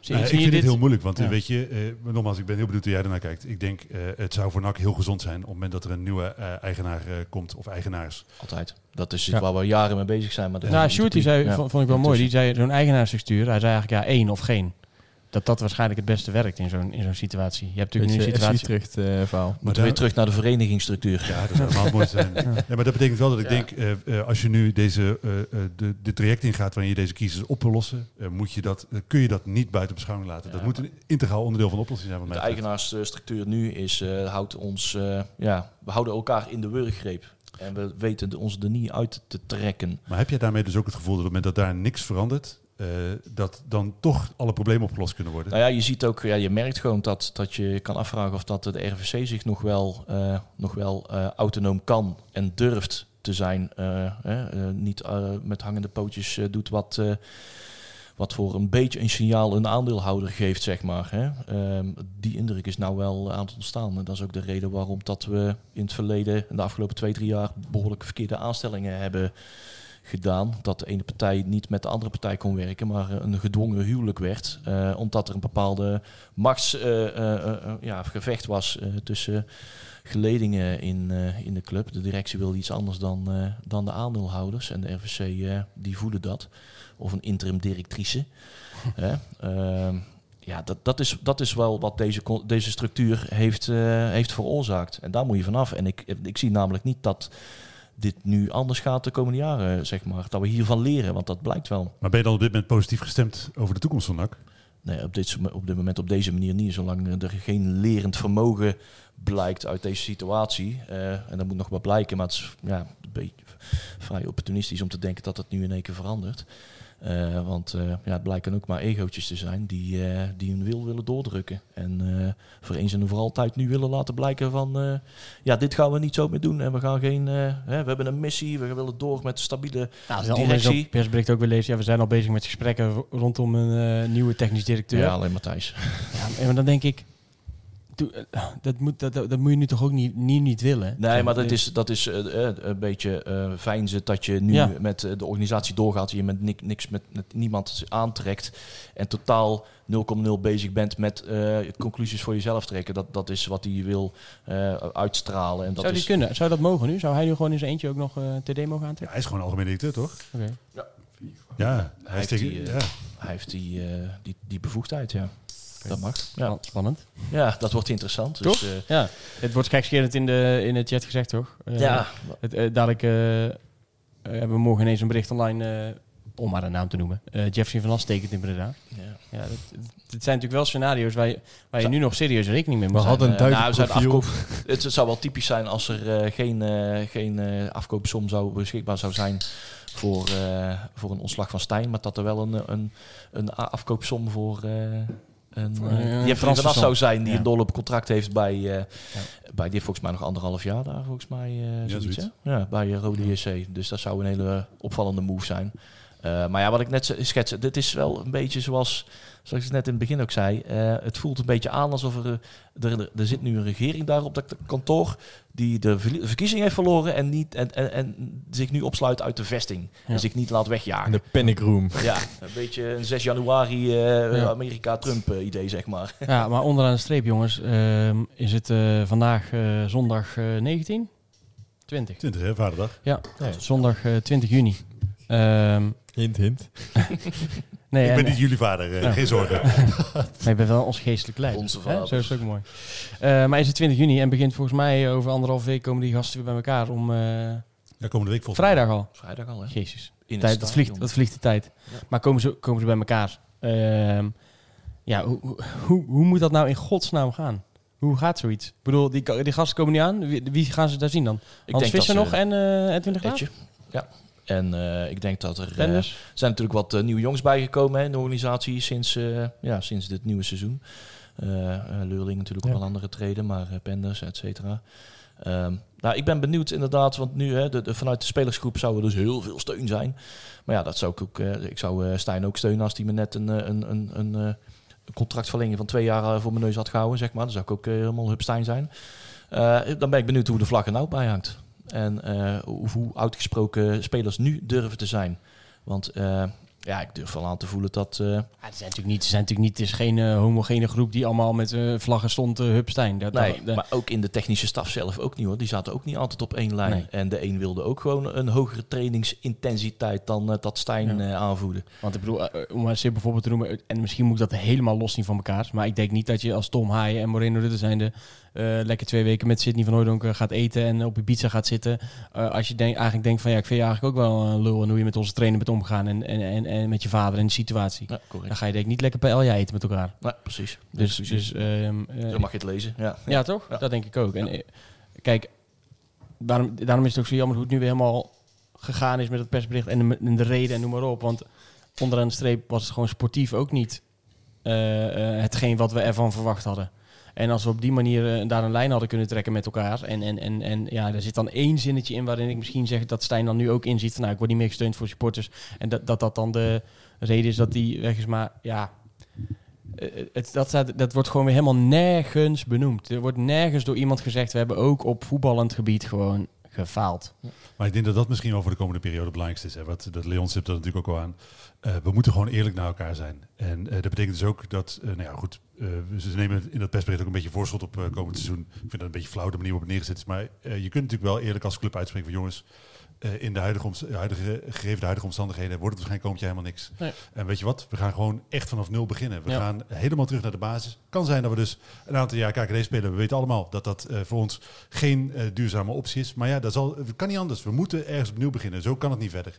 Zie, Nou, zie ik vind dit? het heel moeilijk, want eh, Ja. weet je, eh, nogmaals, ik ben heel benieuwd hoe jij ernaar kijkt. Ik denk, eh, het zou voor NAC heel gezond zijn op het moment dat er een nieuwe eh, eigenaar eh, komt, of eigenaars. Altijd. Dat is Ja. iets waar we jaren mee bezig zijn. Maar dat Nou, is Sjoerd, die niet- zei, ja. vond, vond ik wel mooi, die zei zo'n eigenaarsstructuur. Hij zei eigenlijk ja, één of geen. Dat dat waarschijnlijk het beste werkt in zo'n in zo'n situatie. Je hebt natuurlijk nu een situatie... Utrecht eh, verhaal. Maar weer terug naar de verenigingsstructuur. Ja, dat zou helemaal mooi zijn. [LAUGHS] Ja, maar dat betekent wel dat ik Ja. denk, eh, eh, als je nu deze, eh, eh, de, de traject ingaat waarin je deze kiezers op wil lossen, eh, moet je dat, kun je dat niet buiten beschouwing laten. dat moet een integraal onderdeel van de oplossing zijn. De eigenaarsstructuur nu is, eh, houdt ons, eh, ja, we houden elkaar in de wurggreep. En we weten de- ons er niet uit te trekken. Maar heb jij daarmee dus ook het gevoel dat op het moment dat daar niks verandert, eh, dat dan toch alle problemen opgelost kunnen worden? Nou ja, je ziet ook, ja, je merkt gewoon dat, dat je kan afvragen of dat de RVC zich nog wel, eh, nog wel eh, autonoom kan en durft te zijn. niet met hangende pootjes doet wat, wat voor een beetje een signaal een aandeelhouder geeft, zeg maar. Hè. Ehm, die indruk is nou wel aan het ontstaan. En dat is ook de reden waarom dat we in het verleden, in de afgelopen twee, drie jaar, behoorlijk verkeerde aanstellingen hebben gedaan. Dat de ene partij niet met de andere partij kon werken, maar eh, een gedwongen huwelijk werd. eh, omdat er een bepaalde machtsgevecht ja, gevecht was eh, tussen geledingen in, eh, in de club. De directie wilde iets anders dan, eh, dan de aandeelhouders. En de RVC eh, die voelde dat. Of een interim directrice. [LAUGHS] Ehm, ja, dat, dat, is, dat is wel wat deze, deze structuur heeft, eh, heeft veroorzaakt. En daar moet je vanaf. En ik, ik zie namelijk niet dat dit nu anders gaat de komende jaren, zeg maar. Dat we hiervan leren, want dat blijkt wel. Maar ben je dan op dit moment positief gestemd over de toekomst van NAC? Nee, op dit, op dit moment op deze manier niet. Zolang er geen lerend vermogen blijkt uit deze situatie. eh, en dat moet nog wel blijken, maar het is ja, een beetje vrij opportunistisch om te denken dat het nu in één keer verandert. Eh, want eh, ja, het blijken ook maar egootjes te zijn die, eh, die hun wil willen doordrukken. En voor eens en voor altijd nu willen laten blijken van... ja, dit gaan we niet zo meer doen. En we gaan geen... hè, we hebben een missie, we willen door met de stabiele Nou, directie. op persbericht ook weer lezen. Ja, we zijn al bezig met gesprekken rondom een nieuwe technisch directeur. Ja, alleen Matthijs. Ja, maar dan denk ik... eh, dat, moet, dat, dat, moet je nu toch ook niet, niet, niet willen? Nee, maar dat is, dat is eh, eh, een beetje eh fijn zit dat je nu Ja. met eh, de organisatie doorgaat. Je met nik- niks met, met niemand aantrekt. En totaal 0,0 bezig bent met eh, conclusies voor jezelf trekken. Dat, dat is wat hij wil eh, uitstralen. En dat Zou die is, kunnen? Zou dat mogen nu? Zou hij nu gewoon in zijn eentje ook nog eh TD mogen Ja, aantrekken? hij is gewoon algemeen directeur, toch? Oké. Ja, hij heeft die, eh, ja. hij heeft die, eh, die, die bevoegdheid, ja. Dat mag. Ja. Span- Spannend. ja, dat wordt interessant. Toch? Dus, eh, Ja. Het wordt gekscherend in de, in de chat gezegd, toch? Eh, ja, Het, eh, dadelijk hebben we morgen ineens een bericht online, eh, om maar een naam te noemen. Eh Jeffrey van As tekent in Breda. ja. Ja, dat, het zijn natuurlijk wel scenario's waar je, waar je nu nog serieus rekening mee moet We hadden een duidelijk nou, afkoop, het zou wel typisch zijn als er eh, geen, eh, geen eh, afkoopsom zou beschikbaar zou zijn voor, eh, voor een ontslag van Stijn. Maar dat er wel een, een, een afkoopsom voor uh, een, Voor uh, Jeffrey van Franse As zou zijn die Ja. een dolle contract heeft bij, eh, bij die volgens mij nog anderhalf jaar daar volgens mij. eh, zoiets, zoiets. hè? Ja, bij eh, Rode JC. Dus dat zou een hele opvallende move zijn. Eh, maar ja, wat ik net schetste, dit is wel een beetje zoals, zoals ik net in het begin ook zei. eh, het voelt een beetje aan alsof er, eh, er, er zit nu een regering daar op dat kantoor die de verkiezing heeft verloren en, niet, en, en, en zich nu opsluit uit de vesting. Ja. En zich niet laat In wegjagen. de panic room. Ja, een beetje een 6 januari eh, Ja. Amerika-Trump idee, zeg maar. Ja, [LAUGHS] maar onderaan de streep, jongens, ehm, is het eh, vandaag eh, zondag eh, 19? 20. 20, hè, vaderdag. Ja, zondag eh, 20 juni. Ehm, Hint, hint. [LAUGHS] nee, ik en- ben niet jullie vader, eh, geen zorgen. [LAUGHS] Maar je bent wel ons geestelijk leider. Onze Hè? vader. Zo is het ook mooi. Eh, maar is het 20 juni en begint volgens mij over anderhalf week komen die gasten weer bij elkaar om eh, Ja, komende week volgens vrijdag al. Vrijdag al, hè? Jezus. In tijd, dat, vliegt, dat vliegt de tijd. Ja. Maar komen ze, komen ze bij elkaar? Ehm, ja, hoe, hoe- hoe, moet dat nou in godsnaam gaan? Hoe gaat zoiets? Ik bedoel, die, die gasten komen niet aan. Wie, wie gaan ze daar zien dan? Ik Hans denk Visser nog en eh Edwin de Graaf? Ja. En eh, ik denk dat er... eh, zijn natuurlijk wat eh, nieuwe jongens bijgekomen hè, in de organisatie sinds, ja, sinds dit nieuwe seizoen. Leurling natuurlijk Ja. op een andere treden, maar Penders, et cetera. Ehm, nou, ik ben benieuwd inderdaad, want nu hè, de, de- vanuit de spelersgroep zou er dus heel veel steun zijn. Maar ja, dat zou ik ook. ik zou Stijn ook steunen als hij me net een, een, een, een, contractverlenging van twee jaar voor mijn neus had gehouden, zeg maar. Dan zou ik ook helemaal Hup Stijn zijn. Dan ben ik benieuwd hoe de vlag er nou bij hangt. En eh, hoe, uitgesproken spelers nu durven te zijn. Want eh, ja, ik durf wel aan te voelen dat... eh, Ja, het, zijn natuurlijk niet, het, zijn natuurlijk niet, het is geen eh, homogene groep die allemaal met eh, vlaggen stond, uh, Hupstein. Dat, nee, dat- dat- maar ook in de technische staf zelf ook niet hoor. Die zaten ook niet altijd op één lijn. Nee. En de een wilde ook gewoon een hogere trainingsintensiteit dan eh, dat Stijn Ja. eh, aanvoerde. Want ik bedoel, eh, om maar eens bijvoorbeeld te noemen, en misschien moet ik dat helemaal los zien van elkaar. Maar ik denk niet dat je als Tom Haaien en Moreno Rutte zijnde eh lekker twee weken met Sidney van Hooydonk eh, gaat eten en op je pizza gaat zitten. Eh, als je denk, eigenlijk denkt van ja, ik vind je eigenlijk ook wel een lul en hoe je met onze trainer bent omgegaan en, en, en, en met je vader en de situatie. Ja. Dan ga je denk ik niet lekker bij Elja eten met elkaar. Nee, precies. Dus, dus ehm, eh, Zo mag je het lezen. Ja, Ja, toch? Ja. Dat denk ik ook. En eh, kijk, daarom, daarom is het ook zo jammer hoe het nu weer helemaal gegaan is met het persbericht en de, en de reden en noem maar op. Want onderaan de streep was het gewoon sportief ook niet eh, eh, hetgeen wat we ervan verwacht hadden. En als we op die manier eh, daar een lijn hadden kunnen trekken met elkaar. En, en, en, en ja, er zit dan één zinnetje in waarin ik misschien zeg dat Stijn dan nu ook inziet van nou, ik word niet meer gesteund voor supporters. En dat dat, dat dan de reden is dat die weg is. Maar ja, eh, het, dat, dat wordt gewoon weer helemaal nergens benoemd. Er wordt nergens door iemand gezegd, we hebben ook op voetballend gebied gewoon gefaald. Maar ik denk dat dat misschien wel voor de komende periode het belangrijkste is. Hè. Wat, dat Leon stipt dat natuurlijk ook al aan. Eh, we moeten gewoon eerlijk naar elkaar zijn. En eh, dat betekent dus ook dat, eh, nou ja, goed, eh, ze nemen in dat persbericht ook een beetje voorschot op eh, komend seizoen. Ik vind dat een beetje flauw de manier waarop het neergezet is. Maar eh, je kunt natuurlijk wel eerlijk als club uitspreken van jongens, eh, in de huidige, huidige, gegeven de huidige omstandigheden wordt het waarschijnlijk komend jaar helemaal niks. Nee. En weet je wat? We gaan gewoon echt vanaf nul beginnen. We Ja. gaan helemaal terug naar de basis. Kan zijn dat we dus een aantal jaar KKD spelen. We weten allemaal dat dat eh, voor ons geen eh, duurzame optie is. Maar ja, dat, zal, het kan niet anders. We moeten ergens opnieuw beginnen. Zo kan het niet verder.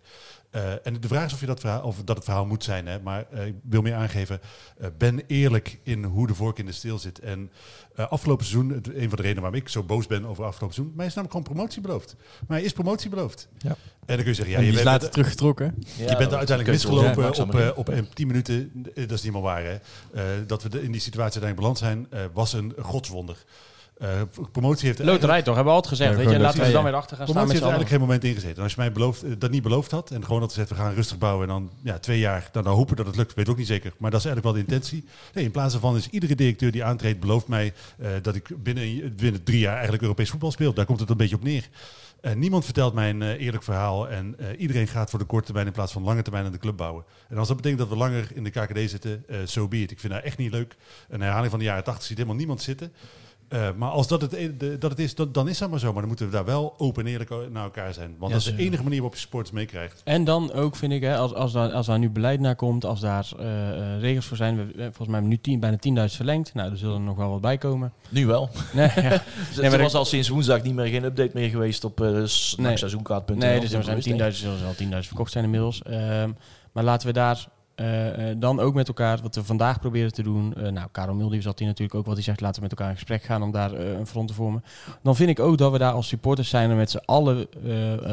Eh, en de vraag is of, je dat, verhaal, of dat het verhaal moet zijn. Hè? Maar eh, ik wil meer aangeven. eh, ben eerlijk in hoe de vork in de steel zit. En eh, afgelopen seizoen, het, een van de redenen waarom ik zo boos ben over afgelopen seizoen. Mij is namelijk gewoon promotie beloofd. Maar hij is promotie beloofd. Ja. En dan kun je zeggen, ja, en je bent- later teruggetrokken. je bent er uiteindelijk misgelopen op, eh, op eh, 10 minuten. Dat is niet meer waar. Hè? Eh, dat we de- in die situatie uiteindelijk beland zijn, eh, was een godswonder. Eh, promotie heeft Loterij toch, hebben we altijd gezegd. Ja, weet je, laten we er dan weer achter gaan Promotie staan met heeft eigenlijk geen moment ingezeten. En als je mij beloofd, eh, dat niet beloofd had en gewoon had gezegd, we gaan rustig bouwen en dan ja, twee jaar, dan, dan hopen dat het lukt, weet ik ook niet zeker. Maar dat is eigenlijk wel de intentie. Nee, in plaats daarvan is iedere directeur die aantreedt, belooft mij eh, dat ik binnen, binnen drie jaar eigenlijk Europees voetbal speel. Daar komt het een beetje op neer. Niemand vertelt mij een eerlijk verhaal en iedereen gaat voor de korte termijn in plaats van lange termijn aan de club bouwen. En als dat betekent dat we langer in de KKD zitten, eh so be it. Ik vind dat echt niet leuk. Een herhaling van de jaren 80 ziet helemaal niemand zitten. Eh, maar als dat het, e- de- dat het is, dan, dan is dat maar zo. Maar dan moeten we daar wel open en eerlijk naar elkaar zijn. Want Ja, dat is de enige manier waarop je sports meekrijgt. En dan ook vind ik, hè, als, als, daar, als daar nu beleid naar komt, als daar eh, eh, regels voor zijn. We, volgens mij hebben we nu 10, bijna 10.000 verlengd. Nou, er zullen er nog wel wat bij komen. Nu wel. [LAUGHS] Nee, ja. [LAUGHS] Maar er was al sinds woensdag niet meer geen update meer geweest op uh, Nee. seizoenkaart.nl. nee dus er zijn 10.000, zullen wel 10.000 verkocht zijn inmiddels. Ehm, maar laten we daar eh, eh, dan ook met elkaar, wat we vandaag proberen te doen. eh, nou, Karel Mulder zat hier natuurlijk ook, wat hij zegt, laten we met elkaar in gesprek gaan om daar een front te vormen. Dan vind ik ook dat we daar als supporters zijn er met z'n allen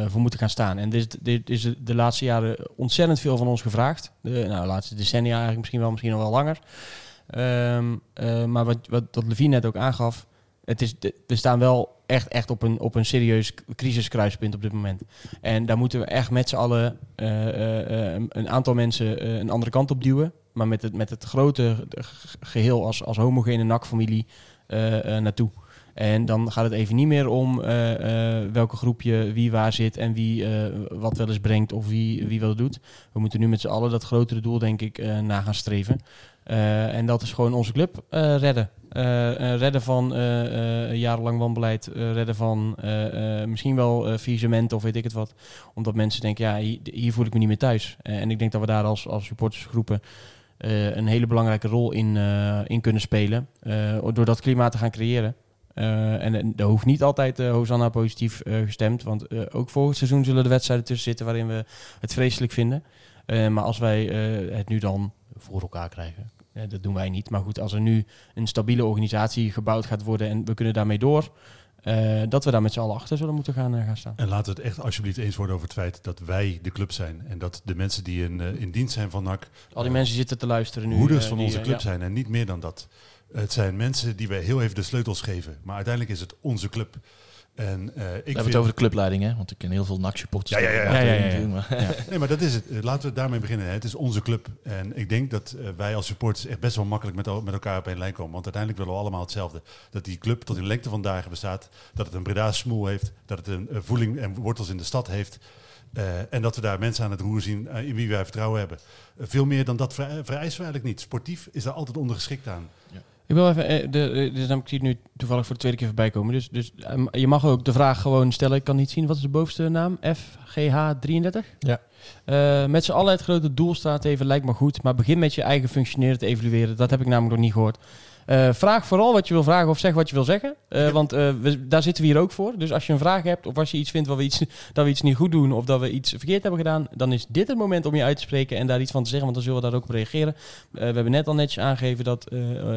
voor moeten gaan staan. En dit, dit is de, laatste jaren ontzettend veel van ons gevraagd. De, nou, de laatste decennia eigenlijk misschien wel, misschien nog wel langer. Ehm, eh, maar wat, wat, wat Levine net ook aangaf, het is, we staan wel echt, echt op, een, op een serieus crisiskruispunt op dit moment. En daar moeten we echt met z'n allen eh, eh, eh, een aantal mensen een andere kant op duwen. Maar met het, met het grote ge- geheel als, als homogene NAC-familie naartoe. En dan gaat het even niet meer om welke groepje wie waar zit en wie wat wel eens brengt of wie, wie wat doet. We moeten nu met z'n allen dat grotere doel, denk ik, na gaan streven. Eh, en dat is gewoon onze club eh, redden. Eh, redden van jarenlang wanbeleid, redden van misschien wel uh, faillissement of weet ik het wat. Omdat mensen denken, ja, hier, hier voel ik me niet meer thuis. En ik denk dat we daar als, als supportersgroepen een hele belangrijke rol in, in kunnen spelen. door dat klimaat te gaan creëren. En, en er hoeft niet altijd Hosanna positief gestemd. Want ook volgend seizoen zullen er wedstrijden tussen zitten waarin we het vreselijk vinden. Maar als wij het nu dan voor elkaar krijgen. Eh, dat doen wij niet. Maar goed, als er nu een stabiele organisatie gebouwd gaat worden en we kunnen daarmee door. eh, dat we daar met z'n allen achter zullen moeten gaan, eh, gaan staan. En laten we het echt alsjeblieft eens worden over het feit dat wij de club zijn. En dat de mensen die in, in dienst zijn van NAC Al die mensen zitten te luisteren nu. hoeders van die, onze club ja. zijn en niet meer dan dat. Het zijn mensen die wij heel even de sleutels geven. Maar uiteindelijk is het onze club. En eh, ik We hebben vind- het over de clubleiding, hè? Want ik ken heel veel NAC-supporters. Ja, ja, ja. Ja, ja, ja, ja. Maar- Nee, maar dat is het. Eh, Laten we daarmee beginnen. hè. Het is onze club. En ik denk dat eh, wij als supporters echt best wel makkelijk met, met elkaar op één lijn komen. Want uiteindelijk willen we allemaal hetzelfde. Dat die club tot in lengte van dagen bestaat. Dat het een Breda's smoel heeft. Dat het een, voeling en wortels in de stad heeft. Eh, en dat we daar mensen aan het roer zien in wie wij vertrouwen hebben. Veel meer dan dat ver- vereisen we eigenlijk niet. Sportief is daar altijd ondergeschikt aan. Ik wil even, eh, de, eh, dan, ik zie het nu toevallig voor de tweede keer voorbij komen. Dus, dus eh, je mag ook de vraag gewoon stellen. Ik kan niet zien, wat is de bovenste naam? FGH33? Ja. Eh, met z'n allen het grote doel staat even, lijkt me goed. Maar begin met je eigen functioneren te evalueren. Dat heb ik namelijk nog niet gehoord. Eh, vraag vooral wat je wil vragen of zeg wat je wil zeggen. Eh, Want eh, we, daar zitten we hier ook voor. Dus als je een vraag hebt of als je iets vindt wat we iets, [LAUGHS] dat we iets niet goed doen of dat we iets verkeerd hebben gedaan, dan is dit het moment om je uit te spreken en daar iets van te zeggen, want dan zullen we daar ook op reageren. We hebben net al netjes aangegeven dat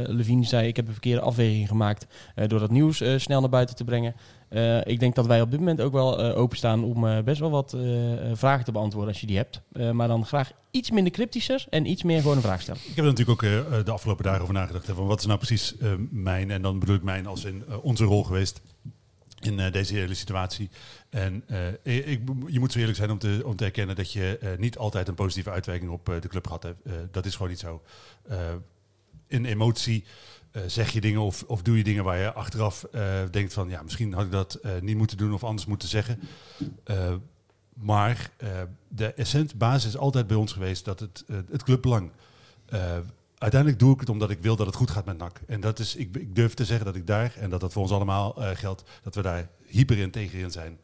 Levine zei: Ik heb een verkeerde afweging gemaakt door dat nieuws snel naar buiten te brengen. Eh, ik denk dat wij op dit moment ook wel eh, openstaan om eh, best wel wat vragen te beantwoorden als je die hebt. Maar dan graag iets minder cryptischer en iets meer gewoon een vraag stellen. Ik heb er natuurlijk ook de afgelopen dagen over nagedacht. Van wat is nou precies mijn, en dan bedoel ik mijn als in onze rol geweest in deze hele situatie. En ik, je moet zo eerlijk zijn om te, om erkennen dat je niet altijd een positieve uitwerking op de club gehad hebt. Dat is gewoon niet zo. In emotie eh, zeg je dingen of, of doe je dingen waar je achteraf eh, denkt van ja, misschien had ik dat eh, niet moeten doen of anders moeten zeggen. Maar de essent basis is altijd bij ons geweest dat het, het clubbelang. Uiteindelijk doe ik het omdat ik wil dat het goed gaat met NAC. En dat is, ik, ik durf te zeggen dat ik daar, en dat dat voor ons allemaal geldt, dat we daar hyper integer in zijn.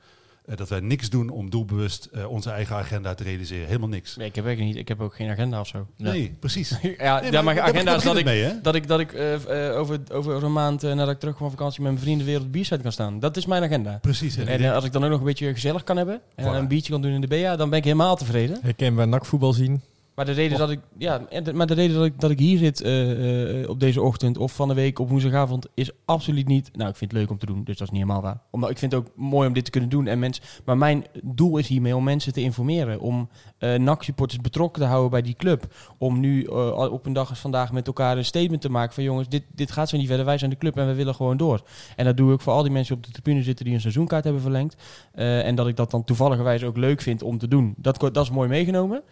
Eh, dat wij niks doen om doelbewust eh, onze eigen agenda te realiseren. Helemaal niks. Nee, ik heb ook niet. Ik heb ook geen agenda of zo. Nee, precies. [LAUGHS] ja, Nee, ja, maar agenda is dat ik, mee, hè? dat ik, dat ik eh, over, over een maand eh, nadat ik terug van vakantie met mijn vrienden weer op de biersite kan staan. Dat is mijn agenda. Precies. En ik als ik dan ook nog een beetje gezellig kan hebben en Voilà. een biertje kan doen in de BA, dan ben ik helemaal tevreden. Herkenbaar nakvoetbal zien. Maar de reden dat ik, ja, maar de reden dat ik, dat ik hier zit eh, eh, op deze ochtend of van de week op woensdagavond is absoluut niet. Nou, ik vind het leuk om te doen, dus dat is niet helemaal waar. Omdat ik vind het ook mooi om dit te kunnen doen. En mensen, maar mijn doel is hiermee om mensen te informeren, om eh NAC-supporters betrokken te houden bij die club. Om nu op een dag als vandaag met elkaar een statement te maken van jongens, dit, dit gaat zo niet verder. Wij zijn de club en we willen gewoon door. En dat doe ik voor al die mensen op de tribune zitten die een seizoenkaart hebben verlengd. En dat ik dat dan toevalligerwijs ook leuk vind om te doen. Dat, dat is mooi meegenomen.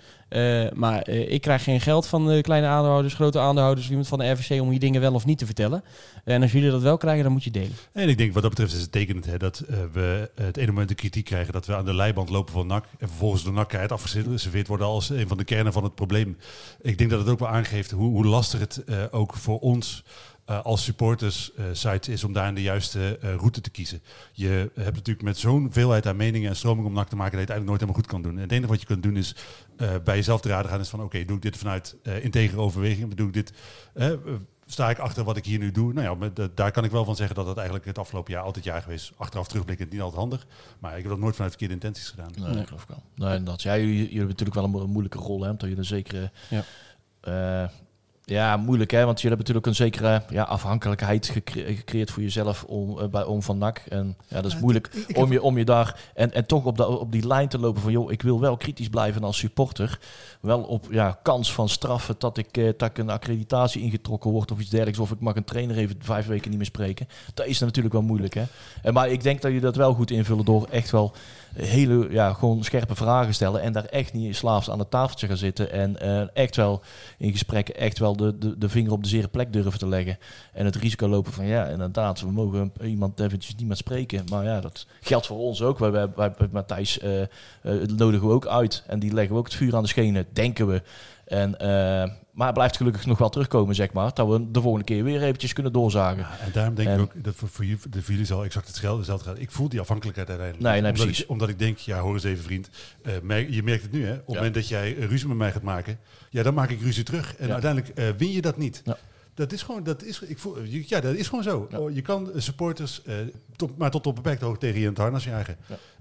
Maar eh, ik krijg geen geld van de kleine aandeelhouders, grote aandeelhouders iemand van de RVC om je dingen wel of niet te vertellen. En als jullie dat wel krijgen, dan moet je delen. En ik denk wat dat betreft is het tekenend hè, dat eh, we het ene moment de kritiek krijgen dat we aan de leiband lopen van NAC. En vervolgens door NAC het afgeserveerd worden als een van de kernen van het probleem. Ik denk dat het ook wel aangeeft hoe, hoe lastig het eh, ook voor ons eh, als supporters eh, site is om daar de juiste eh, route te kiezen. Je hebt natuurlijk met zo'n veelheid aan meningen en stromingen om NAC te maken dat je het eigenlijk nooit helemaal goed kan doen. En het enige wat je kunt doen is eh, bij jezelf te raden gaan is van oké, doe ik dit vanuit eh integere overweging? Doe ik dit... sta ik achter wat ik hier nu doe? Nou ja, met, daar kan ik wel van zeggen dat dat eigenlijk het afgelopen jaar altijd jaar geweest. Achteraf terugblikkend niet altijd handig. Maar ik heb dat nooit vanuit verkeerde intenties gedaan. Nee, dat geloof ik wel. Nee, dat, ja, jullie, jullie hebben natuurlijk wel een, mo- een moeilijke rol, hè, omdat je een zekere... Ja. eh, ja, moeilijk hè, want jullie hebben natuurlijk een zekere ja, afhankelijkheid gecre- gecreëerd voor jezelf om, eh, bij Om van Nak. En ja, dat is moeilijk ik- ik om, je, om je daar en, en toch op, de, op die lijn te lopen van joh, ik wil wel kritisch blijven als supporter. Wel op ja, kans van straffen dat ik, eh, dat ik een accreditatie ingetrokken word of iets dergelijks. Of ik mag een trainer even vijf weken niet meer spreken. Dat is natuurlijk wel moeilijk hè. En, maar ik denk dat je dat wel goed invullen door echt wel hele, ja, gewoon scherpe vragen stellen. En daar echt niet slaafs aan het tafeltje gaan zitten. En eh, echt wel in gesprekken echt wel de, de, de vinger op de zere plek durven te leggen. En het risico lopen van ja, inderdaad, we mogen iemand eventjes niet meer spreken. Maar ja, dat geldt voor ons ook. Wij, wij, wij Matthijs eh, nodigen we ook uit. En die leggen we ook het vuur aan de schenen, denken we. En, eh, maar het blijft gelukkig nog wel terugkomen, zeg maar. Dat we de volgende keer weer eventjes kunnen doorzagen. Ja, en daarom denk En- ik ook dat voor, voor, jullie, zal exact hetzelfde gaan. Ik voel die afhankelijkheid uiteindelijk. Nee, nee, omdat precies. Ik, omdat ik denk, ja, hoor eens even vriend. eh, merk- je merkt het nu, hè. Op het moment dat jij eh, ruzie met mij gaat maken, ja, dan maak ik ruzie terug. En Ja. uiteindelijk win je dat niet. Ja. Dat is gewoon, dat is, ik voel, ja, dat is gewoon zo. Oh, Je kan supporters, tot, maar tot op beperkte hoogte tegen je in het harnas jagen.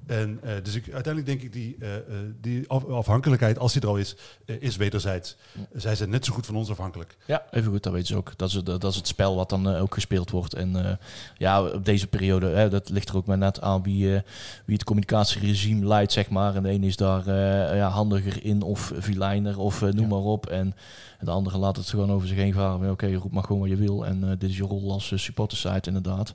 En eh, dus ik, uiteindelijk denk ik die, eh, eh, die af- afhankelijkheid, als die er al is, is wederzijds. Zij zijn net zo goed van ons afhankelijk. Ja, even goed, dat weten ze ook. Dat is, het- dat is het spel wat dan ook gespeeld wordt. En ja, op deze periode, hè, dat ligt er ook maar net aan wie, wie het communicatieregime leidt, zeg maar. En de ene is daar ja, handiger in of vilijner of noem maar op. En de andere laat het gewoon over zich heen varen. Oké, roep maar gewoon wat je wil. En dit is je rol als supportersite inderdaad.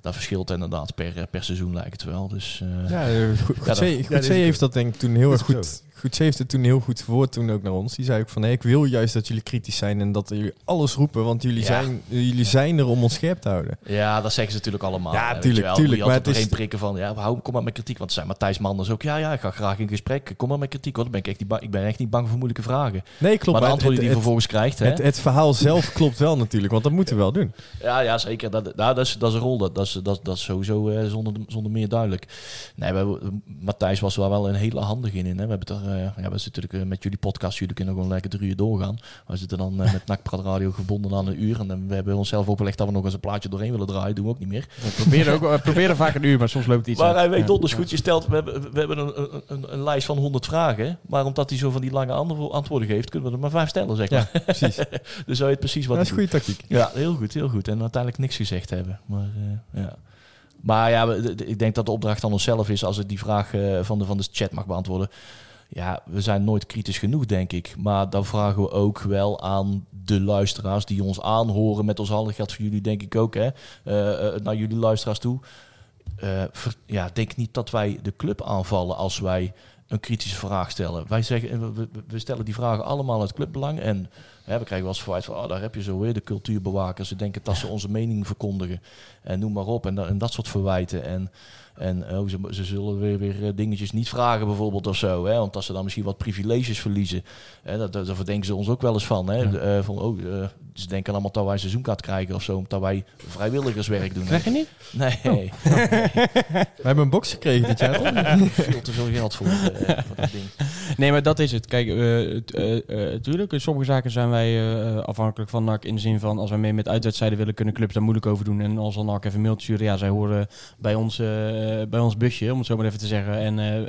Dat verschilt inderdaad per, eh, per seizoen lijkt het wel. Dus eh, Ja, Goed- dat- ja, heeft dat denk ik toen heel erg is goed... Goedzee heeft het toen heel goed verwoord toen ook naar ons. Die zei ook van, nee, ik wil juist dat jullie kritisch zijn en dat jullie alles roepen, want jullie, Ja. zijn, jullie zijn er om ons scherp te houden. Ja, dat zeggen ze natuurlijk allemaal. Ja, hè, weet tuurlijk, maar het is- doorheen prikken van, ja, hou, kom maar met kritiek. Want zei Matthijs Manders ook, ja, ja, ik ga graag in gesprek. Kom maar met kritiek, hoor. Dan ben ik, echt niet ik ben echt niet bang voor moeilijke vragen. Nee, klopt. maar de het- antwoorden die je het, vervolgens krijgt, hè? het, het verhaal zelf [LAUGHS] klopt wel natuurlijk, want dat moeten we wel doen. Ja, ja zeker. Dat, nou, dat, is, dat is een rol. Dat, dat, is, dat, dat is sowieso eh, zonder, zonder meer duidelijk. Nee, we, Matthijs was er wel een hele handig in. hè. We, hebben het er, eh, ja, we zitten natuurlijk eh, met jullie podcast. Jullie kunnen gewoon lekker drie uur doorgaan. We zitten dan eh, met [LAUGHS] Nakpraat Radio gebonden aan een uur. En dan we hebben onszelf opgelegd dat we nog eens een plaatje doorheen willen draaien. doen we ook niet meer. We proberen, ook, we proberen vaak een uur, maar soms loopt het iets Maar uit. hij weet donders goed. Je stelt, we hebben, we hebben een, een, een, een lijst van 100 vragen. Maar omdat hij zo van die lange antwo- antwoorden geeft, kunnen we er maar vijf stellen, zeg maar. Ja, [LAUGHS] precies. [LAUGHS] dus hij weet precies wat Dat is goede tactiek. Ja, heel goed, heel goed. En uiteindelijk niks gezegd hebben. Maar eh, ja. Maar ja, ik denk dat de opdracht aan onszelf is als ik die vraag eh, van, de, van de chat mag beantwoorden. Ja, we zijn nooit kritisch genoeg, denk ik. Maar dan vragen we ook wel aan de luisteraars die ons aanhoren. Met ons handen geldt voor jullie, denk ik ook, hè. eh, eh, naar jullie luisteraars toe. Eh, ja, denk niet dat wij de club aanvallen als wij een kritische vraag stellen. Wij zeggen, we, stellen die vragen allemaal uit clubbelang. En hè, we krijgen wel eens verwijt van, oh, daar heb je zo weer de cultuurbewakers. Ze denken dat ze onze mening verkondigen. En noem maar op. En, en dat soort verwijten. En, en oh, ze, ze zullen weer, weer eh, dingetjes niet vragen bijvoorbeeld of zo. Hè, want als ze dan misschien wat privileges verliezen. Hè, dat, dat, daar verdenken ze ons ook wel eens van. Hè. Eh, van oh, eh, ze denken allemaal dat wij een seizoenkaart krijgen of zo. Omdat wij vrijwilligerswerk doen. Krijg je niet? Nee, [LAUGHS] We hebben een box gekregen dit jaar. veel te veel geld voor, eh, voor dat ding. Nee, maar dat is het. Kijk, eh, het, eh, eh, tuurlijk, in sommige zaken zijn wij eh, afhankelijk van NAC. In de zin van, als wij mee met uitwedstrijden willen, kunnen clubs daar moeilijk over doen. En als dan NAC even een mailtje sturen, ja, zij horen bij ons, eh, bij ons busje, om het zo maar even te zeggen. En, eh,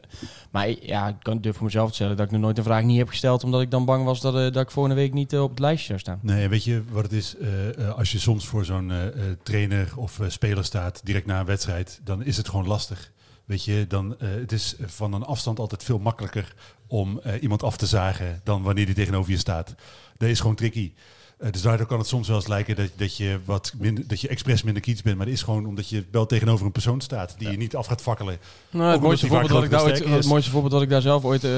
maar ja, ik kan durf voor mezelf te stellen dat ik nog nooit een vraag niet heb gesteld, omdat ik dan bang was dat, eh, dat ik volgende week niet eh, op het lijstje zou staan. Nee, weet je wat het is? Eh, eh, als je soms voor zo'n eh, eh, trainer of eh, speler staat, direct na een wedstrijd, dan is het gewoon lastig. Weet je, dan, eh, het is van een afstand altijd veel makkelijker om eh, iemand af te zagen dan wanneer die tegenover je staat. Dat is gewoon tricky. Eh, dus daardoor kan het soms wel eens lijken dat, dat je wat minder, dat je expres minder kiets bent. Maar dat is gewoon omdat je wel tegenover een persoon staat die je niet af gaat fakkelen. Nou, het, mooiste voorbeeld wat ik daar ooit, het mooiste voorbeeld wat ik daar zelf ooit, eh,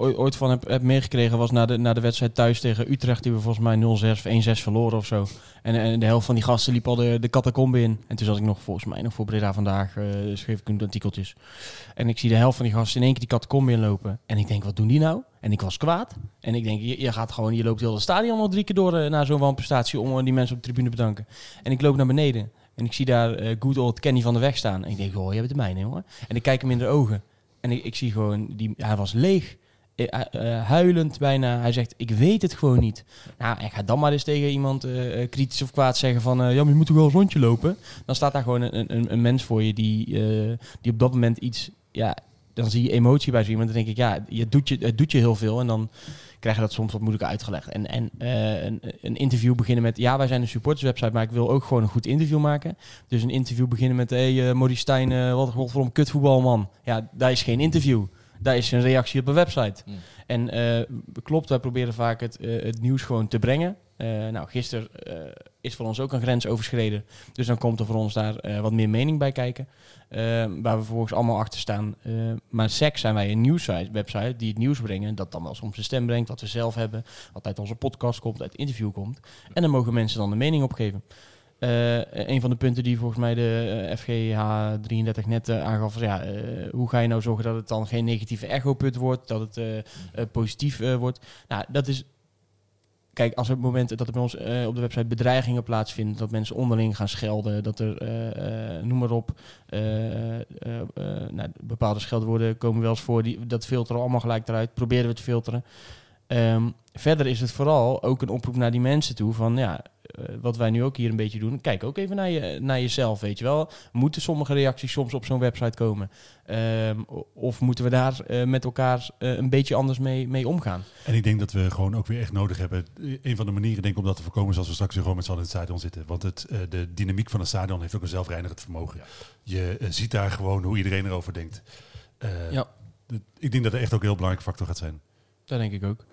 ooit, ooit van heb, heb meegekregen was na de, na de wedstrijd thuis tegen Utrecht, die we volgens mij 0-6 of 1-6 verloren of zo. En, en de helft van die gasten liep al de, de catacombe in. En toen zat ik nog volgens mij nog voor Breda vandaag, eh, schreef ik een artikeltjes. En ik zie de helft van die gasten in één keer die catacombe inlopen. En ik denk, wat doen die nou? En ik was kwaad. En ik denk, je, gaat gewoon, je loopt heel het stadion al drie keer door eh, na zo'n wanprestatie om eh, die mensen op de tribune te bedanken. En ik loop naar beneden. En ik zie daar eh good old Kenny van de Weg staan. En ik denk, oh, je bent de mijne, jongen. En ik kijk hem in de ogen. En ik, ik zie gewoon, die, hij was leeg. Huilend bijna. Hij zegt, ik weet het gewoon niet. Nou, en ga dan maar eens tegen iemand kritisch of kwaad zeggen van... ja, maar je moet toch wel eens rondje lopen? Dan staat daar gewoon een, een, een mens voor je die, die op dat moment iets... Ja, dan zie je emotie bij zo iemand. Dan denk ik, ja, je doet je, het doet je heel veel. En dan krijg je dat soms wat moeilijker uitgelegd. En, en eh, een, een interview beginnen met... Ja, wij zijn een supporterswebsite, maar ik wil ook gewoon een goed interview maken. Dus een interview beginnen met... Hé, hey, uh, Maurice Stijn, uh, wat godverdomme kutvoetbalman. Ja, daar is geen interview. Daar is een reactie op een website. Hmm. En klopt, wij proberen vaak het, het nieuws gewoon te brengen. Uh, nou, gisteren is voor ons ook een grens overschreden. Dus dan komt er voor ons daar wat meer mening bij kijken. waar we vervolgens allemaal achter staan. maar SEC zijn wij een nieuwswebsite die het nieuws brengen. Dat dan wel soms de stem brengt, wat we zelf hebben. Wat uit onze podcast komt, uit het interview komt. En dan mogen mensen dan de mening opgeven. Een van de punten die volgens mij de uh, FGH 33 net aangaf, was ja, hoe ga je nou zorgen dat het dan geen negatieve echoput wordt, dat het positief wordt. Nou, dat is, kijk, als er momenten dat er bij ons op de website bedreigingen plaatsvinden, dat mensen onderling gaan schelden, dat er, noem maar op, nou, bepaalde scheldwoorden komen wel eens voor, die, dat filteren we allemaal gelijk eruit, proberen we te filteren. Um, verder is het vooral ook een oproep naar die mensen toe van ja, wat wij nu ook hier een beetje doen. Kijk ook even naar, je, naar jezelf, weet je wel. Moeten sommige reacties soms op zo'n website komen? Ehm, of moeten we daar eh, met elkaar eh, een beetje anders mee, mee omgaan? En ik denk dat we gewoon ook weer echt nodig hebben. Een van de manieren denk ik om dat te voorkomen is als we straks weer gewoon met z'n allen in het stadion zitten. Want het, eh, de dynamiek van een stadion heeft ook een zelfreinigend vermogen. Je eh, ziet daar gewoon hoe iedereen erover denkt. Eh, Ja. Ik denk dat dat echt ook een heel belangrijke factor gaat zijn. Dat denk ik ook.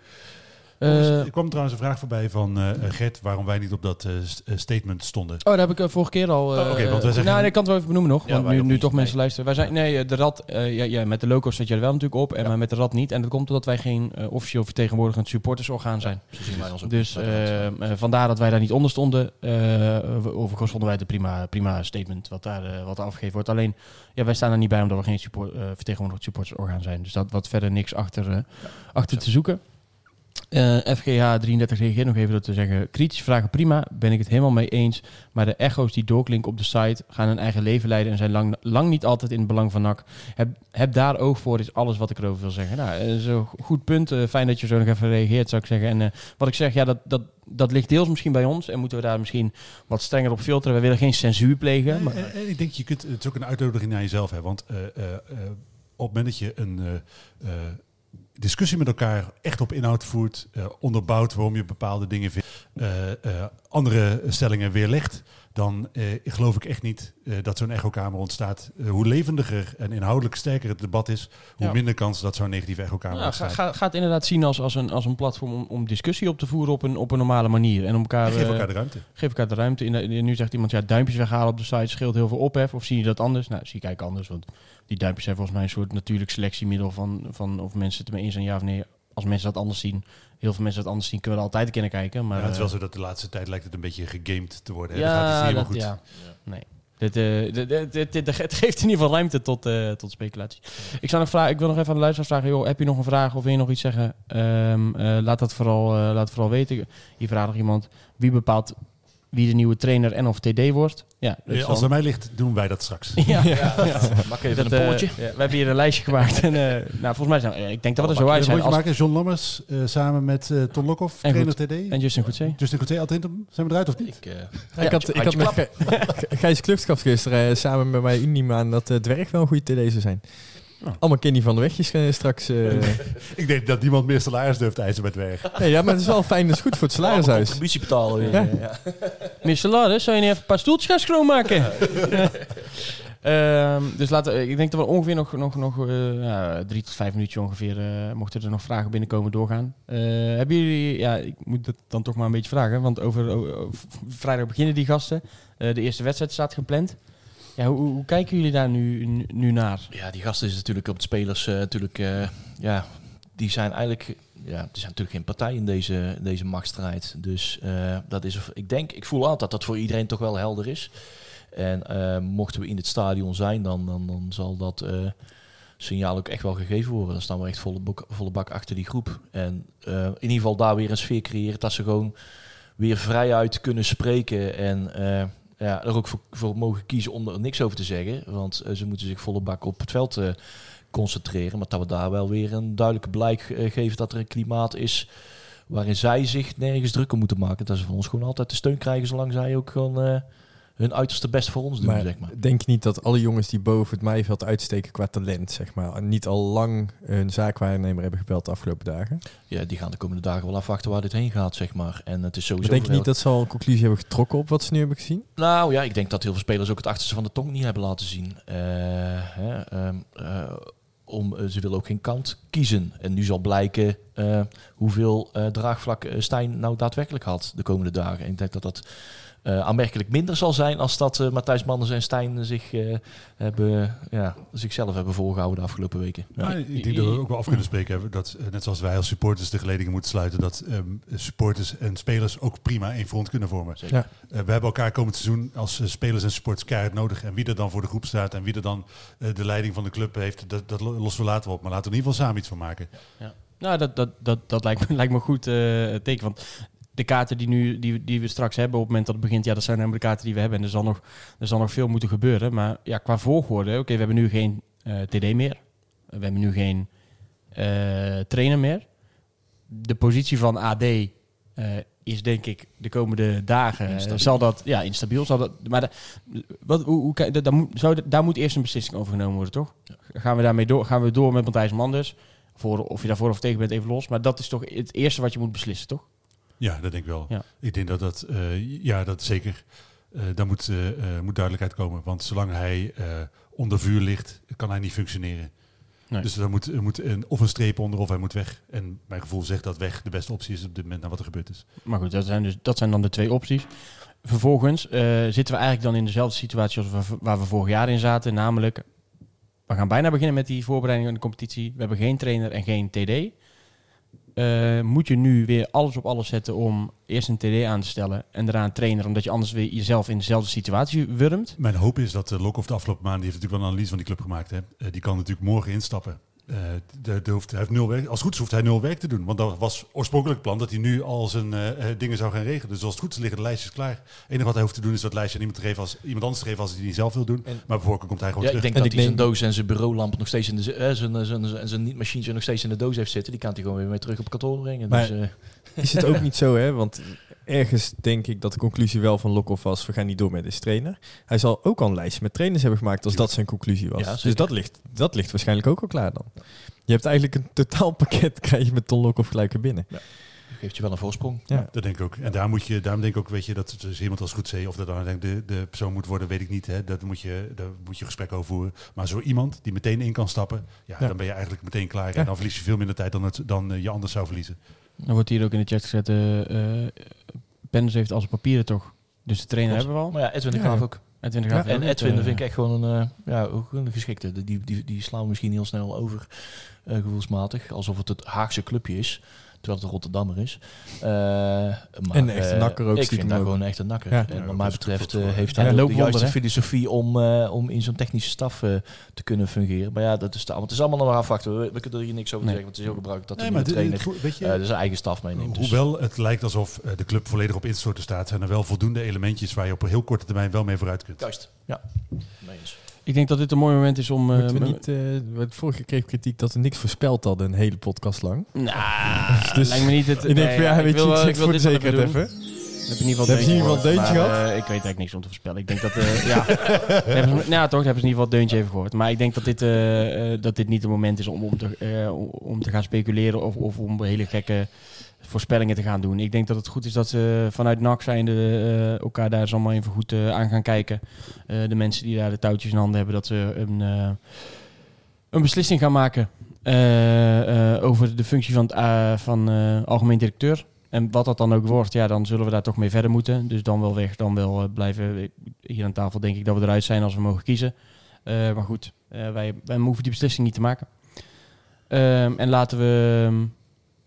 Eh, er kwam trouwens een vraag voorbij van eh, eh, Gert waarom wij niet op dat st- statement stonden. Oh, daar heb ik vorige keer al. Oh, oké, want wij zeggen- Nou, ik kan het wel even benoemen nog. Ja, want nu, toch mensen luisteren. Wij zijn, nee, de rad, ja, ja, met de loco zet je er wel natuurlijk op. En maar met de rad niet. En dat komt omdat wij geen officieel vertegenwoordigend supportersorgaan zijn. Dus bij de Rad. eh, eh, vandaar dat wij daar niet onder stonden. Overigens vonden wij het een prima, prima statement wat daar, wat afgegeven wordt. Alleen, ja, wij staan er niet bij omdat we geen support, vertegenwoordigend supportersorgaan zijn. Dus dat wat verder niks achter, achter te zoeken. FGH 33 reageert nog even door te zeggen: kritische vragen prima, ben ik het helemaal mee eens. Maar de echo's die doorklinken op de site gaan hun eigen leven leiden en zijn lang, lang niet altijd in het belang van NAC. Heb, heb daar oog voor, is alles wat ik erover wil zeggen. Nou, eh, zo goed punt. Eh, fijn dat je zo nog even reageert, zou ik zeggen. En eh, wat ik zeg, ja, dat, dat, dat ligt deels misschien bij ons en moeten we daar misschien wat strenger op filteren. We willen geen censuur plegen. Maar, En, en ik denk, je kunt, het is ook een uitnodiging naar jezelf. Hè, want op het moment dat je een discussie met elkaar echt op inhoud voert, eh, onderbouwt waarom je bepaalde dingen vindt, eh, eh, andere stellingen weerlegt, dan eh, geloof ik echt niet eh, dat zo'n echokamer ontstaat. Eh, hoe levendiger en inhoudelijk sterker het debat is, hoe Ja. minder kans dat zo'n negatieve echokamer nou, ontstaat. ga, ga het inderdaad zien als, als, een, als een platform om, om discussie op te voeren op een, op een normale manier. En om elkaar, En geef elkaar de ruimte. geef elkaar de ruimte. In, in- nu zegt iemand, ja, duimpjes weghalen op de site scheelt heel veel ophef. Of zie je dat anders? Nou, zie ik eigenlijk anders. Want die duimpjes zijn volgens mij een soort natuurlijk selectiemiddel van, van of mensen het ermee eens zijn, ja of nee. Als mensen dat anders zien, heel veel mensen dat anders zien, kunnen we er altijd kunnen kijken. Maar, Ja, het is wel eh, zo dat de laatste tijd lijkt het een beetje gegamed te worden. hè. ja, dat gaat dus niet helemaal dat- goed. ja. Nee. Dit, eh, dit, dit, dit- dit- het geeft in ieder geval ruimte tot, eh, tot speculatie. Ik, zou nog vragen, ik wil nog even aan de luisteraar vragen. Joh, heb je nog een vraag of wil je nog iets zeggen? Ehm, eh, laat, dat vooral, eh, laat vooral weten. Hier vraagt nog iemand. Wie bepaalt wie de nieuwe trainer en of TD wordt? Ja, Als het aan mij ligt, doen wij dat straks. [LAUGHS] ja, ja. Maak even Dat, een eh, we hebben hier een lijstje gemaakt. En, eh, nou, volgens mij zijn ik denk dat we er zo uit zijn. Als, maken? John Lammers eh, samen met eh Ton Lokhoff, En trainer goed. TD. en Justin Goedzee. Justin Couté, altijd Zijn we eruit of niet? Ik, eh, Ja, ik had, ik had met Gij- [LAUGHS] Gijs Kluftkamp gisteren samen met mij Unie aan dat het Dwerg wel een goede TD zou zijn. Oh. Allemaal Kenny van de Wegjes eh, straks. eh. [LAUGHS] Ik denk dat niemand meer salaris durft te eisen met weg. nee, ja, maar het is wel fijn, dat is goed voor het salarishuis. contributie betalen weer. Ja. ja. [LAUGHS] Meneer Salaris, zou je niet even een paar stoeltjes gaan schoonmaken? [LAUGHS] Ehm, dus laten, we- ik denk dat we ongeveer nog, nog, nog eh, ja, drie tot vijf minuutjes ongeveer, eh, mochten er nog vragen binnenkomen, doorgaan. Eh, hebben jullie, ja, ik moet dat dan toch maar een beetje vragen, want over, o- o- v- vrijdag beginnen die gasten. Eh, de eerste wedstrijd staat gepland. Ja, hoe, kijken jullie daar nu, nu, naar? Ja, die gasten is natuurlijk op de spelers eh, natuurlijk, eh, ja, die zijn eigenlijk, ja, die zijn natuurlijk geen partij in deze, deze machtsstrijd. Dus eh, dat is, ik denk, ik voel aan dat dat voor iedereen toch wel helder is. En mochten we in het stadion zijn, dan, dan, dan zal dat signaal ook echt wel gegeven worden. Dan staan we echt volle, bak- volle bak achter die groep. En in ieder geval daar weer een sfeer creëren dat ze gewoon weer vrijuit kunnen spreken. En ja, er ook voor, mogen kiezen om er niks over te zeggen. Want eh, ze moeten zich volle bak op het veld eh, concentreren. Maar dat we daar wel weer een duidelijke blijk eh, geven dat er een klimaat is waarin zij zich nergens druk om moeten maken. Dat ze van ons gewoon altijd de steun krijgen zolang zij ook gewoon hun uiterste best voor ons doen, Maar zeg maar. denk je niet dat alle jongens die boven het maaiveld uitsteken qua talent, zeg maar, niet al lang een zaakwaarnemer hebben gebeld de afgelopen dagen? Ja, die gaan de komende dagen wel afwachten waar dit heen gaat, zeg maar. En het is sowieso... Maar denk je niet dat ze al een conclusie hebben getrokken op wat ze nu hebben gezien? Nou ja, ik denk dat heel veel spelers ook het achterste van de tong niet hebben laten zien. Eh, hè, ehm, eh, om, eh, ze willen ook geen kant kiezen. En nu zal blijken hoeveel draagvlak Stijn nou daadwerkelijk had de komende dagen. En ik denk dat dat aanmerkelijk minder zal zijn als dat eh, Matthijs Manders en Stijn zich, eh, hebben, ja, zichzelf hebben voorgehouden de afgelopen weken. Ja. Maar ik denk dat we ook wel af kunnen spreken hebben dat, eh, net zoals wij als supporters de geledingen moeten sluiten, dat ehm, supporters en spelers ook prima één front kunnen vormen. Zeker. Ja. Eh, we hebben elkaar komend seizoen als eh, spelers en supporters keihard nodig. En wie er dan voor de groep staat en wie er dan eh, de leiding van de club heeft, dat, dat lo- lossen we later wel op. Maar laten we in ieder geval samen iets van maken. Nou, dat, dat, dat, dat lijkt, me, [LAUGHS] lijkt me goed eh, teken. Want de kaarten die, nu, die, die we straks hebben op het moment dat het begint, ja, dat zijn namelijk de kaarten die we hebben. En er zal nog, er zal nog veel moeten gebeuren. Maar ja, qua volgorde, oké, we hebben nu geen eh, TD meer. We hebben nu geen eh, trainer meer. De positie van AD eh, is denk ik de komende dagen Instabiel. zal dat ja instabiel zal dat maar da- wat hoe, hoe kijk- da- daar moet zou, daar moet eerst een beslissing over genomen worden toch gaan we daarmee door gaan we door met Matthijs Manders voor of je daarvoor of tegen bent even los maar dat is toch het eerste wat je moet beslissen toch Ja, dat denk ik wel. Ja. Ik denk dat dat, eh, ja, dat zeker, eh daar moet, eh, moet duidelijkheid komen. Want zolang hij onder vuur ligt, kan hij niet functioneren. Nee. Dus er moet, er moet een, of een streep onder of hij moet weg. En mijn gevoel zegt dat weg de beste optie is op dit moment naar wat er gebeurd is. Maar goed, dat zijn, dus, dat zijn dan de twee opties. Vervolgens zitten we eigenlijk dan in dezelfde situatie als we, waar we vorig jaar in zaten. Namelijk, we gaan bijna beginnen met die voorbereiding aan de competitie. We hebben geen trainer en geen TD. Eh, moet je nu weer alles op alles zetten om eerst een TD aan te stellen en daarna een trainer, omdat je anders weer jezelf in dezelfde situatie wurmt? Mijn hoop is dat de Lokhoff de afgelopen maanden, die heeft natuurlijk wel een analyse van die club gemaakt. Hè. Eh, die kan natuurlijk morgen instappen. Eh, de, de hoeft, hij heeft nul werk, als het goed is hoeft hij nul werk te doen. Want dat was oorspronkelijk het plan dat hij nu al zijn eh, eh, dingen zou gaan regelen. Dus als het goed is liggen de lijstjes klaar. Het enige wat hij hoeft te doen is dat lijstje aan iemand, te geven als, iemand anders te geven als hij die niet zelf wil doen. En- maar bijvoorbeeld komt hij gewoon Ja, ik terug. denk En dat ik hij zijn doos en zijn bureaulamp nog steeds in de, eh, zijn, zijn, zijn, zijn, zijn niet-machientje nog steeds in de doos heeft zitten. Die kan hij gewoon weer mee terug op kantoor brengen. Maar- dus, eh, Is het ook niet zo, hè? Want ergens denk ik dat de conclusie wel van Lokhoff was... we gaan niet door met deze trainer. Hij zal ook al een lijstje met trainers hebben gemaakt... als dat zijn conclusie was. Ja, dus dat ligt, dat ligt waarschijnlijk ook al klaar dan. Je hebt eigenlijk een totaalpakket... [LAUGHS] krijg je met Ton Lokhoff gelijk weer binnen. geeft je wel een voorsprong. Ja. Dat denk ik ook. En daar moet je, daarom denk ik ook, weet je, dat dus iemand als goed zee, of dat dan uiteindelijk de, de persoon moet worden, weet ik niet. Hè. Dat moet je, daar moet je gesprek over voeren. Maar zo iemand die meteen in kan stappen, ja, Ja. dan ben je eigenlijk meteen klaar. Ja. En dan verlies je veel minder tijd dan, het, dan eh, je anders zou verliezen. Dan wordt hier ook in de chat gezet, eh eh Penders heeft al zijn papieren toch? Dus de trainer Klopt. hebben we al. Maar ja, Edwin de Ja. Graaf ook. Edwin de Graaf En. Edwin Eh, vind ik echt gewoon een, eh, ja, ook een geschikte. Die, die, die slaan we misschien heel snel over, eh, gevoelsmatig. Alsof het het Haagse clubje is. Terwijl het een Rotterdammer is. Eh, maar, En een echte eh, nakker ook Ik vind dat ook. gewoon echt een nakker. Ja. En wat mij betreft eh, heeft Ja, hij ook de juiste hè? filosofie om, eh, om in zo'n technische staf eh, te kunnen fungeren. Maar ja, dat is, de, want het is allemaal nog maar afwachten. We, we kunnen er hier niks over Nee. zeggen. Want het is heel gebruikelijk dat de Nee, maar dit- trainer dit- weet je, eh, dus zijn eigen staf meeneemt. Dus. Hoewel het lijkt alsof de club volledig op instorten staat, zijn er wel voldoende elementjes waar je op een heel korte termijn wel mee vooruit kunt. Juist, ja. Nee eens. Ik denk dat dit een mooi moment is om... m- niet... wat vorige keer kritiek dat we niks voorspeld hadden... een hele podcast lang. Nou, [LAUGHS] Dus lijkt me niet het... ik denk van ja, weet wil je, ik ik wil voor de zekerheid doen. even. Heb in ieder geval Hebben ze in ieder geval een deuntje maar, gehad? eh, ik weet eigenlijk niks om te voorspellen. Ik denk dat, eh, [LAUGHS] ja, Daar hebben ze, nou toch, hebben ze in ieder geval het deuntje even gehoord. Maar ik denk dat dit, eh, dat dit niet het moment is om, om, te, om- te gaan speculeren of, of om hele gekke voorspellingen te gaan doen. Ik denk dat het goed is dat ze vanuit NAC zijnde eh, elkaar daar eens allemaal even goed aan gaan kijken. De mensen die daar de touwtjes in handen hebben, dat ze een, een beslissing gaan maken over de functie van, het, van algemeen directeur. En wat dat dan ook wordt, ja, dan zullen we daar toch mee verder moeten. Dus dan wel weg, dan wel eh, blijven. Hier aan tafel denk ik dat we eruit zijn als we mogen kiezen. Eh, maar goed, eh, wij, wij hoeven die beslissing niet te maken. Ehm, en laten we, ehm,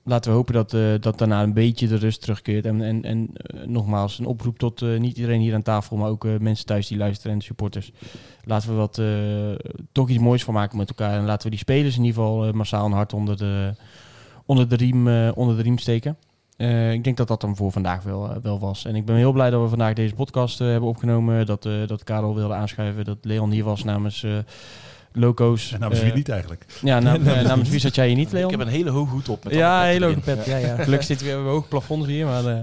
laten we hopen dat, eh, dat daarna een beetje de rust terugkeert. En, en, en eh, nogmaals, een oproep tot eh, niet iedereen hier aan tafel, maar ook eh, mensen thuis die luisteren en supporters. Laten we wat, eh, toch iets moois van maken met elkaar. En laten we die spelers in ieder geval eh, massaal een hart onder de, onder de, riem, eh, onder de riem steken. Eh, ik denk dat dat dan voor vandaag wel, eh, wel was. En ik ben heel blij dat we vandaag deze podcast eh, hebben opgenomen. Dat, eh, dat Karel wilde aanschuiven. Dat Leon hier was namens eh, Loco's. En namens wie niet eigenlijk? Ja, nam- [LAUGHS] eh, namens wie zat jij hier niet, Leon? Ik heb een hele hoge hoed op. Met ja, een hele hoge pet. Ja, ja. [LAUGHS] Gelukkig zitten we hebben hoog plafond hier. Maar, eh,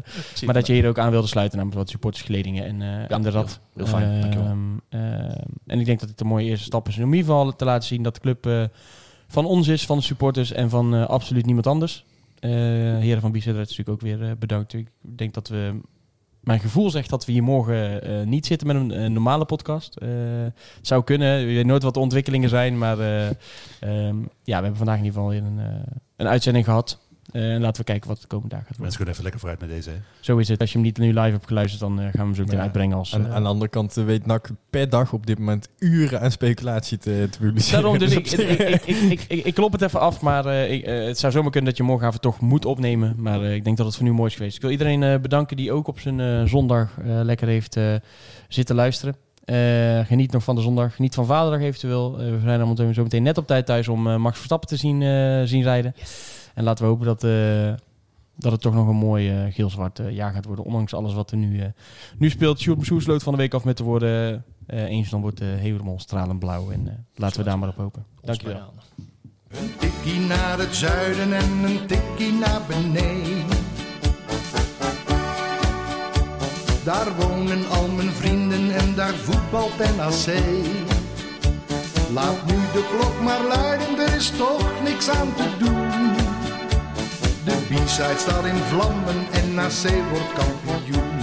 maar dat je hier ook aan wilde sluiten namens wat supportersgeledingen en, eh en de rad. Heel, heel fijn, dankjewel. Ehm, ehm, en ik denk dat het een mooie eerste stap is. Om in ieder geval te laten zien dat de club eh, van ons is, van de supporters en van eh, absoluut niemand anders. Eh heren van Biesendrecht natuurlijk ook weer eh, bedankt. Ik denk dat we... Mijn gevoel zegt dat we hier morgen eh, niet zitten met een, normale podcast. Het zou kunnen. Je weet nooit wat de ontwikkelingen zijn. Maar eh, ehm, ja, we hebben vandaag in ieder geval weer een, een uitzending gehad. Eh, en laten we kijken wat de komende dagen gaat worden. Mensen kunnen even lekker vooruit met deze. Hè? Zo is het. Als je hem niet nu live hebt geluisterd, dan eh, gaan we hem zo meteen Ja. uitbrengen als... Aan, eh, aan de andere kant weet NAC per dag op dit moment uren aan speculatie te, te publiceren. Daarom, dus [LAUGHS] ik, ik, ik, ik, ik, ik, ik klop het even af, maar ik, het zou zomaar kunnen dat je morgenavond toch moet opnemen. Maar eh, ik denk dat het voor nu mooi is geweest. Ik wil iedereen eh, bedanken die ook op zijn eh, zondag eh, lekker heeft eh, zitten luisteren. Eh, geniet nog van de zondag, geniet van vaderdag eventueel. We zijn allemaal zo meteen net op tijd thuis om Max Verstappen te zien, eh, zien rijden. En laten we hopen dat, eh, dat het toch nog een mooi eh, geel-zwart eh, jaar gaat worden. Ondanks alles wat er nu, nu speelt. Sjoerd Msoes loopt van de week af met te worden. eh eens dan wordt de helemaal stralend blauw. En laten we daar maar op hopen. Dankjewel. Een tikkie naar het zuiden en een tikkie naar beneden. Daar wonen al mijn vrienden en daar voetbalt NAC. Laat nu de klok maar luiden, er is toch niks aan te doen. De B-side staat in vlammen en NAC wordt kampioen.